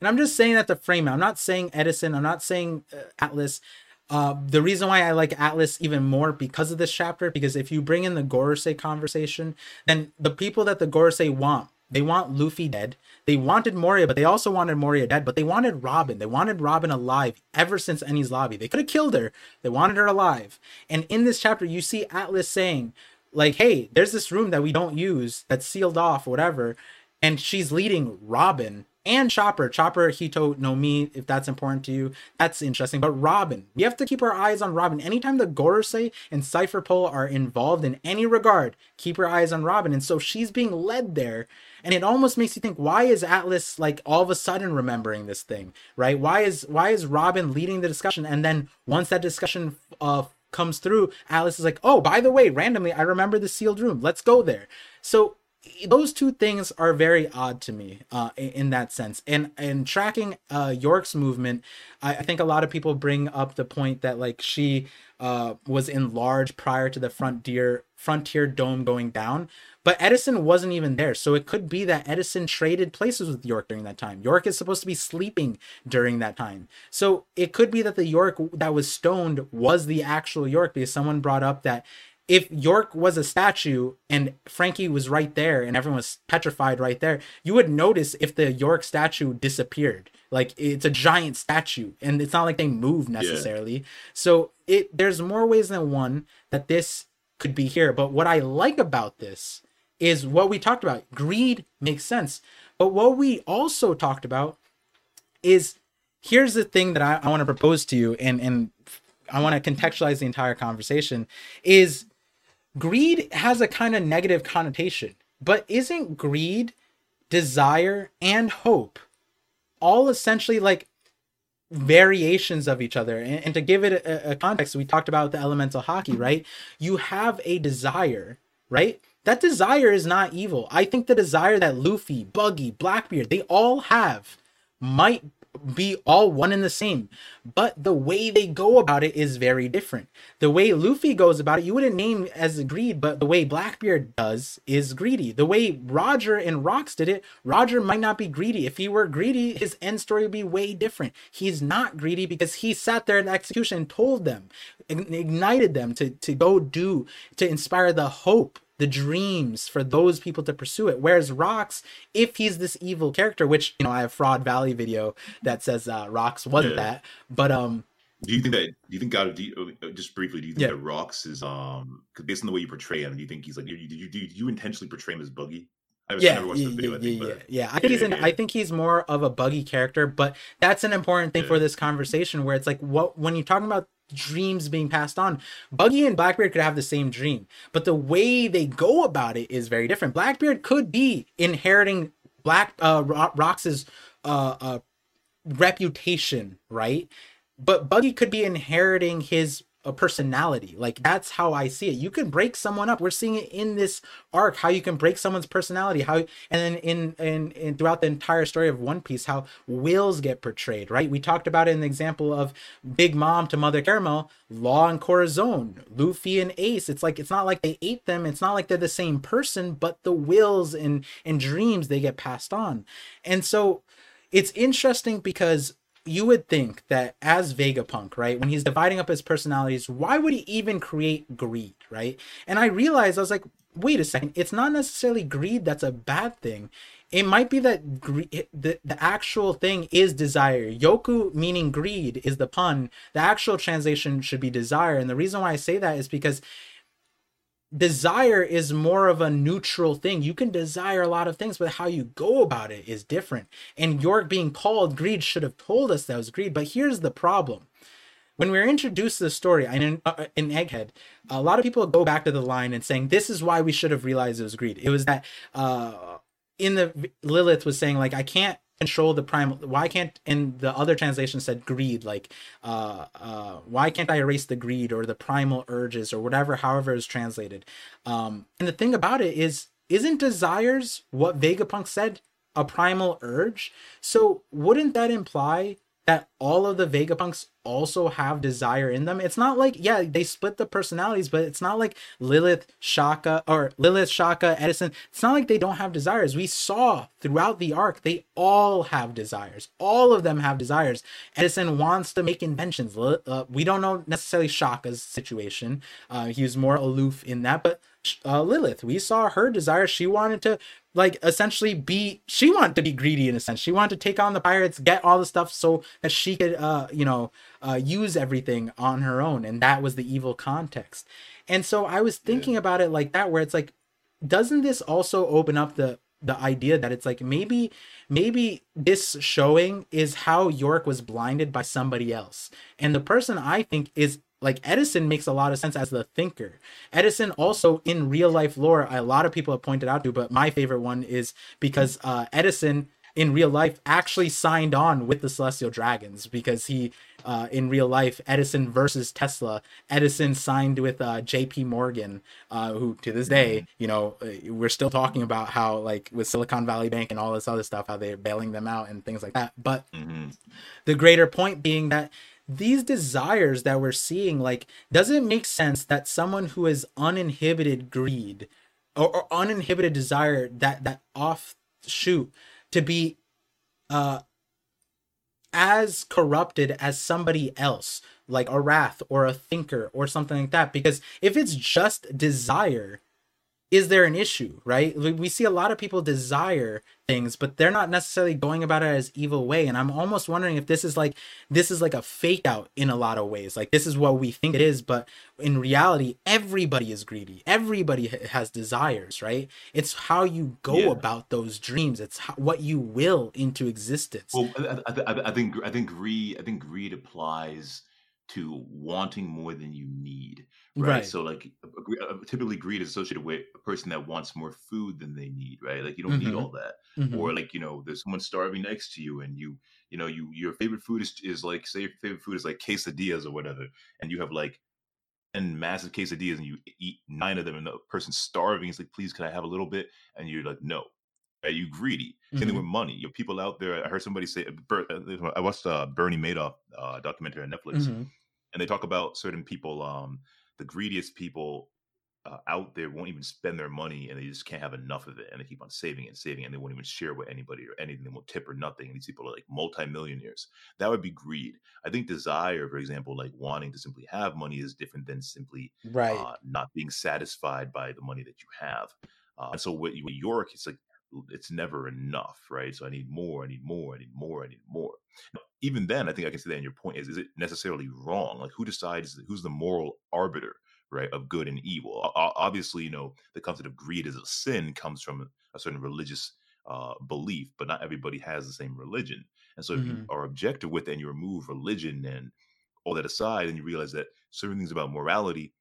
A: And I'm just saying that to frame it. I'm not saying Edison. I'm not saying uh, Atlas. Uh, the reason why I like Atlas even more because of this chapter, because if you bring in the Gorosei conversation, then the people that the Gorosei want, they want Luffy dead. They wanted Moria, but they also wanted Moria dead. But they wanted Robin. They wanted Robin alive ever since Enies Lobby. They could have killed her. They wanted her alive. And in this chapter, you see Atlas saying, like, hey, there's this room that we don't use that's sealed off, whatever. And she's leading Robin and Chopper. Chopper, Hito no Mi, if that's important to you, that's interesting. But Robin, we have to keep our eyes on Robin. Anytime the Gorosei and Cypher Pole are involved in any regard, keep your eyes on Robin. And so she's being led there. And it almost makes you think, why is Atlas like all of a sudden remembering this thing, right? Why is why is Robin leading the discussion? And then once that discussion uh comes through, Atlas is like, oh, by the way, randomly, I remember the sealed room. Let's go there. So those two things are very odd to me uh, in, that sense. And and tracking uh, York's movement, I, I, think a lot of people bring up the point that like she uh, was enlarged prior to the frontier frontier dome going down, but Edison wasn't even there. So it could be that Edison traded places with York during that time. York is supposed to be sleeping during that time. So it could be that the York that was stoned was the actual York because someone brought up that if York was a statue and Frankie was right there and everyone was petrified right there, you would notice if the York statue disappeared. Like it's a giant statue and it's not like they move necessarily. Yeah. So it there's more ways than one that this could be here. But what I like about this is what we talked about. Greed makes sense. But what we also talked about is here's the thing that I, I want to propose to you and and I want to contextualize the entire conversation is greed has a kind of negative connotation, but isn't greed, desire, and hope all essentially like variations of each other? And, and to give it a, a context, we talked about the elemental hockey, right? You have a desire, right? that desire is not evil. I think the desire that Luffy, Buggy, Blackbeard, they all have might be all one and the same, but the way they go about it is very different. The way Luffy goes about it, you wouldn't name as greed, but the way Blackbeard does is greedy. The way Roger and Rocks did it, Roger might not be greedy. If he were greedy, his end story would be way different. He's not greedy because he sat there in execution and told them, ignited them to, to go do, to inspire the hope the dreams for those people to pursue it. Whereas Rocks, if he's this evil character, which you know I have Fraud Valley video that says uh, Rocks wasn't yeah. that, but um.
B: Do you think that? Do you think God? Do you, uh, just briefly, do you think yeah. that Rocks is um? Because based on the way you portray him, do you think he's like? Do you, do you, do you intentionally portray him as buggy?
A: yeah, yeah, video, yeah, think, yeah, yeah, I think he's an, I think he's more of a buggy character, but that's an important thing for this conversation where it's like what when you're talking about dreams being passed on. Buggy and Blackbeard could have the same dream, but the way they go about it is very different. Blackbeard could be inheriting Black uh, Rocks's uh, uh, reputation, right? But Buggy could be inheriting his a personality. Like that's how I see it. You can break someone up. We're seeing it in this arc how you can break someone's personality. How and then in in, in throughout the entire story of One Piece, how wills get portrayed. Right. We talked about it in the example of Big Mom to Mother Carmel, Law and Corazon, Luffy and Ace. It's like it's not like they ate them. It's not like they're the same person, but the wills and and dreams they get passed on. And so it's interesting because you would think that as Vegapunk, right, when he's dividing up his personalities, why would he even create greed, right? And I realized I was like, wait a second, it's not necessarily greed that's a bad thing. It might be that greed, the, the actual thing is desire. Yoku meaning greed is the pun. The actual translation should be desire. And the reason why I say that is because desire is more of a neutral thing. You can desire a lot of things, but how you go about it is different. And York being called greed should have told us that was greed. But here's the problem. When we are introduced to the story in, uh, in Egghead, a lot of people go back to the line and saying, This is why we should have realized it was greed. It was that uh, in the Lilith was saying, like, I can't control the primal why can't in the other translation said greed like uh uh why can't i erase the greed or the primal urges or whatever however is translated? Um and the thing about it is isn't desires what vegapunk said a primal urge? So wouldn't that imply that all of the Vegapunks also have desire in them. It's not like, yeah, they split the personalities, but it's not like Lilith, Shaka, or Lilith, Shaka, Edison. It's not like they don't have desires. We saw throughout the arc, they all have desires. All of them have desires. Edison wants to make inventions. Uh, we don't know necessarily Shaka's situation. Uh, he was more aloof in that, but uh, Lilith, we saw her desire. She wanted to like essentially be she wanted to be greedy in a sense. She wanted to take on the pirates get all the stuff so that she could uh you know uh use everything on her own. And that was the evil context. And so i was thinking yeah. about it like that where it's like doesn't this also open up the the idea that it's like maybe maybe this showing is how york was blinded by somebody else. And the person i think is like Edison makes a lot of sense as the thinker. Edison also in real life lore, a lot of people have pointed out to, but my favorite one is because uh, Edison in real life actually signed on with the Celestial Dragons because he uh, in real life Edison versus Tesla. Edison signed with uh, J.P. Morgan, uh, who to this day, mm-hmm. you know, uh, we're still talking about how like with Silicon Valley Bank and all this other stuff, how they're bailing them out and things like that. But mm-hmm. the greater point being that these desires that we're seeing like does it make sense that someone who has uninhibited greed or, or uninhibited desire that that offshoot to be uh as corrupted as somebody else like a wrath or a thinker or something like that. Because if it's just desire is there an issue right? We see a lot of people desire things but they're not necessarily going about it as evil way. And i'm almost wondering if this is like this is like a fake out in a lot of ways. Like this is what we think it is but in reality everybody is greedy. Everybody has desires right? It's how you go yeah. about those dreams. It's how, what you will into existence.
B: Well I, I, I think i think greed i think greed applies to wanting more than you need right, right. so like uh, typically greed is associated with a person that wants more food than they need right like you don't mm-hmm. need all that mm-hmm. or like you know there's someone starving next to you and you you know you your favorite food is, is like say your favorite food is like quesadillas or whatever and you have like and massive quesadillas and you eat nine of them and the person's starving. It's like, please, can I have a little bit? And you're like, no. Are you greedy? Same thing
A: Mhm.
B: with money. You know, people out there. I heard somebody say. Ber- uh, I watched uh, Bernie Madoff uh, documentary on Netflix,
A: Mhm.
B: And they talk about certain people. Um, the greediest people uh, out there won't even spend their money, and they just can't have enough of it, and they keep on saving and saving, and they won't even share with anybody or anything. They won't tip or nothing. And these people are like multimillionaires. That would be greed. I think desire, for example, like wanting to simply have money, is different than simply
A: Right.
B: uh, not being satisfied by the money that you have. Uh, and so with, with York, it's like it's never enough, right? So I need more, I need more, I need more, I need more. Now, even then, I think I can see that in your point is is it necessarily wrong? Like who decides who's the moral arbiter, right, of good and evil? Obviously, you know, the concept of greed as a sin comes from a certain religious uh, belief, but not everybody has the same religion. And so if you
A: Mhm.
B: are objective with it and you remove religion and all that aside, and you realize that certain things about morality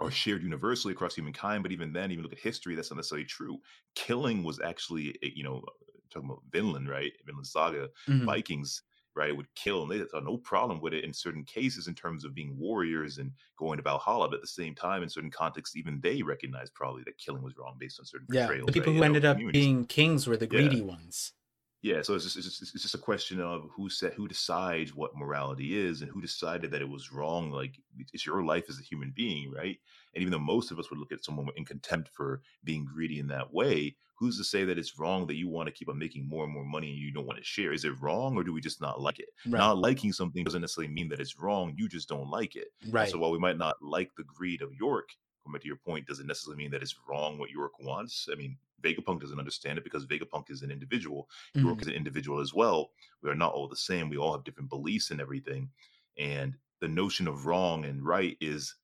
B: are shared universally across humankind. But even then, even look at history, that's not necessarily true. Killing was actually, you know, talking about Vinland, right? Vinland Saga,
A: Mhm.
B: Vikings, right, would kill, and they had no problem with it in certain cases in terms of being warriors and going to Valhalla. But at the same time, in certain contexts, even they recognized probably that killing was wrong based on certain
A: Yeah.
B: portrayals.
A: The people
B: right,
A: who ended up
B: communities.
A: being kings were the
B: Yeah.
A: greedy ones.
B: Yeah, so it's just, it's just it's just a question of who said who decides what morality is and who decided that it was wrong. Like it's your life as a human being, right? And even though most of us would look at someone in contempt for being greedy in that way, who's to say that it's wrong that you want to keep on making more and more money and you don't want to share? Is it wrong or do we just not like it?
A: Right.
B: Not liking something doesn't necessarily mean that it's wrong. You just don't like it.
A: Right.
B: so while we might not like the greed of York, back to your point, doesn't necessarily mean that it's wrong what York wants. I mean, Vegapunk doesn't understand it because Vegapunk is an individual. York
A: Mhm.
B: is an individual as well. We are not all the same. We all have different beliefs and everything. And the notion of wrong and right is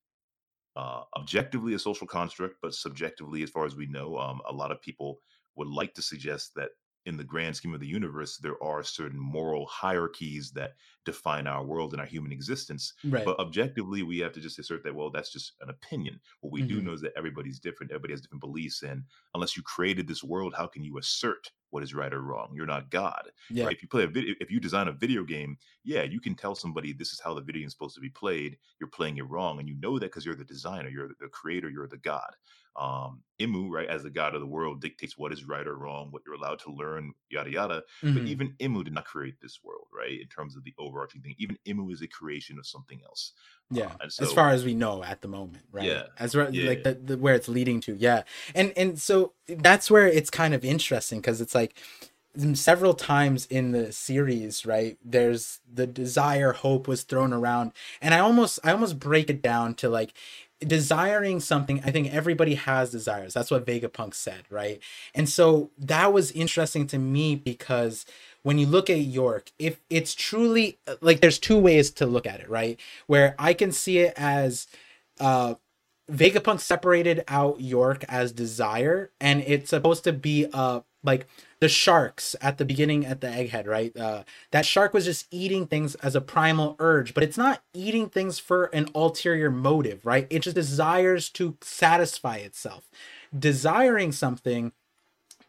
B: uh, objectively a social construct, but subjectively, as far as we know, um, a lot of people would like to suggest that in the grand scheme of the universe, there are certain moral hierarchies that define our world and our human existence.
A: Right.
B: But objectively, we have to just assert that, well, that's just an opinion. What we do
A: Mhm.
B: know is that everybody's different, everybody has different beliefs. And unless you created this world, how can you assert what is right or wrong? You're not God.
A: yeah.
B: Right? If you play a video, if you design a video game, yeah, you can tell somebody this is how the video is supposed to be played. You're playing it wrong, and you know that because you're the designer, you're the creator, you're the god. Um, Imu, right, as the god of the world, dictates what is right or wrong, what you're allowed to learn, yada yada. But
A: Mhm.
B: even Imu did not create this world, right? In terms of the overarching thing, even Imu is a creation of something else.
A: yeah.
B: Uh, and
A: as far as we know at the moment, right?
B: Yeah,
A: As re-
B: yeah.
A: like the, the where it's leading to, yeah. And and so that's where it's kind of interesting because it's like several times in the series right there's the desire hope was thrown around and i almost i almost break it down to like desiring something i think everybody has desires. That's what vegapunk said right? And so that was interesting to me because when you look at york if it's truly like there's two ways to look at it right? Where i can see it as uh Vegapunk separated out York as desire, and it's supposed to be uh like the sharks at the beginning at the egghead, right? Uh, that shark was just eating things as a primal urge, but it's not eating things for an ulterior motive, right? It just desires to satisfy itself. Desiring something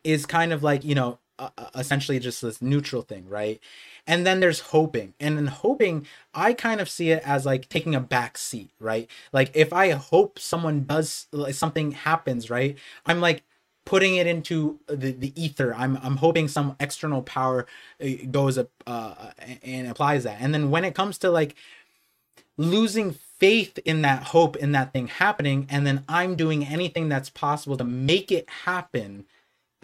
A: is kind of like you know uh, uh, essentially just this neutral thing right and then there's hoping and in hoping i kind of see it as like taking a back seat right like if i hope someone does something happens right i'm like putting it into the, the ether. I'm i'm hoping some external power uh, goes up uh, and applies that. And then when it comes to like losing faith in that hope in that thing happening and then i'm doing anything that's possible to make it happen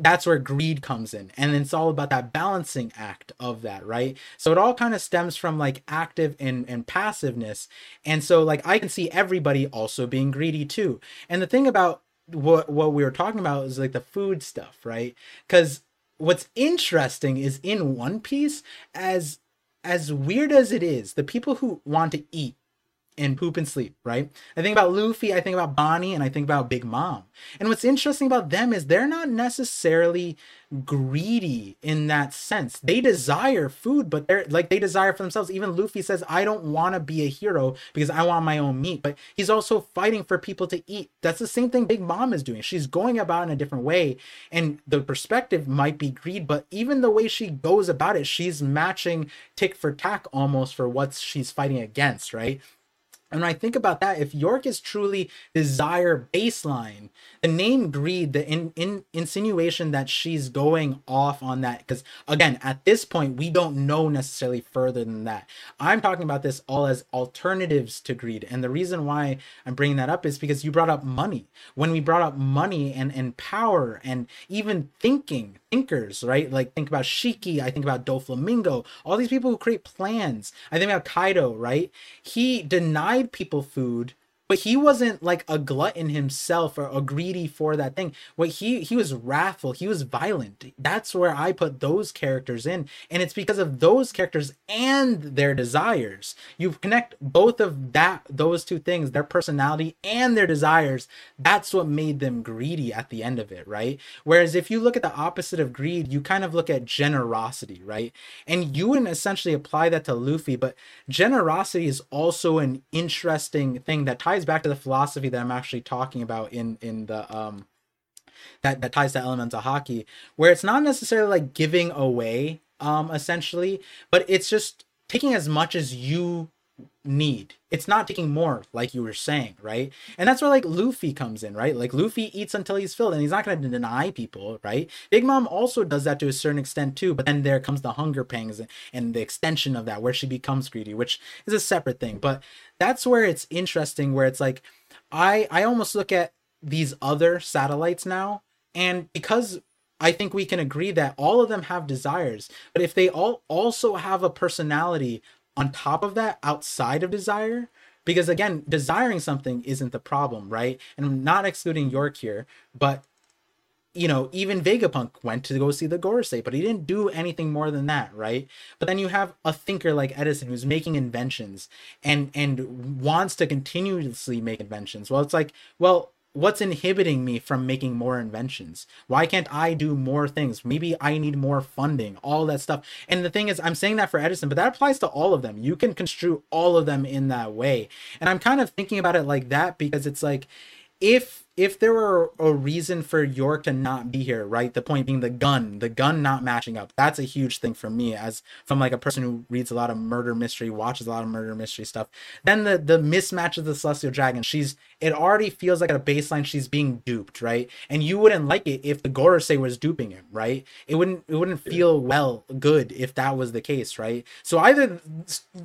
A: that's where greed comes in. And it's all about that balancing act of that right? So it all kind of stems from like active and and passiveness. And so like i can see everybody also being greedy too. And the thing about what what we were talking about is like the food stuff right? Because what's interesting is in one piece as as weird as it is the people who want to eat and poop and sleep, right? I think about Luffy, I think about Bonney, and I think about Big Mom. And what's interesting about them is they're not necessarily greedy in that sense. They desire food, but they're like they desire for themselves. Even Luffy says, I don't want to be a hero because I want my own meat, but he's also fighting for people to eat. That's the same thing Big Mom is doing. She's going about in a different way, and the perspective might be greed, but even the way she goes about it, she's matching tick for tack almost for what she's fighting against, right? And when I think about that, if York is truly desire baseline, the name greed, the in, in, insinuation that she's going off on that, because again, at this point, we don't know necessarily further than that. I'm talking about this all as alternatives to greed. And the reason why I'm bringing that up is because you brought up money. When we brought up money and, and power and even thinking, thinkers, right? Like think about Shiki, I think about Doflamingo, all these people who create plans. I think about Kaido, right? He denied people food but he wasn't like a glutton himself or a greedy for that thing. What he he was wrathful. He was violent. That's where i put those characters in. And it's because of those characters and their desires. You connect both of that those two things their personality and their desires that's what made them greedy at the end of it right? Whereas if you look at the opposite of greed you kind of look at generosity right? And you wouldn't essentially apply that to luffy but generosity is also an interesting thing that ties ties back to the philosophy that I'm actually talking about in in the um that that ties to elemental hockey, where it's not necessarily like giving away um essentially, but it's just taking as much as you need. It's not taking more, like you were saying, right? And that's where like Luffy comes in, right? Like Luffy eats until he's filled, and he's not going to deny people, right? Big Mom also does that to a certain extent too, but then there comes the hunger pangs and the extension of that, where she becomes greedy, which is a separate thing. But that's where it's interesting, where it's like, I I almost look at these other satellites now, and because I think we can agree that all of them have desires, but if they all also have a personality on top of that outside of desire because again desiring something isn't the problem right? And i'm not excluding york here but you know even vegapunk went to go see the gorosei but he didn't do anything more than that right? But then you have a thinker like edison who's making inventions and and wants to continuously make inventions. Well it's like well what's inhibiting me from making more inventions? Why can't i do more things? Maybe i need more funding all that stuff. And the thing is i'm saying that for edison but that applies to all of them. You can construe all of them in that way. And i'm kind of thinking about it like that because it's like if if there were a reason for York to not be here, right? The point being the gun, the gun not matching up. That's a huge thing for me as from like a person who reads a lot of murder mystery, watches a lot of murder mystery stuff. Then the the mismatch of the celestial dragon. She's it already feels like at a baseline she's being duped, right? And you wouldn't like it if the Gorosei was duping him, right? It wouldn't it wouldn't feel well good if that was the case, right? So either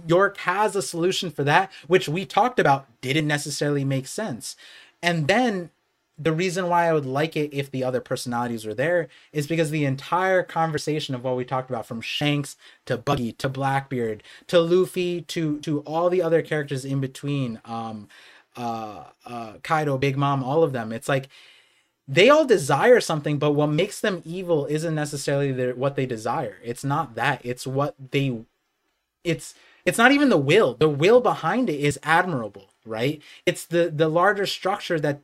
A: York has a solution for that, which we talked about didn't necessarily make sense. And then the reason why I would like it if the other personalities were there is because the entire conversation of what we talked about from Shanks to Buggy to Blackbeard to Luffy to to all the other characters in between um uh uh Kaido Big Mom all of them it's like they all desire something but what makes them evil isn't necessarily their, what they desire. It's not that. It's what they it's it's not even the will. The will behind it is admirable right? It's the the larger structure that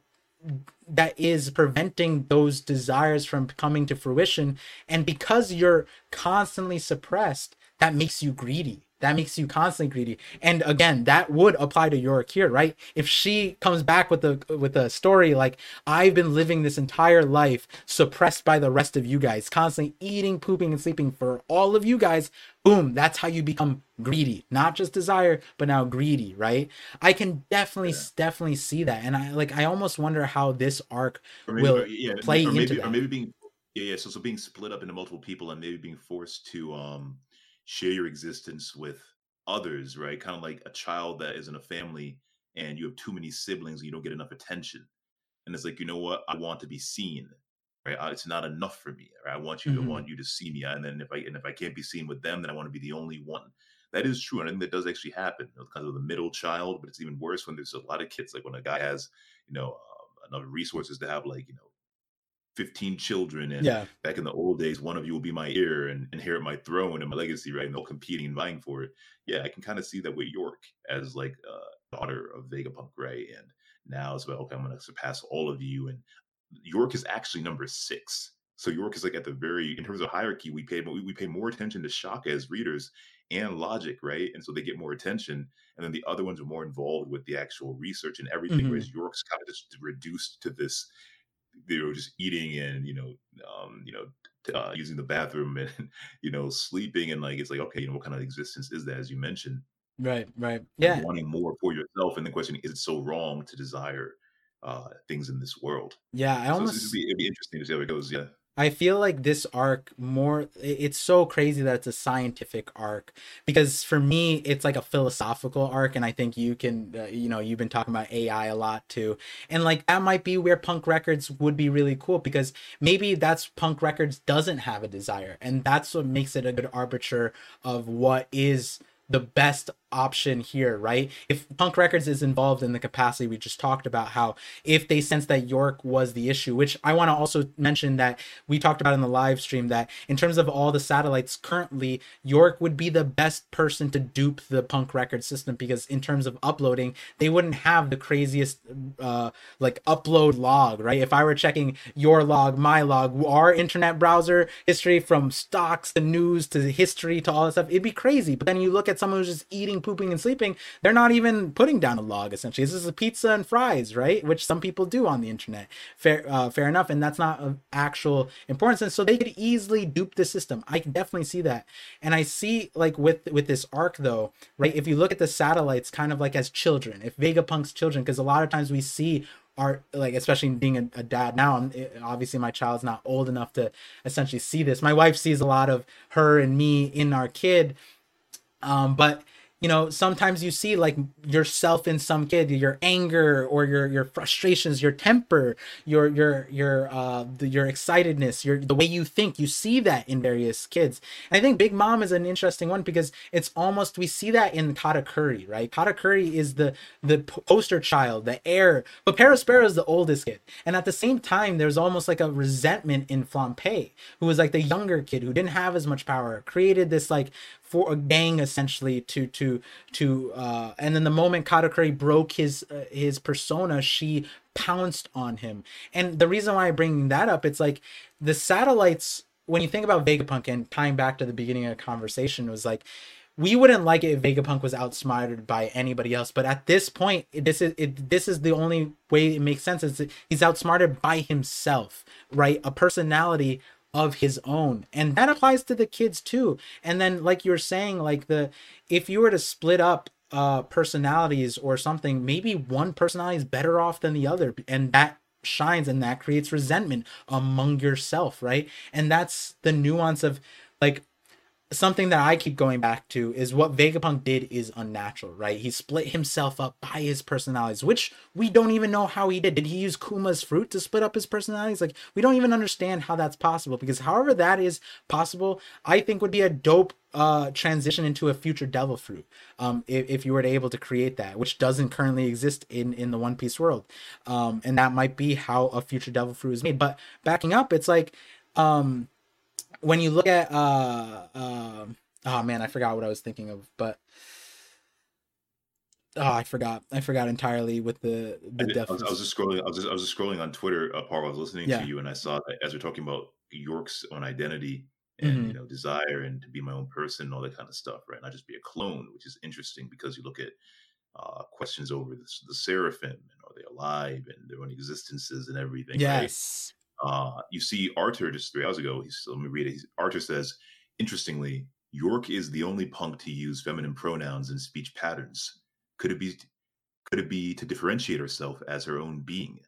A: that is preventing those desires from coming to fruition. And because you're constantly suppressed that makes you greedy. That makes you constantly greedy. And again that would apply to York here right? If she comes back with a with a story like I've been living this entire life suppressed by the rest of you guys constantly eating pooping and sleeping for all of you guys boom that's how you become greedy not just desire but now greedy right I can definitely yeah. definitely see that and I like I almost wonder how this arc maybe, will yeah, play
B: or maybe,
A: into that
B: or maybe being yeah, yeah so so being split up into multiple people and maybe being forced to um share your existence with others, right? Kind of like a child that is in a family and you have too many siblings and you don't get enough attention. And it's like, you know what? I want to be seen, right? It's not enough for me. Right? I want you mm-hmm. to want you to see me. And then if I and if I can't be seen with them, then I want to be the only one. That is true, and I think that does actually happen. You know, kind of the middle child, but it's even worse when there's a lot of kids. Like when a guy has, you know, um, enough resources to have like you know 15 children and
A: yeah.
B: back in the old days one of you will be my heir and inherit my throne and my legacy right and they'll competing and vying for it yeah i can kind of see that with york as like a daughter of vegapunk right and now it's about okay i'm going to surpass all of you and york is actually number six so york is like at the very in terms of hierarchy we pay we, we pay more attention to shaka as readers and logic right and so they get more attention and then the other ones are more involved with the actual research and everything mm-hmm. whereas york's kind of just reduced to this they were just eating and you know um you know uh, using the bathroom and you know sleeping and like it's like okay you know what kind of existence is that as you mentioned
A: Right, right. Yeah.
B: wanting more for yourself. And the question is, it so wrong to desire uh, things in this world?
A: Yeah, I
B: So it's, it'd
A: almost
B: be it'd be interesting to see how it goes. Yeah.
A: I feel like this arc more it's so crazy that it's a scientific arc because for me it's like a philosophical arc and I think you can uh, you know you've been talking about AI a lot too and like that might be where punk records would be really cool because maybe that's punk records doesn't have a desire and that's what makes it a good arbiter of what is the best option here, right? If Punk Records is involved in the capacity we just talked about, how if they sense that York was the issue, which I want to also mention that we talked about in the live stream that in terms of all the satellites currently, York would be the best person to dupe the Punk Record system because in terms of uploading, they wouldn't have the craziest uh like upload log, right? If I were checking your log, my log, our internet browser history from stocks to news to history to all that stuff, it'd be crazy. But then you look at someone who's just eating, pooping, and sleeping, they're not even putting down a log essentially. This is a pizza and fries, right? Which some people do on the internet. Fair uh, fair enough. And that's not of actual importance. And so they could easily dupe the system. I can definitely see that. And I see like with with this arc though, right? If you look at the satellites kind of like as children, if Vegapunk's children, because a lot of times we see are like especially being a, a dad now I'm, it- obviously my child's not old enough to essentially see this my wife sees a lot of her and me in our kid um but you know sometimes you see like yourself in some kid your anger or your your frustrations your temper your your your uh the, your excitedness your the way you think you see that in various kids. And i think big mom is an interesting one because it's almost we see that in katakuri right? Katakuri is the the poster child the heir but Perospero is the oldest kid. And at the same time there's almost like a resentment in Flampe who was like the younger kid who didn't have as much power created this like for a gang essentially to to to uh and then the moment Katakuri broke his uh, his persona she pounced on him and the reason why I bring that up it's like the satellites when you think about Vegapunk and tying back to the beginning of the conversation was like we wouldn't like it if Vegapunk was outsmarted by anybody else, but at this point, this is it, this is the only way it makes sense. Is he's outsmarted by himself, right? A personality of his own, and that applies to the kids too. And then, like you were saying, like the if you were to split up uh personalities or something, maybe one personality is better off than the other, and that shines and that creates resentment among yourself, right? And that's the nuance of like something that I keep going back to is what Vegapunk did is unnatural, right? He split himself up by his personalities, which we don't even know how he did. Did he use Kuma's fruit to split up his personalities? Like we don't even understand how that's possible because however that is possible, I think would be a dope uh transition into a future devil fruit um if, if you were to able to create that which doesn't currently exist in in the one piece world um and that might be how a future devil fruit is made but backing up it's like um when you look at uh um oh man i forgot what i was thinking of but oh i forgot i forgot entirely with the
B: I,
A: the
B: did, I, was, I was just scrolling. I was just, I was just scrolling on Twitter. Uh, Paul, I was listening
A: Yeah.
B: to you, and I saw that as we're talking about York's own identity and
A: Mhm.
B: you know desire and to be my own person, and all that kind of stuff, right? Not just be a clone, which is interesting because you look at uh, questions over the, the seraphim and are they alive and their own existences and everything. right?
A: yes
B: Uh, you see Artur just three hours ago. He's let me read it. He's, Artur says, interestingly, York is the only punk to use feminine pronouns and speech patterns. Could it be? Could it be to differentiate herself as her own being?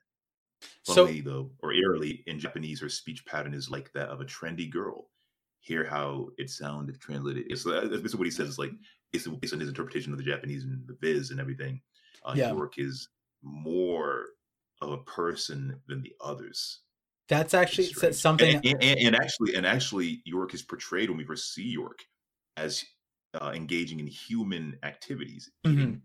A: so
B: Funnily, though, or eerily, in Japanese, her speech pattern is like that of a trendy girl. Hear how it sound if translated. It's uh, that's basically what he says. Is like based on based on his interpretation of the Japanese and the viz and everything. Uh,
A: Yeah.
B: York is more of a person than the others.
A: That's actually
B: is
A: s-
B: strange.
A: something
B: And, and, and, actually, and actually, York is portrayed when we first see York as uh, engaging in human activities,
A: Mhm.
B: eating,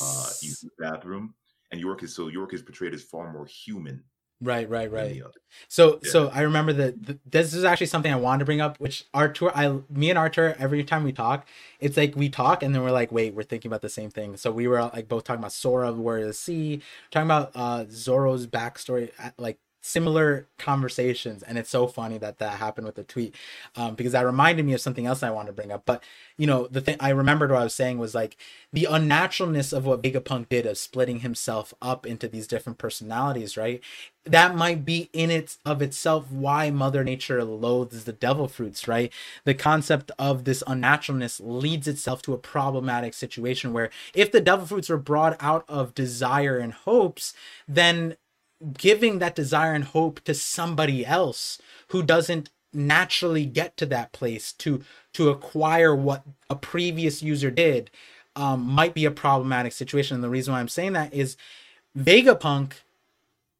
B: uh,
A: yes
B: using the bathroom. And York is so York is portrayed as far more human
A: right right
B: than
A: right
B: the other.
A: So
B: Yeah.
A: so I remember that this is actually something I wanted to bring up, which Artur, I me and Artur every time we talk, it's like we talk and then we're like, wait, we're thinking about the same thing. So we were like both talking about Sora, Warrior of the Sea, talking about uh Zoro's backstory, like similar conversations and it's so funny that that happened with the tweet um, because that reminded me of something else i wanted to bring up. But you know the thing i remembered what i was saying was like the unnaturalness of what vegapunk did of splitting himself up into these different personalities right? That might be in it of itself why mother nature loathes the devil fruits right? The concept of this unnaturalness leads itself to a problematic situation where if the devil fruits were brought out of desire and hopes then giving that desire and hope to somebody else who doesn't naturally get to that place to to acquire what a previous user did um, might be a problematic situation. And the reason why i'm saying that is vegapunk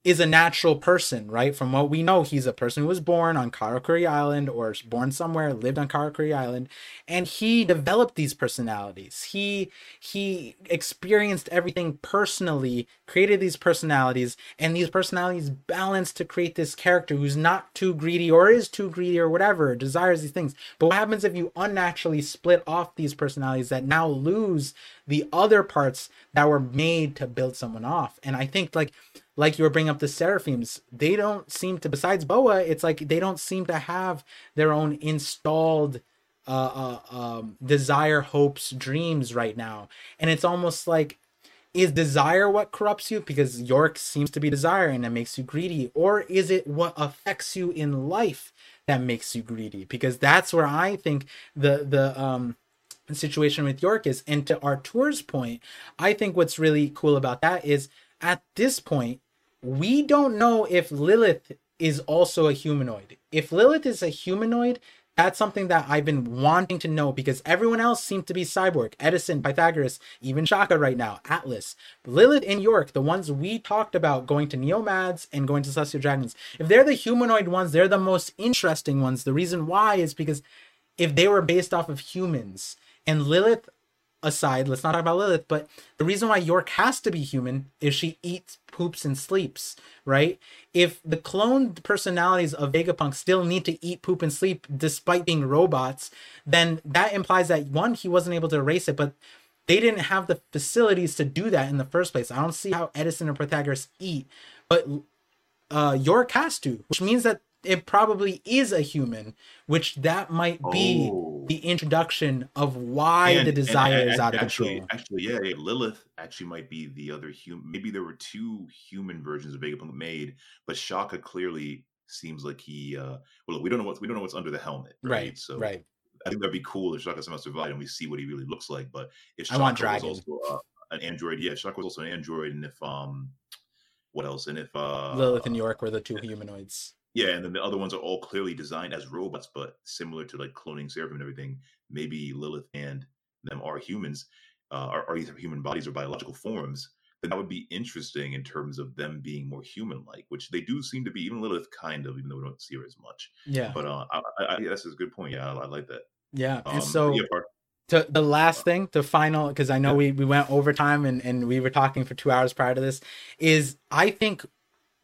A: is a natural person, right? From what we know, he's a person who was born on Karakuri Island or born somewhere, lived on Karakuri Island, and he developed these personalities. He he experienced everything personally, created these personalities, and these personalities balanced to create this character who's not too greedy or is too greedy or whatever, desires these things. But what happens if you unnaturally split off these personalities that now lose the other parts that were made to build someone off? And I think like like you were bringing up the seraphims they don't seem to besides boa it's like they don't seem to have their own installed uh, uh um desire hopes dreams right now. And it's almost like is desire what corrupts you? Because york seems to be desire and it makes you greedy. Or is it what affects you in life that makes you greedy? Because that's where i think the the um situation with york is. And to artur's point i think what's really cool about that is at this point, we don't know if Lilith is also a humanoid. If Lilith is a humanoid, that's something that I've been wanting to know because everyone else seemed to be cyborg. Edison, Pythagoras, even Shaka right now, Atlas. Lilith and York, the ones we talked about going to Neomads and going to Celestial Dragons, if they're the humanoid ones, they're the most interesting ones. The reason why is because if they were based off of humans, and Lilith aside, let's not talk about Lilith, but the reason why York has to be human is she eats, poops, and sleeps, right? If the cloned personalities of Vegapunk still need to eat, poop, and sleep despite being robots, then that implies that one, he wasn't able to erase it, but they didn't have the facilities to do that in the first place. I don't see how Edison or Pythagoras eat, but uh, York has to, which means that it probably is a human, which that might be oh. the introduction of why and, the desire and, is out of
B: actually,
A: control.
B: Actually, yeah, yeah, Lilith actually might be the other human. Maybe there were two human versions of Vegapunk made, but Shaka clearly seems like he. uh Well, we don't know what we don't know what's under the helmet, right?
A: right
B: so,
A: right.
B: I think that'd be cool if Shaka somehow survived and we see what he really looks like. But if Shaka
A: I want
B: was also uh, an android, yeah, Shaka was also an android, and if um, what else? And if uh,
A: Lilith and York were the two humanoids.
B: Yeah, and then the other ones are all clearly designed as robots, but similar to like cloning Seraphim and everything. Maybe Lilith and them are humans, uh, are, are either human bodies or biological forms. Then that would be interesting in terms of them being more human-like, which they do seem to be. Even Lilith, kind of, even though we don't see her as much.
A: Yeah.
B: But uh, I, I, I, that's a good point. Yeah, I, I like that.
A: Yeah, um, and so. Yeah, part- to the last thing, the final, because I know we, we went overtime and, and we were talking for two hours prior to this, is I think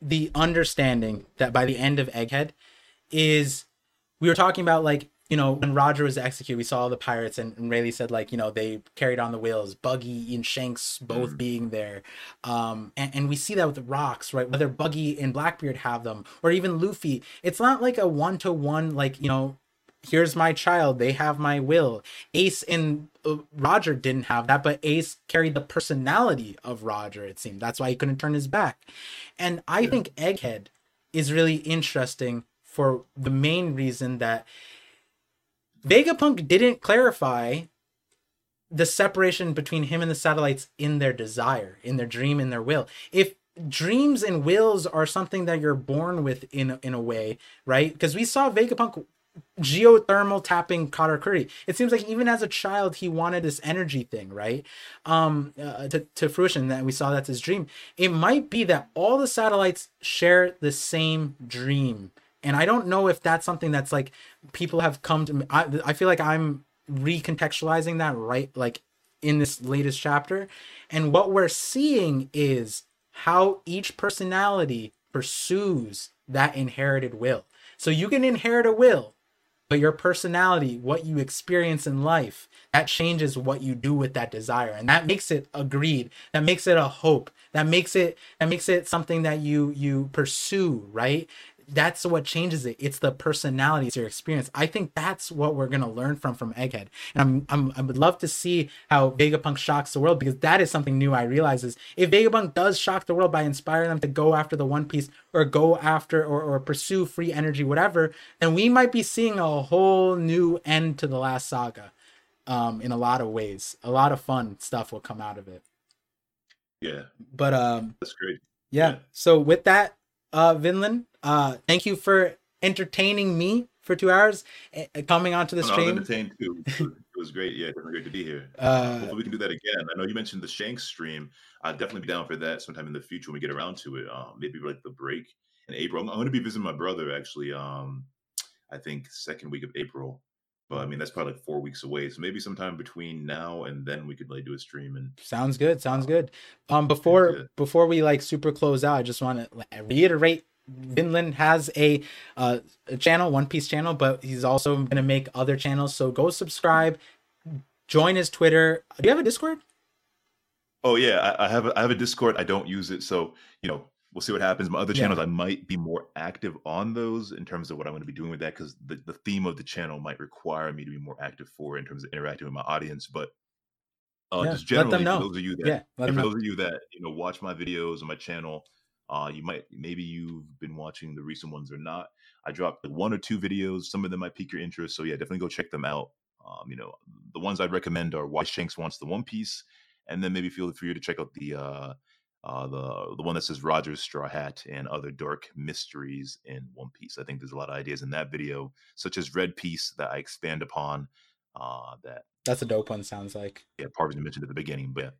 A: the understanding that by the end of Egghead is we were talking about like you know when Roger was executed, we saw all the pirates and, and Rayleigh said like you know they carried on the wheels, Buggy and Shanks both mm. being there, um, and, and we see that with the rocks, right? Whether Buggy and Blackbeard have them, or even Luffy, it's not like a one to one like you know here's my child they have my will ace and uh, roger didn't have that but ace carried the personality of roger it seemed that's why he couldn't turn his back and i yeah. think egghead is really interesting for the main reason that vegapunk didn't clarify the separation between him and the satellites in their desire in their dream in their will if dreams and wills are something that you're born with in in a way, right? Because we saw Vegapunk geothermal tapping Karakuri. It seems like even as a child, he wanted this energy thing, right? Um, uh, to, to fruition that we saw that's his dream. It might be that all the satellites share the same dream. And I don't know if that's something that's like people have come to, I, I feel like I'm recontextualizing that right, like in this latest chapter. And what we're seeing is how each personality pursues that inherited will. So you can inherit a will but your personality, what you experience in life, that changes what you do with that desire. And that makes it a greed. That makes it a hope. That makes it that makes it something that you you pursue, right? That's what changes it. It's the personality, it's your experience. I think that's what we're gonna learn from from Egghead, and I'm, I'm I would love to see how Vegapunk shocks the world because that is something new. I realize is if Vegapunk does shock the world by inspiring them to go after the One Piece or go after or, or pursue free energy, whatever, then we might be seeing a whole new end to the last saga. Um, in a lot of ways, a lot of fun stuff will come out of it.
B: Yeah,
A: but um,
B: that's great.
A: yeah. yeah. So with that, uh, Vinland, uh, thank you for entertaining me for two hours, uh, coming onto the
B: no,
A: stream.
B: I was entertained too. It was great. Yeah, definitely great to be here. Uh, Hopefully we can do that again. I know you mentioned the Shanks stream. I'd definitely be down for that sometime in the future when we get around to it. Um, maybe like the break in April. I'm, I'm going to be visiting my brother actually. Um, I think second week of April. But I mean, that's probably like four weeks away. So maybe sometime between now and then we could like do a stream and
A: sounds good. Sounds good. Um, before before we like super close out, I just want to reiterate Vinland has a, uh, a channel, One Piece channel, but he's also going to make other channels. So go subscribe, join his Twitter. Do you have a Discord?
B: Oh yeah, I, I have a, I have a Discord. I don't use it, so you know we'll see what happens. My other yeah. channels, I might be more active on those in terms of what I'm going to be doing with that because the, the theme of the channel might require me to be more active for in terms of interacting with my audience. But uh, yeah, just generally, for those of you that, yeah, for those of you that you know watch my videos on my channel, uh, you might maybe you've been watching the recent ones or not. I dropped one or two videos. Some of them might pique your interest. So yeah, definitely go check them out. Um, you know, the ones I'd recommend are Why Shanks Wants the One Piece, and then maybe feel free to check out the uh, uh, the the one that says Roger's Straw Hat and other dark mysteries in One Piece. I think there's a lot of ideas in that video, such as Red Piece that I expand upon. Uh, that
A: that's a dope one. Sounds like
B: yeah, Parvin mentioned at the beginning, but yeah.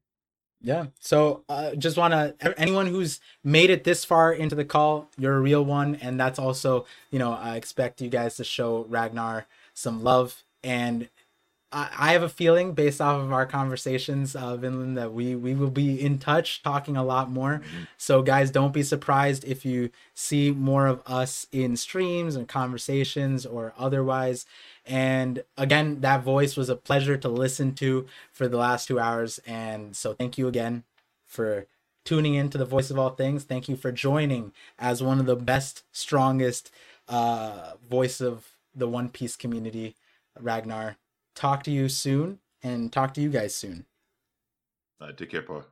A: Yeah. So uh, just want to anyone who's made it this far into the call, you're a real one, and that's also you know I expect you guys to show Ragnar some love and I, have a feeling based off of our conversations, uh, Vinland, that we we will be in touch, talking a lot more. Mm-hmm. So, guys, don't be surprised if you see more of us in streams and conversations or otherwise. And again, that voice was a pleasure to listen to for the last two hours. And so, thank you again for tuning in to the voice of all things. Thank you for joining as one of the best, strongest uh, voice of the One Piece community, Ragnar talk to you soon and talk to you guys soon.
B: Uh, take care, Paul.